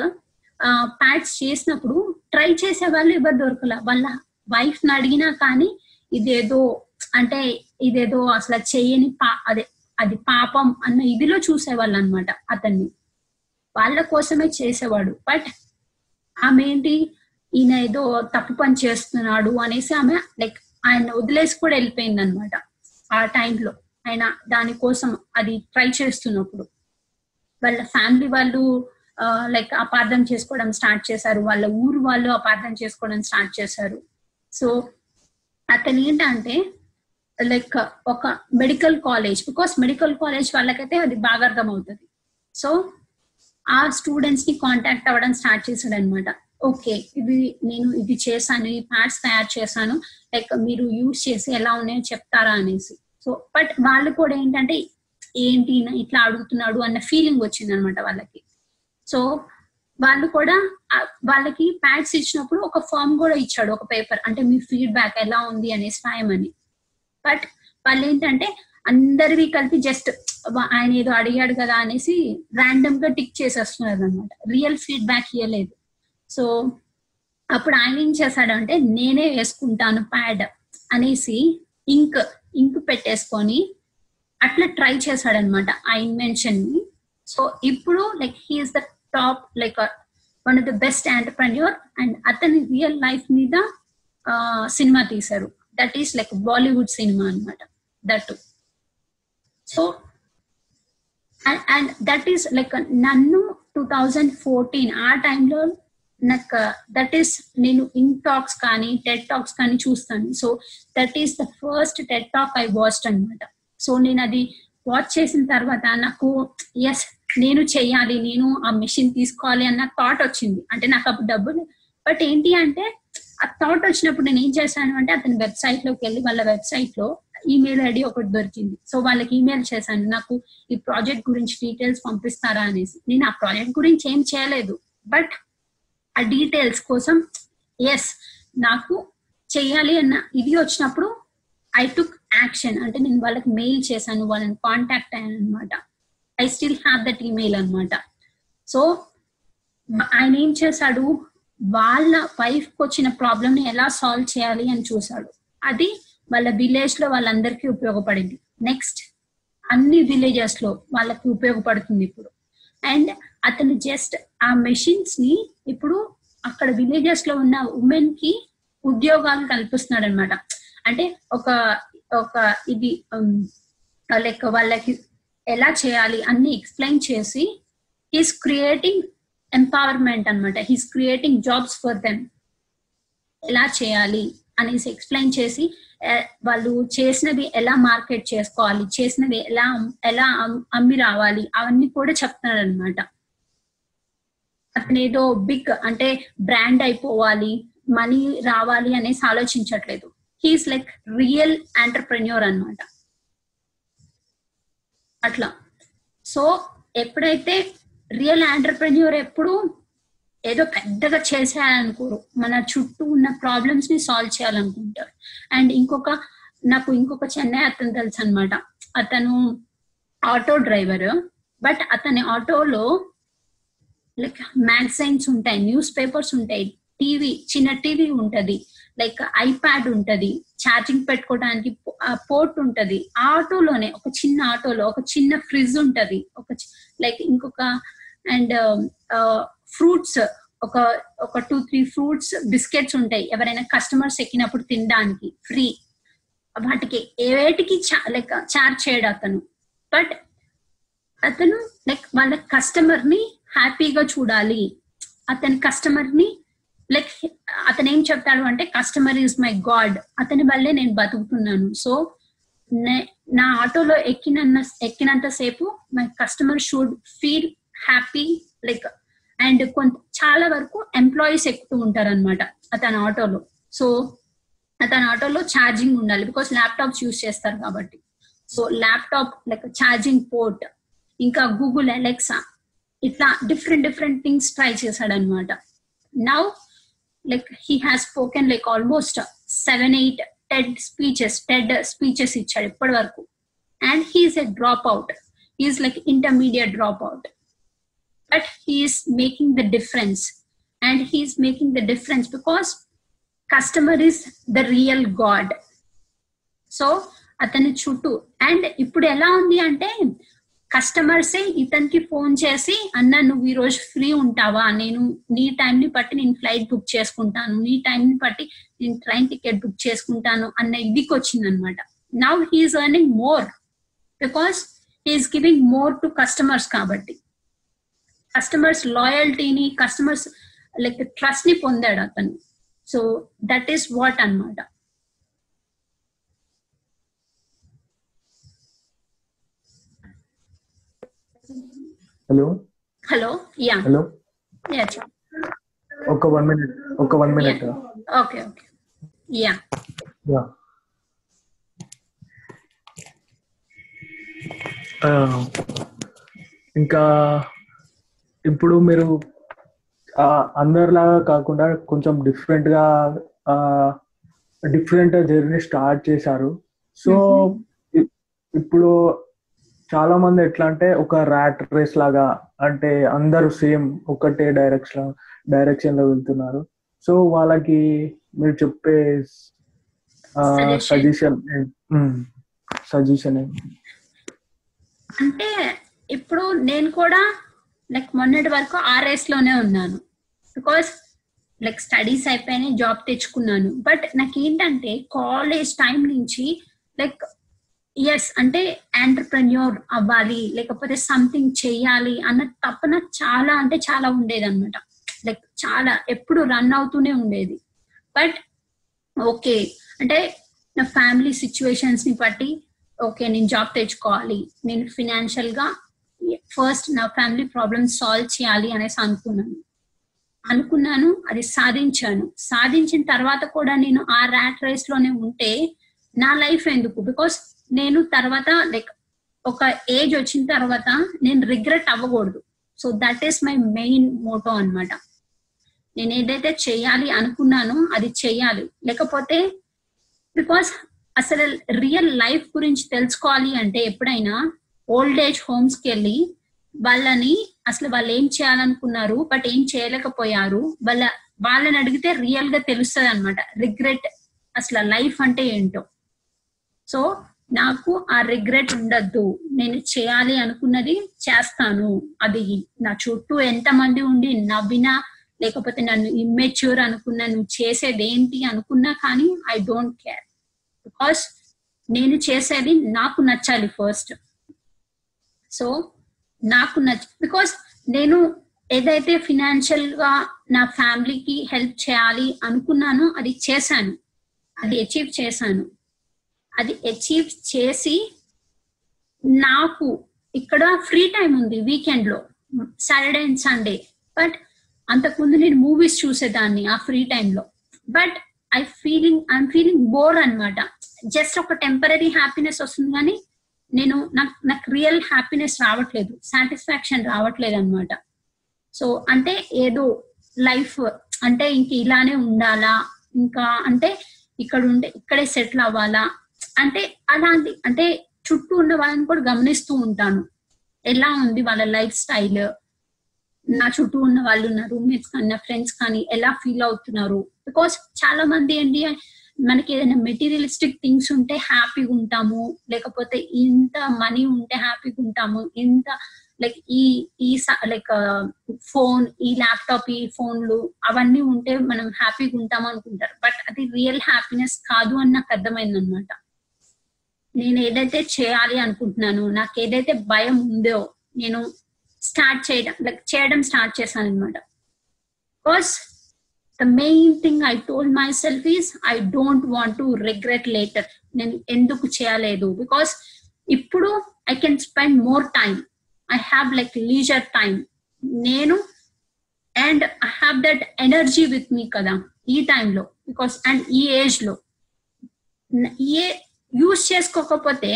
ప్యాడ్స్ చేసినప్పుడు ట్రై చేసే వాళ్ళు ఎవరు దొరకల. వాళ్ళ వైఫ్ని అడిగినా కానీ ఇదేదో అంటే ఇదేదో అసలు చెయ్యని పా అదే అది పాపం అన్న ఇదిలో చూసేవాళ్ళు అనమాట అతన్ని. వాళ్ళ కోసమే చేసేవాడు. బట్ ఆమె ఏంటి ఈయన ఏదో తప్పు పని చేస్తున్నాడు అనేసి ఆమె లైక్ ఆయన వదిలేసి కూడా వెళ్ళిపోయింది అనమాట ఆ టైంలో. ఆయన దానికోసం అది ట్రై చేస్తున్నప్పుడు. వాళ్ళ ఫ్యామిలీ వాళ్ళు లైక్ అపార్థం చేసుకోవడం స్టార్ట్ చేశారు. వాళ్ళ ఊరు వాళ్ళు అపార్థం చేసుకోవడం స్టార్ట్ చేశారు. సో అతను ఏంటంటే లైక్ ఒక medical college because medical college వాళ్ళకైతే అది బాగా అర్థం అవుతుంది సో ఆ స్టూడెంట్స్ని కాంటాక్ట్ అవ్వడం స్టార్ట్ చేశాడు అనమాట ఓకే ఇది నేను ఇది చేశాను ఈ ప్యాడ్స్ తయారు చేశాను లైక్ మీరు యూజ్ చేసి ఎలా ఉన్నాయో చెప్తారా అనేసి. సో బట్ వాళ్ళు కూడా ఏంటంటే ఏంటి ఇట్లా అడుగుతున్నాడు అన్న ఫీలింగ్ వచ్చింది అనమాట వాళ్ళకి. సో వాళ్ళు కూడా వాళ్ళకి ప్యాడ్స్ ఇచ్చినప్పుడు ఒక ఫామ్ కూడా ఇచ్చాడు ఒక పేపర్ అంటే మీ ఫీడ్బ్యాక్ ఎలా ఉంది అనేసి రాయమని. బట్ వాళ్ళు ఏంటంటే అందరివి కలిపి జస్ట్ ఆయన ఏదో అడిగాడు కదా అనేసి ర్యాండమ్గా టిక్ చేసేస్తున్నారు అనమాట రియల్ ఫీడ్బ్యాక్ ఇవ్వలేదు సో అప్పుడు ఆయన ఏం చేశాడంటే నేనే వేసుకుంటాను ప్యాడ్ అనేసి ఇంక్ ఇంక్ పెట్టేసుకొని అట్లా ట్రై చేశాడనమాట ఆ ఇన్వెన్షన్ని. సో ఇప్పుడు like he's the top like one of the best entrepreneur and అతని రియల్ లైఫ్ మీద సినిమా తీశారు. That is like Bollywood cinema అనమాట that so and that is like నన్ను టూ థౌజండ్ ఫోర్టీన్ ఆ టైంలో నాకు దట్ ఈస్ నేను ఇన్ టాక్స్ కానీ టెట్ టాక్స్ కానీ చూస్తాను. So that is the first TED talk I watched అనమాట సో నేను అది వాచ్ చేసిన తర్వాత నాకు ఎస్ నేను చెయ్యాలి నేను ఆ మెషిన్ తీసుకోవాలి అన్న థాట్ వచ్చింది. అంటే నాకు అప్పుడు డబ్బులు బట్ ఏంటి అంటే ఆ థాట్ వచ్చినప్పుడు నేను ఏం చేశాను అంటే అతని వెబ్సైట్లోకి వెళ్ళి వాళ్ళ వెబ్సైట్లో ఈమెయిల్ ఐడి ఒకటి దొరికింది. సో వాళ్ళకి ఈమెయిల్ చేశాను. నాకు ఈ ప్రాజెక్ట్ గురించి డీటెయిల్స్ పంపిస్తారా అనేసి. నేను ఆ ప్రాజెక్ట్ గురించి ఏం చేయలేదు. బట్ ఆ డీటెయిల్స్ కోసం ఎస్ నాకు చేయాలి అన్న ఇది వచ్చినప్పుడు ఐ టుక్ యాక్షన్ అంటే నేను వాళ్ళకి మెయిల్ చేశాను వాళ్ళని కాంటాక్ట్ అయ్యాను అనమాట I still have that email అనమాట సో ఆయన ఏం చేశాడు? వాళ్ళ వైఫ్కి వచ్చిన ప్రాబ్లమ్ని ఎలా సాల్వ్ చేయాలి అని చూశాడు. అది వాళ్ళ విలేజ్లో వాళ్ళందరికీ ఉపయోగపడింది. నెక్స్ట్ అన్ని విలేజెస్లో వాళ్ళకి ఉపయోగపడుతుంది ఇప్పుడు. అండ్ అతను జస్ట్ ఆ మెషిన్స్ని ఇప్పుడు అక్కడ విలేజెస్లో ఉన్న ఉమెన్కి ఉద్యోగాలు కల్పిస్తున్నాడు అనమాట అంటే ఒక ఒక ఇది um, లైక్ వాళ్ళకి ఎలా చేయాలి అన్ని ఎక్స్ప్లెయిన్ చేసి హీస్ క్రియేటింగ్ ఎంపవర్మెంట్ అనమాట he's creating jobs for them ఎలా చేయాలి అనేసి ఎక్స్ప్లెయిన్ చేసి వాళ్ళు చేసినవి ఎలా మార్కెట్ చేసుకోవాలి చేసినవి ఎలా ఎలా అమ్మి రావాలి అవన్నీ కూడా చెప్తున్నాడు అనమాట అతను ఏదో బిగ్ అంటే బ్రాండ్ అయిపోవాలి మనీ రావాలి అనేసి ఆలోచించట్లేదు. హీఈస్ లైక్ రియల్ ఎంటర్ప్రెన్యూర్ అనమాట అట్లా. సో ఎప్పుడైతే రియల్ ఆంటర్ప్రెన్యూర్ ఎప్పుడు ఏదో పెద్దగా చేసేయాలనుకోరు. మన చుట్టూ ఉన్న ప్రాబ్లమ్స్ని సాల్వ్ చేయాలనుకుంటారు. అండ్ ఇంకొక నాకు ఇంకొక చెన్నై అతను తెలుసు అనమాట అతను ఆటో డ్రైవర్. బట్ అతని ఆటోలో లైక్ మ్యాగజైన్స్ ఉంటాయి న్యూస్ పేపర్స్ ఉంటాయి టీవీ చిన్న టీవీ ఉంటది. లైక్ ఐప్యాడ్ ఉంటది ఛార్జింగ్ పెట్టుకోవడానికి పోర్ట్ ఉంటది. ఆ ఆటోలోనే ఒక చిన్న ఆటోలో ఒక చిన్న ఫ్రిడ్జ్ ఉంటది. ఒక లైక్ ఇంకొక అండ్ ఫ్రూట్స్ ఒక ఒక టూ త్రీ ఫ్రూట్స్ బిస్కెట్స్ ఉంటాయి. ఎవరైనా కస్టమర్స్ ఎక్కినప్పుడు తినడానికి ఫ్రీ. వాటికి ఏవేటికి లైక్ చార్జ్ చేయడు అతను. బట్ అతను లైక్ వాళ్ళ కస్టమర్ని హ్యాపీగా చూడాలి. అతని కస్టమర్ని లైక్ అతను ఏం చెప్తాడు అంటే కస్టమర్ ఈజ్ మై గాడ్ అతని వల్లే నేను బతుకుతున్నాను. సో నా ఆటోలో ఎక్కిన ఎక్కినంత సేపు my customer should feel happy like and కొంత చాలా వరకు ఎంప్లాయీస్ ఎక్కుతూ ఉంటారు అనమాట అతని ఆటోలో. సో అతని ఆటోలో ఛార్జింగ్ ఉండాలి బికాస్ ల్యాప్టాప్స్ యూస్ చేస్తారు కాబట్టి. So laptop like charging port ఇంకా గూగుల్ అలెక్సా ఇట్లా డిఫరెంట్ డిఫరెంట్ థింగ్స్ ట్రై చేశాడనమాట now like he has spoken like almost seven eight TED speeches TED speeches ఇచ్చాడు ఇప్పటి వరకు and he's a drop out he's like intermediate drop out but he's making the difference and he's making the difference because customer is the real god so అతని చుట్టూ and ఇప్పుడు ఎలా ఉంది అంటే కస్టమర్సే ఇతనికి ఫోన్ చేసి అన్న నువ్వు ఈ రోజు ఫ్రీ ఉంటావా? నేను నీ టైం ని బట్టి నేను ఫ్లైట్ బుక్ చేసుకుంటాను. నీ టైం ని బట్టి నేను ట్రైన్ టికెట్ బుక్ చేసుకుంటాను అన్న ఇదికి వచ్చింది అనమాట now he's earning more because he's giving more to customers కాబట్టి. కస్టమర్స్ లాయల్టీని కస్టమర్స్ లైక్ ట్రస్ట్ని పొందాడు అతను. సో దట్ ఈస్ వాట్ అనమాట హలో? Hello yeah. హలో? ఒక వన్ మినిట్ ఒక one minute. Okay okay. Yeah. Yeah. ఇంకా ఇప్పుడు మీరు అందరిలాగా కాకుండా కొంచెం డిఫరెంట్గా డిఫరెంట్ జర్నీ స్టార్ట్ చేశారు. సో ఇప్పుడు చాలా మంది ఎట్లా అంటే ఒక ర్యాట్ రేస్ లాగా అంటే అందరూ సేమ్ ఒకటే డైరెక్షన్ డైరెక్షన్లో వెళ్తున్నారు. సో వాళ్ళకి మీరు చెప్పే. సజెషన్ సజెషన్ అంటే ఇప్పుడు నేను కూడా లైక్ మొన్నటి వరకు ఆ రేస్లోనే ఉన్నాను. బికాస్ లైక్ స్టడీస్ అయిపోయినాయి జాబ్ తెచ్చుకున్నాను. బట్ నాకు ఏంటంటే కాలేజ్ టైం నుంచి లైక్ ఎస్ అంటే ఆంటర్ప్రెన్యూర్ అవ్వాలి లేకపోతే సంథింగ్ చేయాలి అన్న తపన చాలా అంటే చాలా ఉండేది అనమాట లైక్ చాలా ఎప్పుడు రన్ అవుతూనే ఉండేది. బట్ ఓకే అంటే నా ఫ్యామిలీ సిచ్యువేషన్స్ని బట్టి ఓకే నేను జాబ్ తెచ్చుకోవాలి. నేను ఫినాన్షియల్గా ఫస్ట్ నా ఫ్యామిలీ ప్రాబ్లమ్స్ సాల్వ్ చేయాలి అనేసి అనుకున్నాను. అనుకున్నాను అది సాధించాను. సాధించిన తర్వాత కూడా నేను ఆ ర్యాట్ రేస్లోనే ఉంటే నా లైఫ్ ఎందుకు? బికాస్ నేను తర్వాత లైక్ ఒక ఏజ్ వచ్చిన తర్వాత నేను రిగ్రెట్ అవ్వకూడదు. So that is my main motto అన్నమాట. నేను ఏదైతే చేయాలి అనుకున్నానో అది చేయాలి. లేకపోతే బికాస్ అసలు రియల్ లైఫ్ గురించి తెలుసుకోవాలి అంటే ఎప్పుడైనా ఓల్డ్ ఏజ్ హోమ్స్కి వెళ్ళి వాళ్ళని అసలు వాళ్ళు ఏం చేయాలనుకున్నారు బట్ ఏం చేయలేకపోయారు వాళ్ళ వాళ్ళని అడిగితే రియల్గా తెలుస్తుంది అనమాట రిగ్రెట్ అసలు లైఫ్ అంటే ఏంటో. సో నాకు ఆ రిగ్రెట్ ఉండద్దు. నేను చేయాలి అనుకున్నది చేస్తాను. అది నా చుట్టూ ఎంత మంది ఉండి నవ్వినా లేకపోతే నన్ను ఇమ్మెచ్యూర్ అనుకున్నా నువ్వు చేసేది ఏంటి అనుకున్నా కానీ ఐ డోంట్ కేర్ బికాస్ నేను చేసేది నాకు నచ్చాలి ఫస్ట్ సో నాకు నచ్చ బికాస్ నేను ఏదైతే ఫినాన్షియల్గా నా ఫ్యామిలీకి హెల్ప్ చేయాలి అనుకున్నానో అది చేశాను. అది అచీవ్ చేశాను. అది అచీవ్ చేసి నాకు ఇక్కడ ఫ్రీ టైం ఉంది వీకెండ్లో సాటర్డే అండ్ సండే బట్ అంతకుముందు నేను మూవీస్ చూసేదాన్ని ఆ ఫ్రీ లో. But I feeling I'm feeling bore అన్నమాట. జస్ట్ ఒక టెంపరీ హ్యాపీనెస్ వస్తుంది కానీ నేను నాకు నాకు రియల్ హ్యాపీనెస్ రావట్లేదు సాటిస్ఫాక్షన్ రావట్లేదు అనమాట సో అంటే ఏదో లైఫ్ అంటే ఇంక ఇలానే ఉండాలా ఇంకా అంటే ఇక్కడ ఉండే ఇక్కడే సెటిల్ అవ్వాలా అంటే అలాంటి అంటే చుట్టూ ఉన్న వాళ్ళని కూడా గమనిస్తూ ఉంటాను. ఎలా ఉంది వాళ్ళ లైఫ్ స్టైల్? నా చుట్టూ ఉన్న వాళ్ళు నా రూమ్మేట్స్ కానీ నా ఫ్రెండ్స్ కానీ ఎలా ఫీల్ అవుతున్నారు? బికాస్ చాలా మంది ఏంటి మనకి ఏదైనా మెటీరియలిస్టిక్ థింగ్స్ ఉంటే హ్యాపీగా ఉంటాము. లేకపోతే ఇంత మనీ ఉంటే హ్యాపీగా ఉంటాము. ఇంత లైక్ ఈ ఈ లైక్ ఫోన్ ఈ ల్యాప్టాప్ ఈ ఫోన్లు అవన్నీ ఉంటే మనం హ్యాపీగా ఉంటాము అనుకుంటారు. బట్ అది రియల్ హ్యాపీనెస్ కాదు అని నాకు అర్థమైంది అనమాట నేను ఏదైతే చేయాలి అనుకుంటున్నాను నాకు ఏదైతే భయం ఉందో నేను స్టార్ట్ చేయడం లైక్ చేయడం స్టార్ట్ చేశాను అనమాట because the main thing I told myself is I don't want to regret later నేను ఎందుకు చేయలేదు? బికాస్ ఇప్పుడు I can spend more time I have like leisure time నేను and I have that energy with me కదా ఈ టైంలో because and ఈ ఏజ్లో. ఏ యూజ్ చేసుకోకపోతే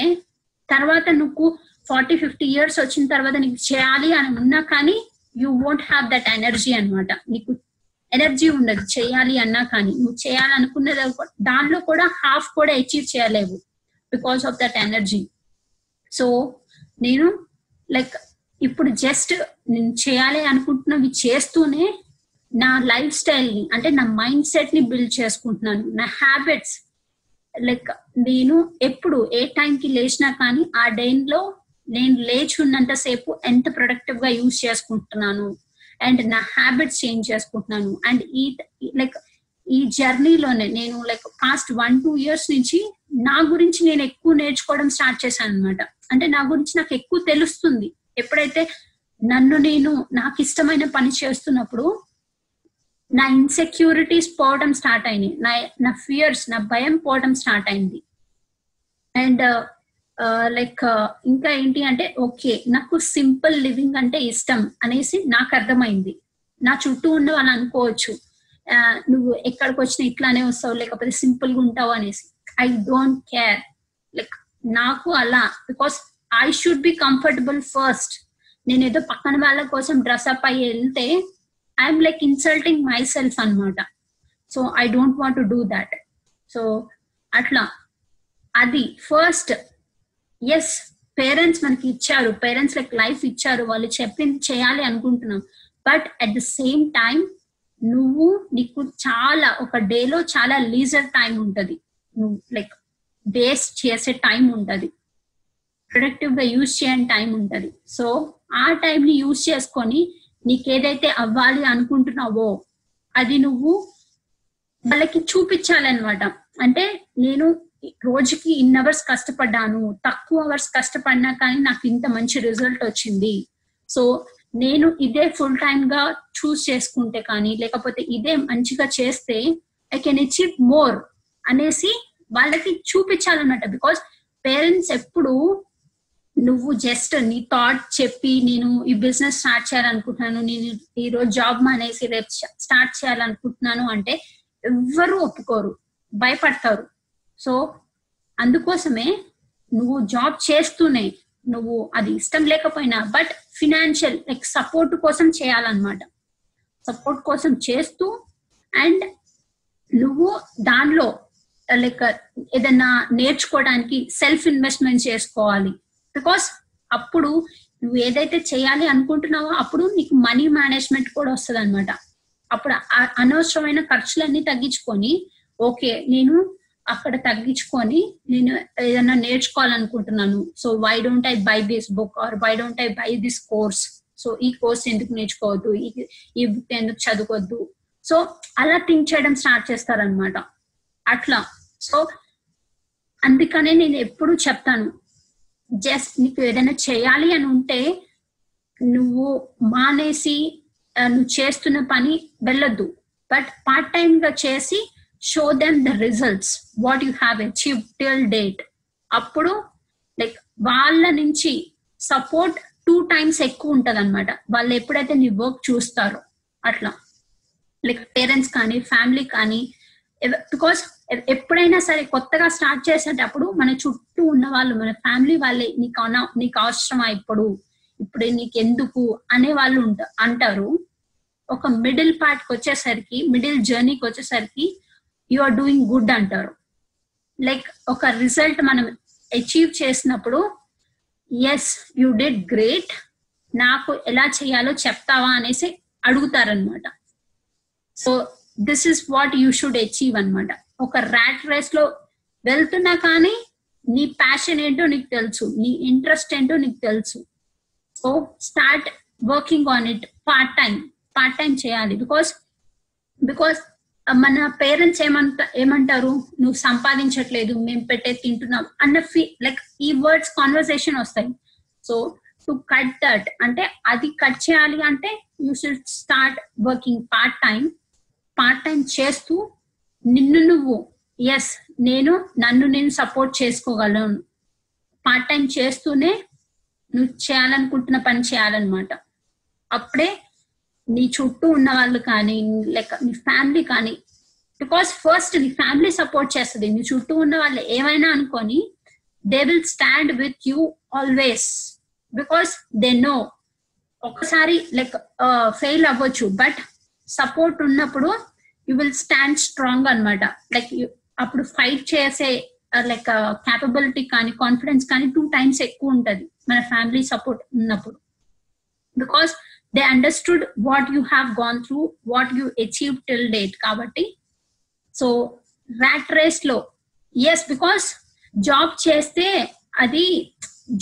తర్వాత నువ్వు ఫార్టీ ఫిఫ్టీ ఇయర్స్ వచ్చిన తర్వాత నీకు చేయాలి అని ఉన్నా కానీ you won't have that energy అనమాట నీకు ఎనర్జీ ఉండదు చేయాలి అన్నా కానీ. నువ్వు చేయాలనుకున్నది దానిలో కూడా హాఫ్ కూడా అచీవ్ చేయలేవు because of that energy so నేను లైక్ ఇప్పుడు జస్ట్ నేను చేయాలి అనుకుంటున్నవి చేస్తూనే నా లైఫ్ స్టైల్ని అంటే నా మైండ్ సెట్ని బిల్డ్ చేసుకుంటున్నాను. నా హ్యాబిట్స్ లైక్ నేను ఎప్పుడు ఏ టైంకి లేచినా కానీ ఆ డైన్లో నేను లేచి ఉన్నంత సేపు ఎంత ప్రొడక్టివ్గా యూజ్ చేసుకుంటున్నాను. అండ్ నా హ్యాబిట్స్ చేంజ్ చేసుకుంటున్నాను. అండ్ ఈ లైక్ ఈ జర్నీలోనే నేను like past one two years నుంచి నా గురించి నేను ఎక్కువ నేర్చుకోవడం స్టార్ట్ చేశాను అనమాట అంటే నా గురించి నాకు ఎక్కువ తెలుస్తుంది. ఎప్పుడైతే నన్ను నేను నాకు ఇష్టమైన పని చేస్తున్నప్పుడు నా ఇన్సెక్యూరిటీస్ పోవడం స్టార్ట్ అయినాయి. నా నా ఫియర్స్ నా భయం పోవడం స్టార్ట్ అయింది. And like uh, uh, uh, ఇంకా ఏంటి అంటే ఓకే నాకు సింపుల్ లివింగ్ అంటే ఇష్టం అనేసి నాకు అర్థమైంది. నా చుట్టూ ఉన్న వాళ్ళు అనుకోవచ్చు. నువ్వు ఎక్కడికి వచ్చినా ఇట్లానే వస్తావు లేకపోతే సింపుల్గా ఉంటావు అనేసి. ఐ డోంట్ కేర్ లైక్ నాకు అలా because I should be comfortable first నేను ఏదో పక్కన వాళ్ళ కోసం డ్రెస్అప్ అయ్యి వెళ్తే I'm like insulting myself అనమాట so I don't want do that so అట్లా. అది ఫస్ట్ ఎస్ పేరెంట్స్ మనకి ఇచ్చారు. పేరెంట్స్ లైక్ లైఫ్ ఇచ్చారు. వాళ్ళు చెప్పింది చేయాలి అనుకుంటున్నాం. But at the same time నువ్వు నీకు చాలా ఒక డేలో చాలా లీజర్ టైం ఉంటది. నువ్వు లైక్ వేస్ట్ చేసే టైం ఉంటది. ప్రొడక్టివ్గా యూజ్ చేయని టైం ఉంటది. సో ఆ టైం ని యూజ్ చేసుకొని నీకేదైతే అవ్వాలి అనుకుంటున్నావో అది నువ్వు వాళ్ళకి చూపించాలన్నమాట. అంటే నేను రోజుకి ఇన్ అవర్స్ కష్టపడ్డాను తక్కువ అవర్స్ కష్టపడినా కానీ నాకు ఇంత మంచి రిజల్ట్ వచ్చింది. సో నేను ఇదే ఫుల్ టైమ్గా చూస్ చేసుకుంటే కానీ లేకపోతే ఇదే మంచిగా చేస్తే ఐ కెన్ అచీవ్ మోర్ అనేసి వాళ్ళకి చూపించాలన్నమాట. బికాస్ పేరెంట్స్ ఎప్పుడు నువ్వు జస్ట్ నీ థాట్ చెప్పి నేను ఈ బిజినెస్ స్టార్ట్ చేయాలనుకుంటున్నాను నేను ఈ రోజు జాబ్ మానేసి రేపు స్టార్ట్ చేయాలనుకుంటున్నాను అంటే ఎవ్వరూ ఒప్పుకోరు భయపడతారు. సో అందుకోసమే నువ్వు జాబ్ చేస్తూనే నువ్వు అది ఇష్టం లేకపోయినా బట్ ఫినాన్షియల్ లైక్ సపోర్ట్ కోసం చేయాలన్నమాట. సపోర్ట్ కోసం చేస్తూ అండ్ నువ్వు దానిలో లైక్ ఏదైనా నేర్చుకోవడానికి సెల్ఫ్ ఇన్వెస్ట్మెంట్ చేసుకోవాలి. బికాస్ అప్పుడు నువ్వు ఏదైతే చేయాలి అనుకుంటున్నావో అప్పుడు నీకు మనీ మేనేజ్మెంట్ కూడా వస్తుంది అనమాట అప్పుడు అనవసరమైన ఖర్చులన్నీ తగ్గించుకొని ఓకే నేను అక్కడ తగ్గించుకొని నేను ఏదైనా నేర్చుకోవాలనుకుంటున్నాను. So why don't I buy this book or why don't I buy this course so ఈ కోర్స్ ఎందుకు నేర్చుకోవద్దు? ఈ ఈ బుక్ ఎందుకు చదువుకోవద్దు? సో అలా థింక్ చేయడం స్టార్ట్ చేస్తారనమాట అట్లా. సో అందుకనే నేను ఎప్పుడు చెప్తాను. జస్ట్ నీకు ఏదైనా చేయాలి అని ఉంటే నువ్వు మానేసి నువ్వు చేస్తున్న పని వెళ్ళొద్దు. బట్ పార్ట్ టైం గా చేసి show them the results what you have achieve till date అప్పుడు లైక్ వాళ్ళ నుంచి సపోర్ట్ టూ టైమ్స్ ఎక్కువ ఉంటది అనమాట వాళ్ళు ఎప్పుడైతే నీ వర్క్ చూస్తారో అట్లా. లైక్ పేరెంట్స్ కానీ ఫ్యామిలీ కానీ బికాస్ ఎప్పుడైనా సరే కొత్తగా స్టార్ట్ చేసేటప్పుడు మన చుట్టూ ఉన్న వాళ్ళు మన ఫ్యామిలీ వాళ్ళే నీకు అన నీకు అవసరమా ఇప్పుడు? ఇప్పుడు నీకు ఎందుకు అనే వాళ్ళు అంటారు. ఒక మిడిల్ పార్ట్కి వచ్చేసరికి మిడిల్ జర్నీకి వచ్చేసరికి యు ఆర్ డూయింగ్ గుడ్ అంటారు. లైక్ ఒక రిజల్ట్ మనం అచీవ్ చేసినప్పుడు ఎస్ యు డిడ్ గ్రేట్ నాకు ఎలా చేయాలో చెప్తావా అనేసి అడుగుతారనమాట so this is what you should achieve అన్నమాట. ఒక ర్యాట్ రేస్లో వెళ్తున్నా కానీ నీ ప్యాషన్ ఏంటో నీకు తెలుసు నీ ఇంట్రెస్ట్ ఏంటో నీకు తెలుసు. So start working on it part time part time చేయాలి. బికాస్ బికాస్ మన పేరెంట్స్ ఏమంట ఏమంటారు? నువ్వు సంపాదించట్లేదు మేము పెట్టే తింటున్నాం అన్న ఫీ లైక్ ఈ వర్డ్స్ కాన్వర్సేషన్ వస్తాయి. సో టు కట్ దట్ అంటే అది కట్ చేయాలి అంటే you should start working part time part time చేస్తూ నిన్ను నువ్వు ఎస్ నేను నన్ను నేను సపోర్ట్ చేసుకోగలను. పార్ట్ టైం చేస్తూనే నువ్వు చేయాలనుకుంటున్న పని చేయాలన్నమాట. అప్పుడే నీ చుట్టూ ఉన్న వాళ్ళు కానీ లైక్ నీ ఫ్యామిలీ కానీ బికాస్ ఫస్ట్ నీ ఫ్యామిలీ సపోర్ట్ చేస్తుంది. నీ చుట్టూ ఉన్న వాళ్ళు ఏమైనా అనుకొని they will stand with you always because they know ఒకసారి లైక్ ఫెయిల్ uh, అవ్వచ్చు బట్ సపోర్ట్ ఉన్నప్పుడు యు విల్ స్టాండ్ స్ట్రాంగ్ అన్నమాట. లైక్ అప్పుడు ఫైట్ చేసే uh, లైక్ క్యాపబిలిటీ uh, కానీ కాన్ఫిడెన్స్ కానీ టూ టైమ్స్ ఎక్కువ ఉంటది మన ఫ్యామిలీ సపోర్ట్ ఉన్నప్పుడు. Because they understood what you have gone through what you achieve till date కాబట్టి సో ర్యాట్ రేస్లో ఎస్ బికాస్ జాబ్ చేస్తే అది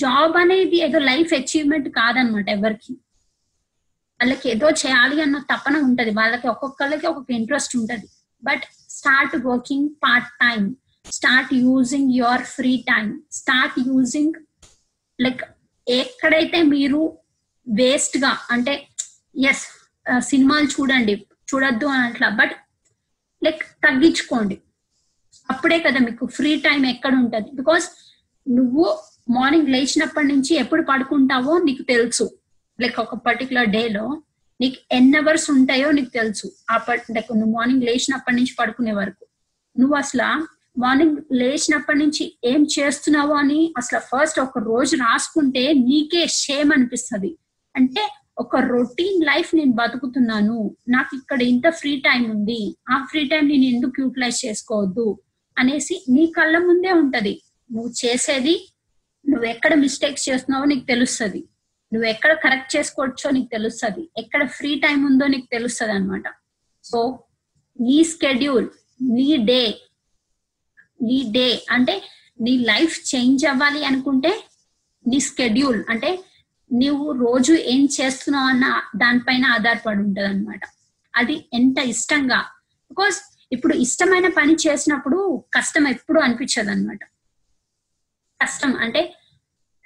జాబ్ అనేది ఏదో లైఫ్ అచీవ్మెంట్ కాదనమాట ఎవరికి. వాళ్ళకి ఏదో చేయాలి అన్న తపన ఉంటది. వాళ్ళకి ఒక్కొక్కళ్ళకి ఒక్కొక్క ఇంట్రెస్ట్ ఉంటది. But start working part time start using your free time start using like ఎక్కడైతే మీరు వేస్ట్గా అంటే ఎస్ సినిమాలు చూడండి చూడొద్దు అని అట్లా బట్ లైక్ తగ్గించుకోండి. అప్పుడే కదా మీకు ఫ్రీ టైం ఎక్కడ ఉంటది. బికాస్ నువ్వు మార్నింగ్ లేచినప్పటి నుంచి ఎప్పుడు పడుకుంటావో నీకు తెలుసు. లైక్ ఒక పర్టికులర్ డేలో నీకు ఎన్ని అవర్స్ ఉంటాయో నీకు తెలుసు. లైక్ నువ్వు మార్నింగ్ లేచినప్పటి నుంచి పడుకునే వరకు. నువ్వు అసలు మార్నింగ్ లేచినప్పటి నుంచి ఏం చేస్తున్నావు అని అసలు ఫస్ట్ ఒక రోజు రాసుకుంటే నీకే షేమ్ అనిపిస్తుంది. అంటే ఒక రొటీన్ లైఫ్ నేను బతుకుతున్నాను. నాకు ఇక్కడ ఇంత ఫ్రీ టైం ఉంది. ఆ ఫ్రీ టైం నేను ఎందుకు యూటిలైజ్ చేసుకోవద్దు? అనేసి నీ కళ్ళ ముందే ఉంటది. నువ్వు చేసేది నువ్వు ఎక్కడ మిస్టేక్స్ చేస్తున్నావో నీకు తెలుస్తుంది. నువ్వు ఎక్కడ కరెక్ట్ చేసుకోవచ్చో నీకు తెలుస్తుంది. ఎక్కడ ఫ్రీ టైం ఉందో నీకు తెలుస్తుంది అనమాట సో నీ స్కెడ్యూల్ నీ డే నీ డే అంటే నీ లైఫ్ చేంజ్ అవ్వాలి అనుకుంటే నీ స్కెడ్యూల్ అంటే నువ్వు రోజు ఏం చేస్తున్నావు అన్న దానిపైన ఆధారపడి ఉంటుంది అనమాట అది ఎంత ఇష్టంగా? బికాస్ ఇప్పుడు ఇష్టమైన పని చేసినప్పుడు కష్టం ఎప్పుడు అనిపించదు అనమాట కష్టం అంటే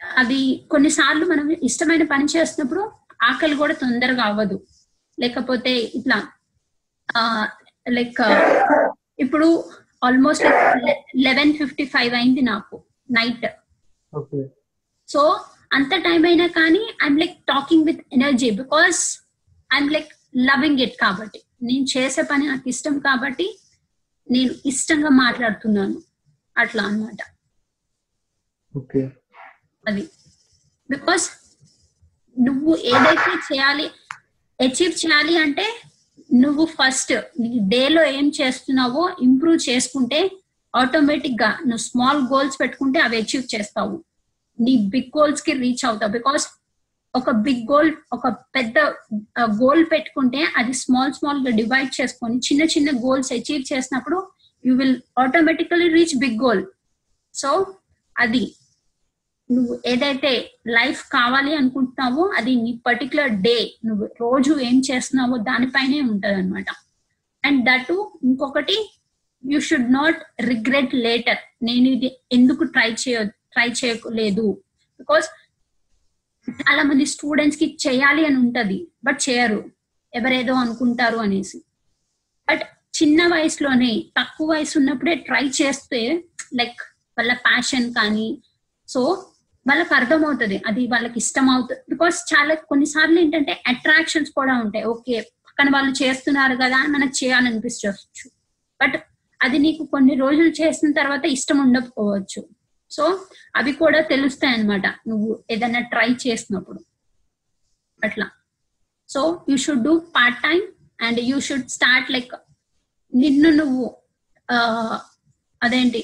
అది కొన్నిసార్లు మనం ఇష్టమైన పని చేసినప్పుడు ఆకలి కూడా తొందరగా అవ్వదు. లేకపోతే ఇట్లా లైక్ ఇప్పుడు ఆల్మోస్ట్ లెవెన్ ఫిఫ్టీ ఫైవ్ అయింది నాకు నైట్. ఓకే. సో అంత టైం అయినా కానీ I'm like talking with energy because I'm like loving it కాబట్టి. నేను చేసే పని నాకు ఇష్టం కాబట్టి నేను ఇష్టంగా మాట్లాడుతున్నాను. అట్లా అన్నమాట. ఓకే. అది. బికాస్ నువ్వు ఏదైతే చేయాలి అచీవ్ చేయాలి అంటే నువ్వు ఫస్ట్ నీ డేలో ఏం చేస్తున్నావో ఇంప్రూవ్ చేసుకుంటే ఆటోమేటిక్గా నువ్వు స్మాల్ గోల్స్ పెట్టుకుంటే అవి అచీవ్ చేస్తావు. నీ బిగ్ గోల్స్కి రీచ్ అవుతావు. బికాస్ ఒక బిగ్ గోల్ ఒక పెద్ద గోల్ పెట్టుకుంటే అది స్మాల్ స్మాల్గా డివైడ్ చేసుకొని చిన్న చిన్న గోల్స్ అచీవ్ చేసినప్పుడు you will automatically reach big goal so అది నువ్వు ఏదైతే లైఫ్ కావాలి అనుకుంటున్నావో అది నీ పర్టికులర్ డే నువ్వు రోజు ఏం చేస్తున్నావో దానిపైనే ఉంటుంది అనమాట అండ్ దట్ ఇంకొకటి you should not regret later నేను ఇది ఎందుకు ట్రై చేయ ట్రై చేయలేదు. బికాస్ చాలా మంది స్టూడెంట్స్కి చేయాలి అని ఉంటది బట్ చేయరు. ఎవరేదో అనుకుంటారు అనేసి. బట్ చిన్న వయసులోనే తక్కువ వయసు ఉన్నప్పుడే ట్రై చేస్తే లైక్ వాళ్ళ ప్యాషన్ కానీ సో వాళ్ళకి అర్థమవుతుంది. అది వాళ్ళకి ఇష్టం అవుతుంది బికాస్ చాలా కొన్నిసార్లు ఏంటంటే అట్రాక్షన్స్ కూడా ఉంటాయి. ఓకే పక్కన వాళ్ళు చేస్తున్నారు కదా అని మనకు చేయాలనిపించవచ్చు బట్ అది నీకు కొన్ని రోజులు చేసిన తర్వాత ఇష్టం ఉండకపోవచ్చు. సో అవి కూడా తెలుస్తాయి అన్నమాట నువ్వు ఏదైనా ట్రై చేసినప్పుడు. అట్లా. So you should do part time and you should start like నిన్ను నువ్వు అదేంటి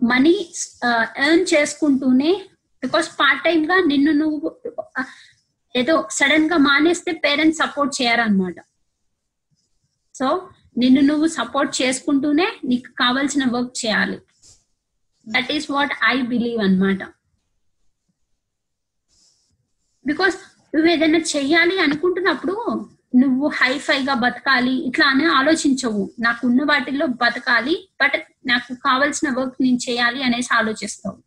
మనీ ఎర్న్ చేసుకుంటూనే బికాస్ పార్ట్ టైం గా నిన్ను నువ్వు ఏదో సడన్గా మానేస్తే పేరెంట్స్ సపోర్ట్ చేయరనమాట సో నిన్ను నువ్వు సపోర్ట్ చేసుకుంటూనే నీకు కావాల్సిన వర్క్ చేయాలి. That is what I believe అన్నమాట. బికాస్ నువ్వు ఏదైనా చెయ్యాలి అనుకుంటున్నప్పుడు నువ్వు హైఫైగా బతకాలి ఇట్లా అని ఆలోచించవు. నాకున్న వాటిల్లో బతకాలి బట్ నాకు కావాల్సిన వర్క్ నేను చేయాలి అనేసి ఆలోచిస్తావు.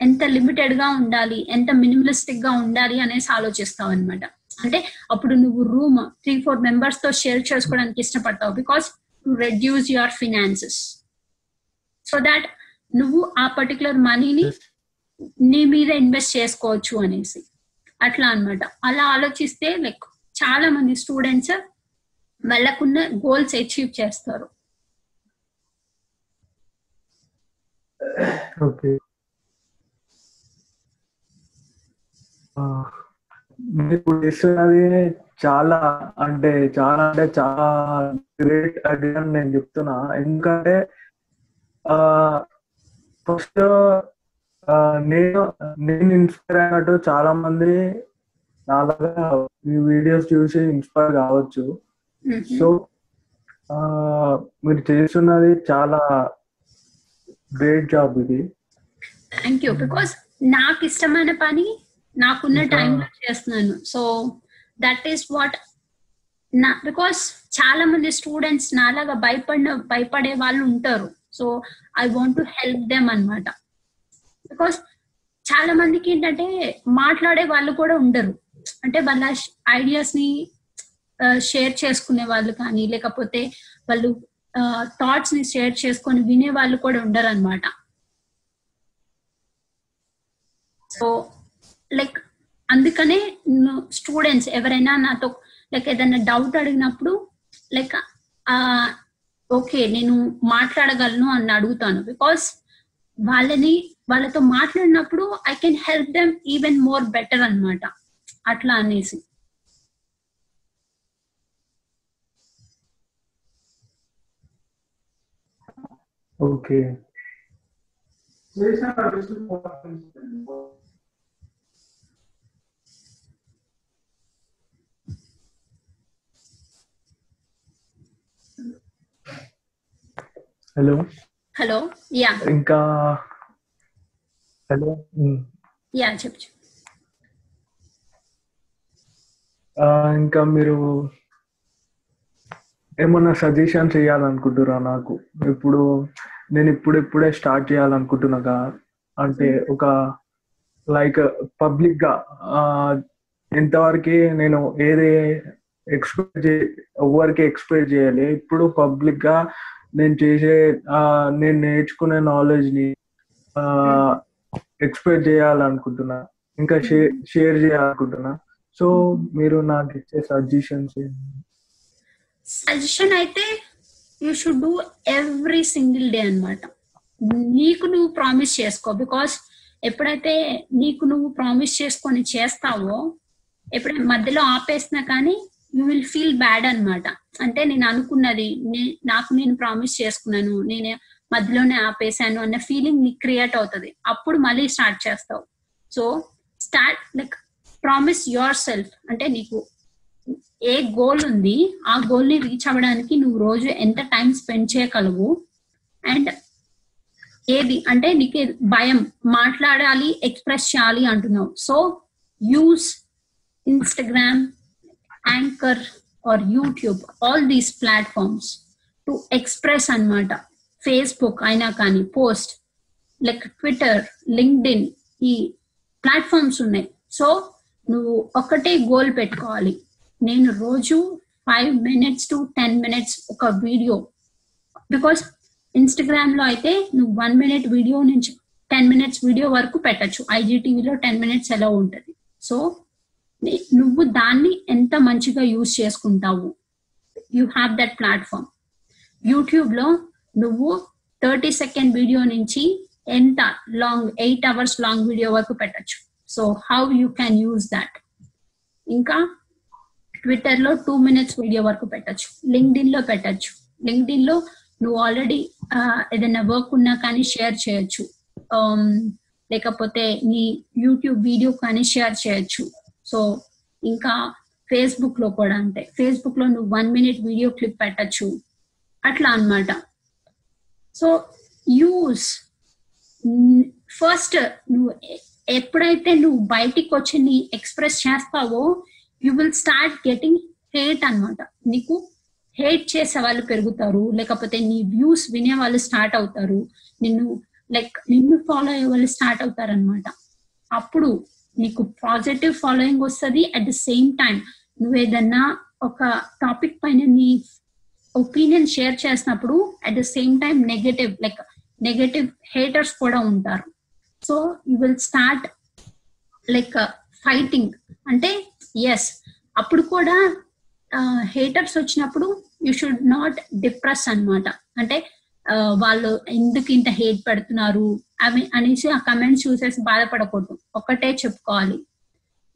ఎంత లిమిటెడ్గా ఉండాలి ఎంత మినిమలిస్టిక్గా ఉండాలి అనేసి ఆలోచిస్తావు అనమాట అంటే అప్పుడు నువ్వు రూమ్ త్రీ ఫోర్ మెంబర్స్తో షేర్ చేసుకోవడానికి ఇష్టపడతావు because to reduce your finances so that నువ్వు ఆ పర్టికులర్ మనీని నీ మీద ఇన్వెస్ట్ చేసుకోవచ్చు అనేసి. అట్లా అన్నమాట. అలా ఆలోచిస్తే లైక్ చాలా మంది స్టూడెంట్స్ వాళ్ళకున్న గోల్స్ అచీవ్ చేస్తారు. ఓకే మీరు చేస్తున్నది చాలా అంటే చాలా అంటే చాలా గ్రేట్ అది అని నేను చెప్తున్నా. ఎందుకంటే ఫస్ట్ నేను నేను ఇన్స్పైర్ అయినట్టు చాలా మంది నాలాగా ఈ వీడియోస్ చూసి ఇన్స్పైర్ కావచ్చు. సో ఆ, మీరు చేస్తున్నది చాలా గ్రేట్ జాబ్ ఇది. థ్యాంక్ యూ బికాస్ నాకు ఇష్టమైన పని నాకున్న టైంలో చేస్తున్నాను. సో దట్ ఈస్ వాట్ నా బికాస్ చాలా మంది స్టూడెంట్స్ నాలాగా భయపడిన భయపడే వాళ్ళు ఉంటారు. So I want to help them అన్నమాట. బికాస్ చాలా మందికి ఏంటంటే మాట్లాడే వాళ్ళు కూడా ఉండరు. అంటే వాళ్ళ ఐడియాస్ని షేర్ చేసుకునే వాళ్ళు కానీ లేకపోతే వాళ్ళు థాట్స్ని షేర్ చేసుకొని వినే వాళ్ళు కూడా ఉండరు అనమాట సో లైక్ అందుకనే స్టూడెంట్స్ ఎవరైనా నాతో లైక్ ఏదైనా డౌట్ అడిగినప్పుడు లైక్ ఓకే నేను మాట్లాడగలను అని అడుగుతాను. బికాస్ వాళ్ళని వాళ్ళతో మాట్లాడినప్పుడు I can help them even more better అన్నమాట. అట్లా అనేసి. Okay hello. హలో. యా. ఇంకా హలో. యా చెప్పు ఇంకా మీరు ఏమన్నా సజెషన్ చేయాలనుకుంటురా నాకు? ఇప్పుడు నేను ఇప్పుడు ఇప్పుడే స్టార్ట్ చేయాలనుకుంటున్నాగా అంటే ఒక లైక్ పబ్లిక్గా ఆ, ఎంతవరకు నేను ఏది ఎక్స్పెక్ట్ చే ఎవరికి ఎక్స్పెక్ట్ చేయాలి? ఇప్పుడు పబ్లిక్గా నేను చేసే నేను నేర్చుకునే నాలెడ్జ్ని ఎక్స్పెక్ట్ చేయాలనుకుంటున్నా. ఇంకా షేర్ షేర్ చేయాలనుకుంటున్నా. సో మీరు నాకు ఇచ్చే సజెషన్స్ సజెషన్ అయితే you should do every single day అన్నమాట. నీకు నువ్వు ప్రామిస్ చేసుకో. బికాస్ ఎప్పుడైతే నీకు నువ్వు ప్రామిస్ చేసుకొని చేస్తావో ఎప్పుడైతే మధ్యలో ఆపేసినా కానీ యూ విల్ ఫీల్ బ్యాడ్ అన్నమాట. అంటే నేను అనుకున్నది నాకు నేను ప్రామిస్ చేసుకున్నాను నేను మధ్యలోనే ఆపేశాను అన్న ఫీలింగ్ నీకు క్రియేట్ అవుతుంది. అప్పుడు మళ్ళీ స్టార్ట్ చేస్తావు. So start like promise yourself అంటే నీకు ఏ గోల్ ఉంది ఆ గోల్ని రీచ్ అవ్వడానికి నువ్వు రోజు ఎంత టైం స్పెండ్ చేయగలవు అండ్ ఏది అంటే నీకు భయం మాట్లాడాలి ఎక్స్ప్రెస్ చేయాలి అంటున్నావు. So use Instagram Anchor or YouTube all these platforms to express అన్నమాట. ఫేస్బుక్ అయినా కానీ పోస్ట్ లైక్ ట్విట్టర్ లింక్డ్ఇన్ ఈ ప్లాట్ఫామ్స్ ఉన్నాయి. సో నువ్వు ఒకటే గోల్ పెట్టుకోవాలి. నేను రోజు five minutes to ten minutes ఒక వీడియో బికాస్ ఇన్స్టాగ్రామ్లో అయితే నువ్వు వన్ మినిట్ వీడియో నుంచి టెన్ మినిట్స్ వీడియో వరకు పెట్టచ్చు. ఐజీటీవీలో టెన్ మినిట్స్ ఎలా ఉంటుంది. సో నువ్వు దాన్ని ఎంత మంచిగా యూజ్ చేసుకుంటావు? యూ హ్యావ్ దట్ ప్లాట్ఫామ్ యూట్యూబ్లో నువ్వు థర్టీ సెకండ్ వీడియో నుంచి ఎంత long eight hours long video వరకు పెట్టచ్చు. So how you can use that ఇంకా ట్విట్టర్లో టూ మినిట్స్ వీడియో వరకు పెట్టచ్చు. లింక్డ్ఇన్లో పెట్టచ్చు. లింక్డ్ఇన్లో నువ్వు ఆల్రెడీ ఏదైనా వర్క్ ఉన్నా కానీ షేర్ చేయొచ్చు. Um, లేకపోతే నీ యూట్యూబ్ వీడియో కానీ షేర్ చేయొచ్చు. సో ఇంకా ఫేస్బుక్లో కూడా అంటే ఫేస్బుక్లో నువ్వు వన్ మినిట్ వీడియో క్లిప్ పెట్టచ్చు. అట్లా అన్నమాట. సో యూస్ ఫస్ట్ నువ్వు ఎప్పుడైతే నువ్వు బయటికి వచ్చి నీ ఎక్స్ప్రెస్ చేస్తావో you will start getting hate అన్నమాట. నీకు హేట్ చేసే వాళ్ళు పెరుగుతారు. లేకపోతే నీ వ్యూస్ వినే వాళ్ళు స్టార్ట్ అవుతారు. నిన్ను లైక్ నిన్ను ఫాలో అయ్యే వాళ్ళు స్టార్ట్ అవుతారు అనమాట అప్పుడు నీకు పాజిటివ్ ఫాలోయింగ్ వస్తుంది. అట్ ద సేమ్ టైం నువ్వేదన్నా ఒక టాపిక్ పైన నీ ఒపీనియన్ షేర్ చేసినప్పుడు at the same time negative like negative haters కూడా ఉంటారు. So you will start like fighting అంటే ఎస్ అప్పుడు కూడా హేటర్స్ వచ్చినప్పుడు యూ షుడ్ నాట్ డిప్రెస్ అన్నమాట. అంటే వాళ్ళు ఎందుకు ఇంత హేట్ పెడుతున్నారు? అవి అనేసి ఆ కమెంట్స్ చూసేసి బాధపడకూడదు. ఒకటే చెప్పుకోవాలి.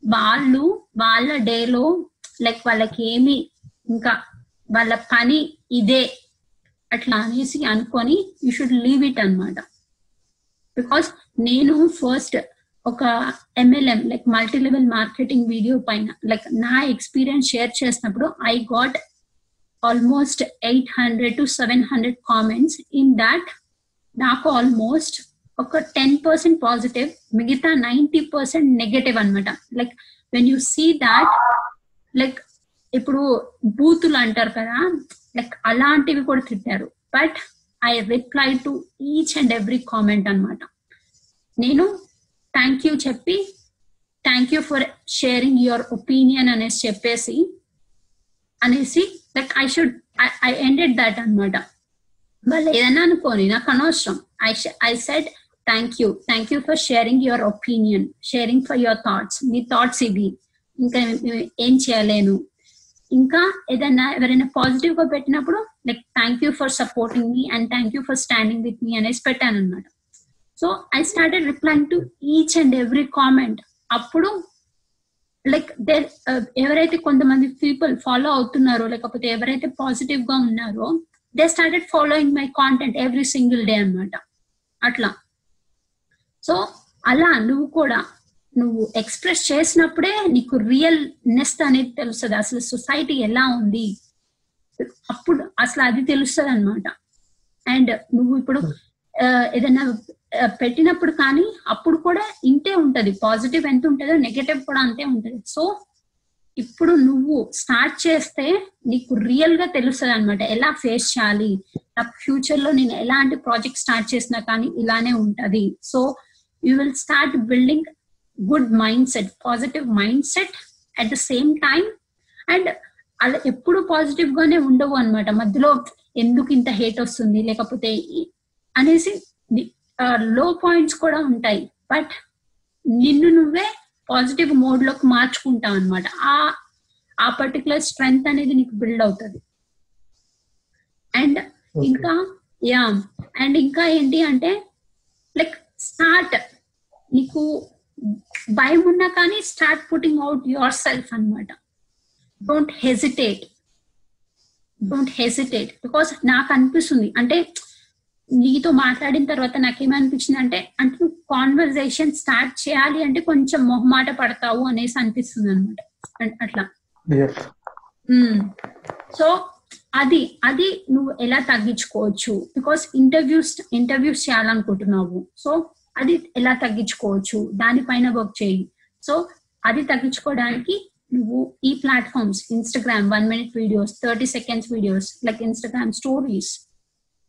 వాళ్ళు వాళ్ళ డేలో లైక్ వాళ్ళకి ఏమి ఇంకా వాళ్ళ పని ఇదే అట్లా అనేసి అనుకొని యూ షుడ్ లీవ్ ఇట్ అన్నమాట. బికాస్ నేను ఫస్ట్ ఒక MLM like multi level marketing video పైన లైక్ నా ఎక్స్పీరియన్స్ షేర్ చేసినప్పుడు I got almost eight hundred to seven hundred comments in that నాకు ఆల్మోస్ట్ ఒక టెన్ పర్సెంట్ పాజిటివ్ మిగతా నైంటీ పర్సెంట్ నెగటివ్ అనమాట like when you see that like ఇప్పుడు బూతులు అంటారు కదా లైక్ అలాంటివి కూడా తిట్టారు. But I reply to each and every comment అన్నమాట. నేను థ్యాంక్ యూ చెప్పి thank you for sharing your opinion అనేసి చెప్పేసి అనేసి like I should I ended that అన్నమాట. వాళ్ళు ఏదైనా అనుకోని నాకు అనవసరం. I I said thank you thank you for sharing your opinion sharing for your thoughts me thoughts ఇవి ఇంకా ఏం చేయలేను ఇంకా ఏదైనా ఎవరైనా పాజిటివ్గా పెట్టినప్పుడు like thank you for supporting me and thank you for standing with me అనేసి పెట్టాను అనమాట so I started replying to each and every comment అప్పుడు లైక్ దే ఎవరైతే కొంతమంది పీపుల్ ఫాలో అవుతున్నారో లేకపోతే ఎవరైతే పాజిటివ్గా ఉన్నారో they started following my content every single day అన్నమాట అట్లా సో అలా నువ్వు కూడా నువ్వు ఎక్స్ప్రెస్ చేసినప్పుడే నీకు రియల్ నెస్ట్ అనేది తెలుస్తుంది. అసలు సొసైటీ ఎలా ఉంది? అప్పుడు అసలు అది తెలుస్తుంది అనమాట అండ్ నువ్వు ఇప్పుడు ఏదైనా పెట్టినప్పుడు కానీ అప్పుడు కూడా ఇంతే ఉంటది. పాజిటివ్ ఎంత ఉంటుందో నెగటివ్ కూడా అంతే ఉంటది. సో ఇప్పుడు నువ్వు స్టార్ట్ చేస్తే నీకు రియల్గా తెలుస్తుంది అనమాట ఎలా ఫేస్ చేయాలి? నా ఫ్యూచర్లో నేను ఎలాంటి ప్రాజెక్ట్ స్టార్ట్ చేసినా కానీ ఇలానే ఉంటది. So you will start building good mindset positive mindset at the same time and అలా ఎప్పుడు పాజిటివ్ గానే ఉండవు అన్నమాట. మధ్యలో ఎందుకు ఇంత హేట్ వస్తుంది? లేకపోతే అనేసి లో పాయింట్స్ కూడా ఉంటాయి. బట్ నిన్ను నువ్వే పాజిటివ్ మోడ్లోకి మార్చుకుంటావు అనమాట ఆ ఆ పర్టికులర్ స్ట్రెంగ్త్ అనేది నీకు బిల్డ్ అవుతుంది. అండ్ ఇంకా యా అండ్ ఇంకా ఏంటి అంటే లైక్ స్టార్ట్. నీకు భయం ఉన్నా కానీ start putting out yourself అనమాట don't hesitate. Don't hesitate. Because నాకు అనిపిస్తుంది. అంటే నీతో మాట్లాడిన తర్వాత నాకేమనిపించింది అంటే అంటే నువ్వు కాన్వర్జేషన్ స్టార్ట్ చేయాలి అంటే కొంచెం మొహమాట పడతావు అనేసి అనిపిస్తుంది అనమాట అట్లా. సో అది అది నువ్వు ఎలా తగ్గించుకోవచ్చు? బికాస్ ఇంటర్వ్యూస్ ఇంటర్వ్యూస్ చేయాలనుకుంటున్నావు. సో అది ఎలా తగ్గించుకోవచ్చు? దానిపైన వర్క్ చేయి. సో అది తగ్గించుకోవడానికి నువ్వు ఈ platforms Instagram one minute videos thirty seconds videos like Instagram stories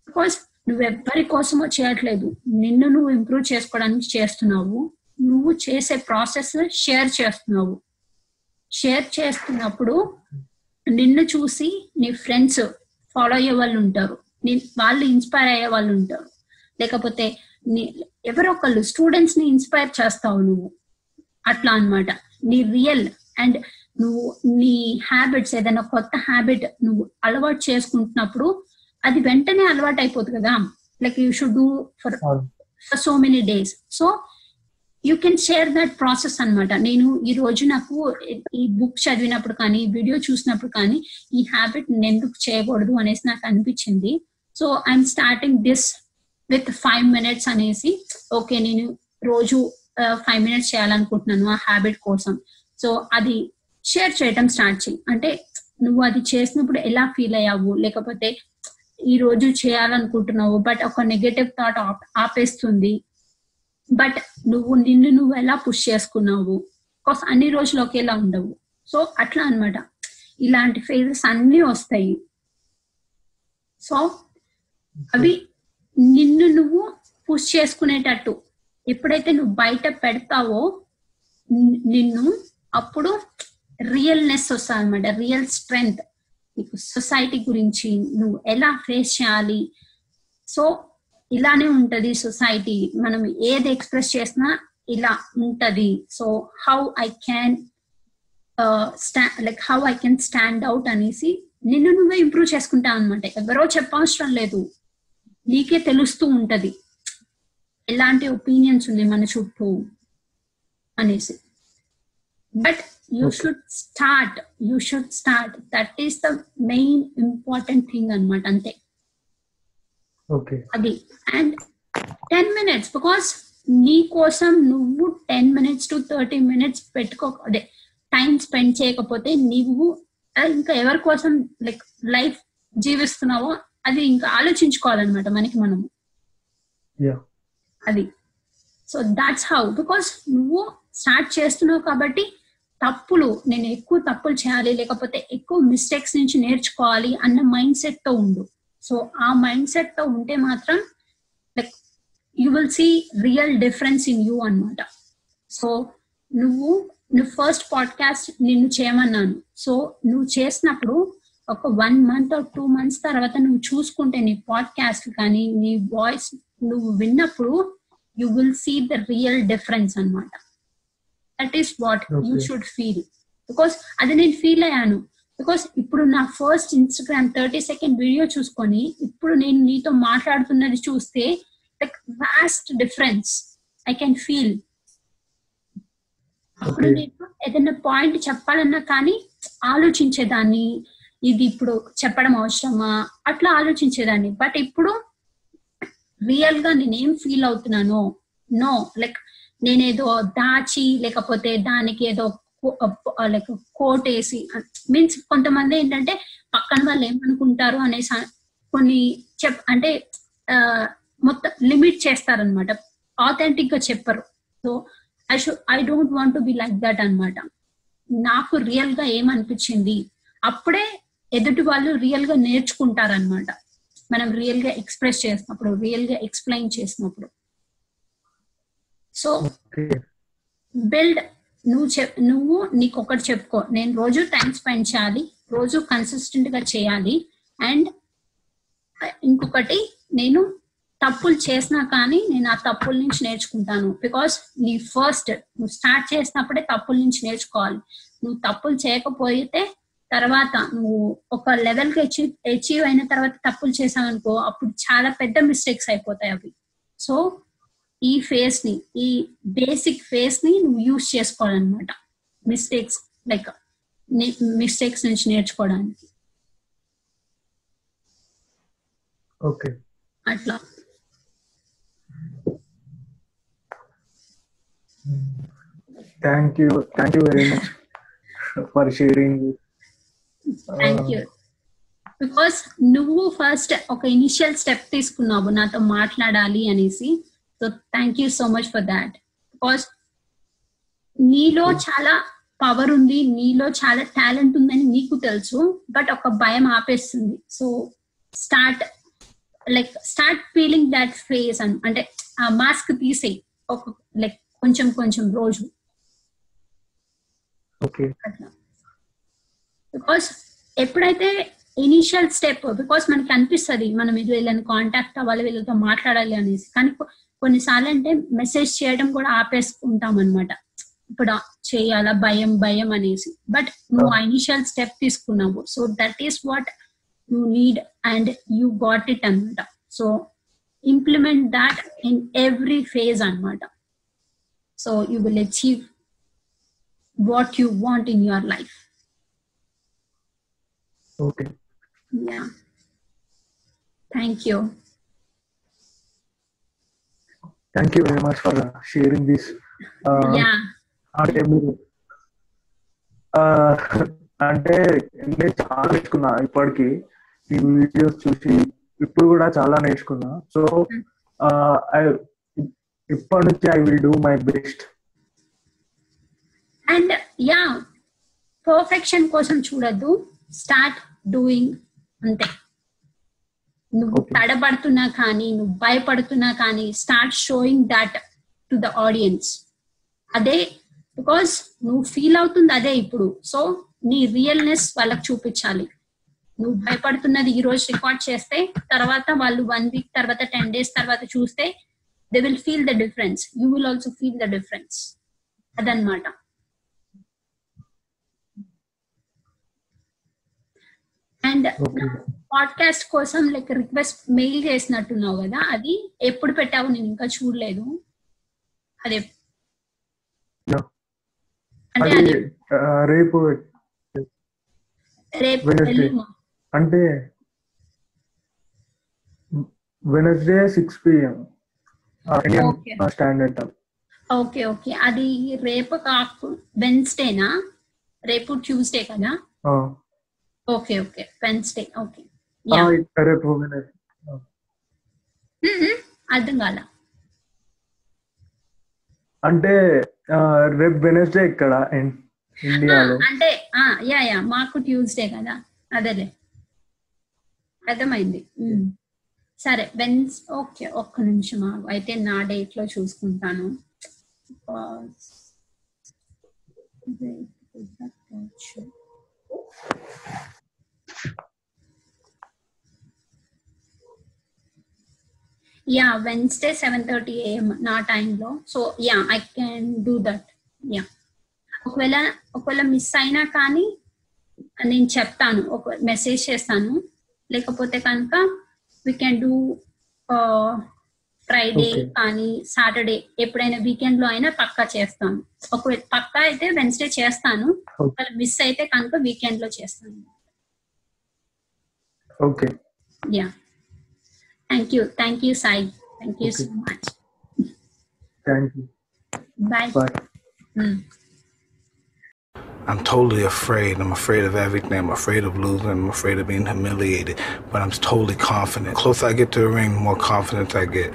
because నువ్వు ఎవ్వరి కోసమో చేయట్లేదు. నిన్ను నువ్వు ఇంప్రూవ్ చేసుకోవడానికి చేస్తున్నావు. నువ్వు చేసే ప్రాసెస్ షేర్ చేస్తున్నావు. షేర్ చేస్తున్నప్పుడు నిన్ను చూసి నీ ఫ్రెండ్స్ ఫాలో అయ్యే వాళ్ళు ఉంటారు. నీ వాళ్ళు ఇన్స్పైర్ అయ్యే వాళ్ళు ఉంటారు. లేకపోతే నీ ఎవరో ఒకళ్ళు స్టూడెంట్స్ని ఇన్స్పైర్ చేస్తావు నువ్వు. అట్లా అన్నమాట. నీ రియల్ అండ్ నువ్వు నీ హ్యాబిట్స్ ఏదైనా కొత్త హ్యాబిట్ నువ్వు అలవాటు చేసుకుంటున్నప్పుడు అది వెంటనే అలవాటు అయిపోతుంది కదా. Like you should do for for so many days. So you can share that process అన్నమాట. నేను ఈ రోజు నాకు ఈ బుక్ చదివినప్పుడు కానీ వీడియో చూసినప్పుడు కానీ ఈ హ్యాబిట్ నేను ఎందుకు చేయకూడదు అనేసి నాకు అనిపించింది. So I'm starting this with five minutes అనేసి ఓకే నేను రోజు ఫైవ్ మినిట్స్ చేయాలనుకుంటున్నాను ఆ హ్యాబిట్ కోసం. సో అది షేర్ చేయటం స్టార్ట్ చేయి. అంటే నువ్వు అది చేసినప్పుడు ఎలా ఫీల్ అయ్యావు? లేకపోతే ఈ రోజు చేయాలనుకుంటున్నావు బట్ ఒక నెగటివ్ థాట్ ఆపేస్తుంది. బట్ నువ్వు నిన్ను నువ్వు ఎలా పుష్ చేసుకున్నావు? బికాస్ అన్ని రోజులు ఒకేలా ఉండవు. సో అట్లా అన్నమాట. ఇలాంటి ఫేజెస్ అన్ని వస్తాయి. సో అవి నిన్ను నువ్వు పుష్ చేసుకునేటట్టు. ఎప్పుడైతే నువ్వు బయట పెడతావో నిన్ను అప్పుడు రియల్నెస్ వస్తుంది అనమాట రియల్ స్ట్రెంగ్త్ నీకు సొసైటీ గురించి నువ్వు ఎలా ఫేస్ చేయాలి? సో ఇలానే ఉంటది సొసైటీ. మనం ఏది ఎక్స్ప్రెస్ చేసినా ఇలా ఉంటది. So how I can like how I can stand out అనేసి నిన్ను నువ్వే ఇంప్రూవ్ చేసుకుంటా అనమాట ఎవరో చెప్పవసరం లేదు. నీకే తెలుస్తూ ఉంటది. ఎలాంటి ఒపీనియన్స్ ఉన్నాయి మన చుట్టూ అనేసి. But you should start. You should start. That is the main important thing అన్నమాట. అంతే. అది. అండ్ టెన్ మినిట్స్ బికాస్ నీ కోసం నువ్వు ten minutes to thirty minutes పెట్టుకో అదే టైం స్పెండ్ చేయకపోతే నీవు ఆ, ఇంకా ఎవరి కోసం లైక్ లైఫ్ జీవిస్తున్నావో అది ఇంకా ఆలోచించుకోవాలన్నమాట మనకి మనము. అది. సో దాట్స్ హౌ బికాస్ నువ్వు స్టార్ట్ చేస్తున్నావు కాబట్టి తప్పులు నేను ఎక్కువ తప్పులు చేయాలి లేకపోతే ఎక్కువ మిస్టేక్స్ నుంచి నేర్చుకోవాలి అన్న మైండ్ సెట్తో ఉండు. సో ఆ మైండ్ సెట్తో ఉంటే మాత్రం like you will see real difference in you అన్నమాట. సో నువ్వు నువ్వు ఫస్ట్ పాడ్కాస్ట్ నిన్ను చేయమన్నాను. సో నువ్వు చేసినప్పుడు ఒక వన్ మంత్ టూ మంత్స్ తర్వాత నువ్వు చూసుకుంటే నీ పాడ్కాస్ట్ కానీ నీ వాయిస్ నువ్వు విన్నప్పుడు you will see the real difference అన్నమాట. That is what you. Should feel because అది నేను ఫీల్ అయ్యాను. బికాస్ ఇప్పుడు నా first Instagram thirty second video చూసుకొని ఇప్పుడు నేను నీతో మాట్లాడుతున్నది చూస్తే like vast difference I can feel అప్పుడు Okay. నేను ఏదైనా పాయింట్ చెప్పాలన్నా కానీ ఆలోచించేదాన్ని. ఇది ఇప్పుడు చెప్పడం అవసరమా? అట్లా ఆలోచించేదాన్ని. బట్ ఇప్పుడు రియల్గా నేనేం ఫీల్ అవుతున్నానో? నో లైక్ నేనేదో దాచి లేకపోతే దానికి ఏదో లైక్ కోట్ వేసి మీన్స్ కొంతమంది ఏంటంటే పక్కన వాళ్ళు ఏమనుకుంటారు అనేసి కొన్ని చెప్ అంటే మొత్తం లిమిట్ చేస్తారనమాట ఆథెంటిక్గా చెప్పరు so I should I don't want be like that అన్నమాట. నాకు రియల్గా ఏమనిపించింది? అప్పుడే ఎదుటి వాళ్ళు రియల్గా నేర్చుకుంటారనమాట మనం రియల్గా ఎక్స్ప్రెస్ చేసినప్పుడు రియల్గా ఎక్స్ప్లెయిన్ చేసినప్పుడు సో బిల్డ్ నువ్వు చె నువ్వు నీకు ఒకటి చెప్పుకో. నేను రోజు టైం స్పెండ్ చేయాలి రోజు కన్సిస్టెంట్గా చేయాలి అండ్ ఇంకొకటి నేను తప్పులు చేసినా కానీ నేను ఆ తప్పుల నుంచి నేర్చుకుంటాను. బికాస్ నీ ఫస్ట్ నువ్వు స్టార్ట్ చేసినప్పుడే తప్పుల నుంచి నేర్చుకోవాలి. నువ్వు తప్పులు చేయకపోతే తర్వాత నువ్వు ఒక లెవెల్కి అచీవ్ అచీవ్ అయిన తర్వాత తప్పులు చేసావనుకో అప్పుడు చాలా పెద్ద మిస్టేక్స్ అయిపోతాయి అవి. సో ఈ ఫేస్ని ఈ బేసిక్ ఫేస్ని నువ్వు యూజ్ చేసుకోవాలన్నమాట. మిస్టేక్స్ లైక్ మిస్టేక్స్ నుంచి నేర్చుకోవడానికి. ఓకే అట్లా. Thank you thank you very much for sharing thank you because నువ్వు ఫస్ట్ ఒక ఇనిషియల్ స్టెప్ తీసుకున్నావు నాతో మాట్లాడాలి అనేసి. So thank you so much for that because నీలో చాలా పవర్ ఉంది నీలో చాలా టాలెంట్ ఉందని నీకు తెలుసు బట్ ఒక భయం ఆపేస్తుంది. So start like start feeling that face అని అంటే ఆ మాస్క్ తీసేయి. ఒక లైక్ కొంచెం కొంచెం రోజు. బికాస్ ఎప్పుడైతే ఇనిషియల్ స్టెప్ బికాస్ మనకి అనిపిస్తుంది మనం ఇది వీళ్ళని కాంటాక్ట్ అవ్వాలి వీళ్ళతో మాట్లాడాలి అనేసి. కానీ కొన్నిసార్లు అంటే మెసేజ్ చేయడం కూడా ఆపేసుకుంటాం అనమాట ఇప్పుడు చేయాలా భయం భయం అనేసి బట్ నువ్వు ఆ ఇనిషియల్ స్టెప్ తీసుకున్నావు so that is what you need and you got it అనమాట so implement that in every phase అన్నమాట so you will achieve what you want in your life. Okay Yeah. Thank you. Thank you very much for sharing this yeah. అంటే మీరు ఆ, అంటే నేను చాలా నేర్చుకున్నా ఇప్పటికి. ఈ వీడియోస్ చూసి ఇప్పుడు కూడా చాలా నేర్చుకున్నా. సో ఇప్పటి నుంచి I will do my best And yeah, perfection కోసం చూడద్దు. స్టార్ట్ డూయింగ్ అంతే. నువ్వు. తడబడుతున్నా కానీ నువ్వు భయపడుతున్నా కానీ start showing that to the audience అదే బికాస్ నువ్వు ఫీల్ అవుతుంది అదే ఇప్పుడు. సో నీ రియల్నెస్ వాళ్ళకి చూపించాలి. నువ్వు భయపడుతున్నది ఈ రోజు రికార్డ్ చేస్తే తర్వాత వాళ్ళు వన్ వీక్ తర్వాత టెన్ డేస్ తర్వాత చూస్తే they will feel the difference you will also feel the difference అదనమాట అండ్. పాడ్కాస్ట్ కోసం లైక్ రిక్వెస్ట్ మెయిల్ చేసినట్టున్నావు కదా అది ఎప్పుడు పెట్టావు? నేను ఇంకా చూడలేదు. అదే. అంటే రేపు? అంటే Wednesday six PM. Standard time okay okay అది రేపు కాకు వెన్స్డేనా రేపు ట్యూస్డే కదా? Okay okay. Wednesday okay. రేపు. అర్థం కాల. అంటే రేపు వెనస్డే ఇక్కడ ఇండియాలో. అంటే ఆ, యా యా. మాకు ట్యూస్డే కదా. అదేలే. అర్థమైంది. సరే వెన్స్ ఓకే ఒక్క నిమిషం. అయితే నా డేట్లో చూసుకుంటాను? Yeah Wednesday seven thirty AM నా టైంలో so yeah I can do that yeah ఒకవేళ ఒకవేళ మిస్ అయినా కానీ నేను చెప్తాను ఒక మెసేజ్ చేస్తాను. లేకపోతే కనుక వీ కెన్ డూ ఫ్రైడే. కానీ సాటర్డే ఎప్పుడైనా వీకెండ్లో అయినా పక్కా చేస్తాను ఒకవేళ పక్కా అయితే వెన్స్డే చేస్తాను ఒకవేళ మిస్ అయితే కనుక వీకెండ్లో చేస్తాను okay yeah thank you thank you Sai thank you so much thank you bye bye I'm totally afraid. I'm afraid of everything. I'm afraid of losing. I'm afraid of being humiliated. But I'm totally confident. The closer I get to the ring, the more confidence I get.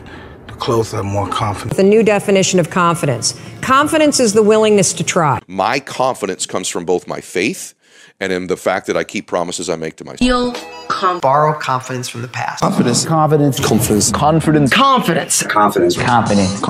The closer, more confident. The new definition of confidence. Confidence is the willingness to try. My confidence comes from both my faith and in the fact that I keep promises I make to myself. Feel com- borrow confidence from the past. Confidence. Confidence. Confidence. Confidence. Confidence. Confidence. Confidence.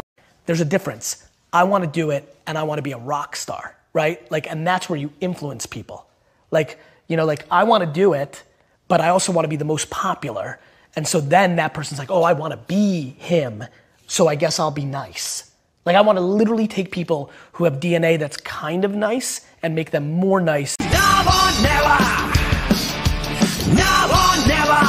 there's a difference. I want to do it and I want to be a rock star, right? Like, and that's where you influence people. Like, you know, like I want to do it, but I also want to be the most popular. And so then that person's like, oh, I want to be him. So I guess I'll be nice. Like, I want to literally take people who have DNA that's kind of nice and make them more nice.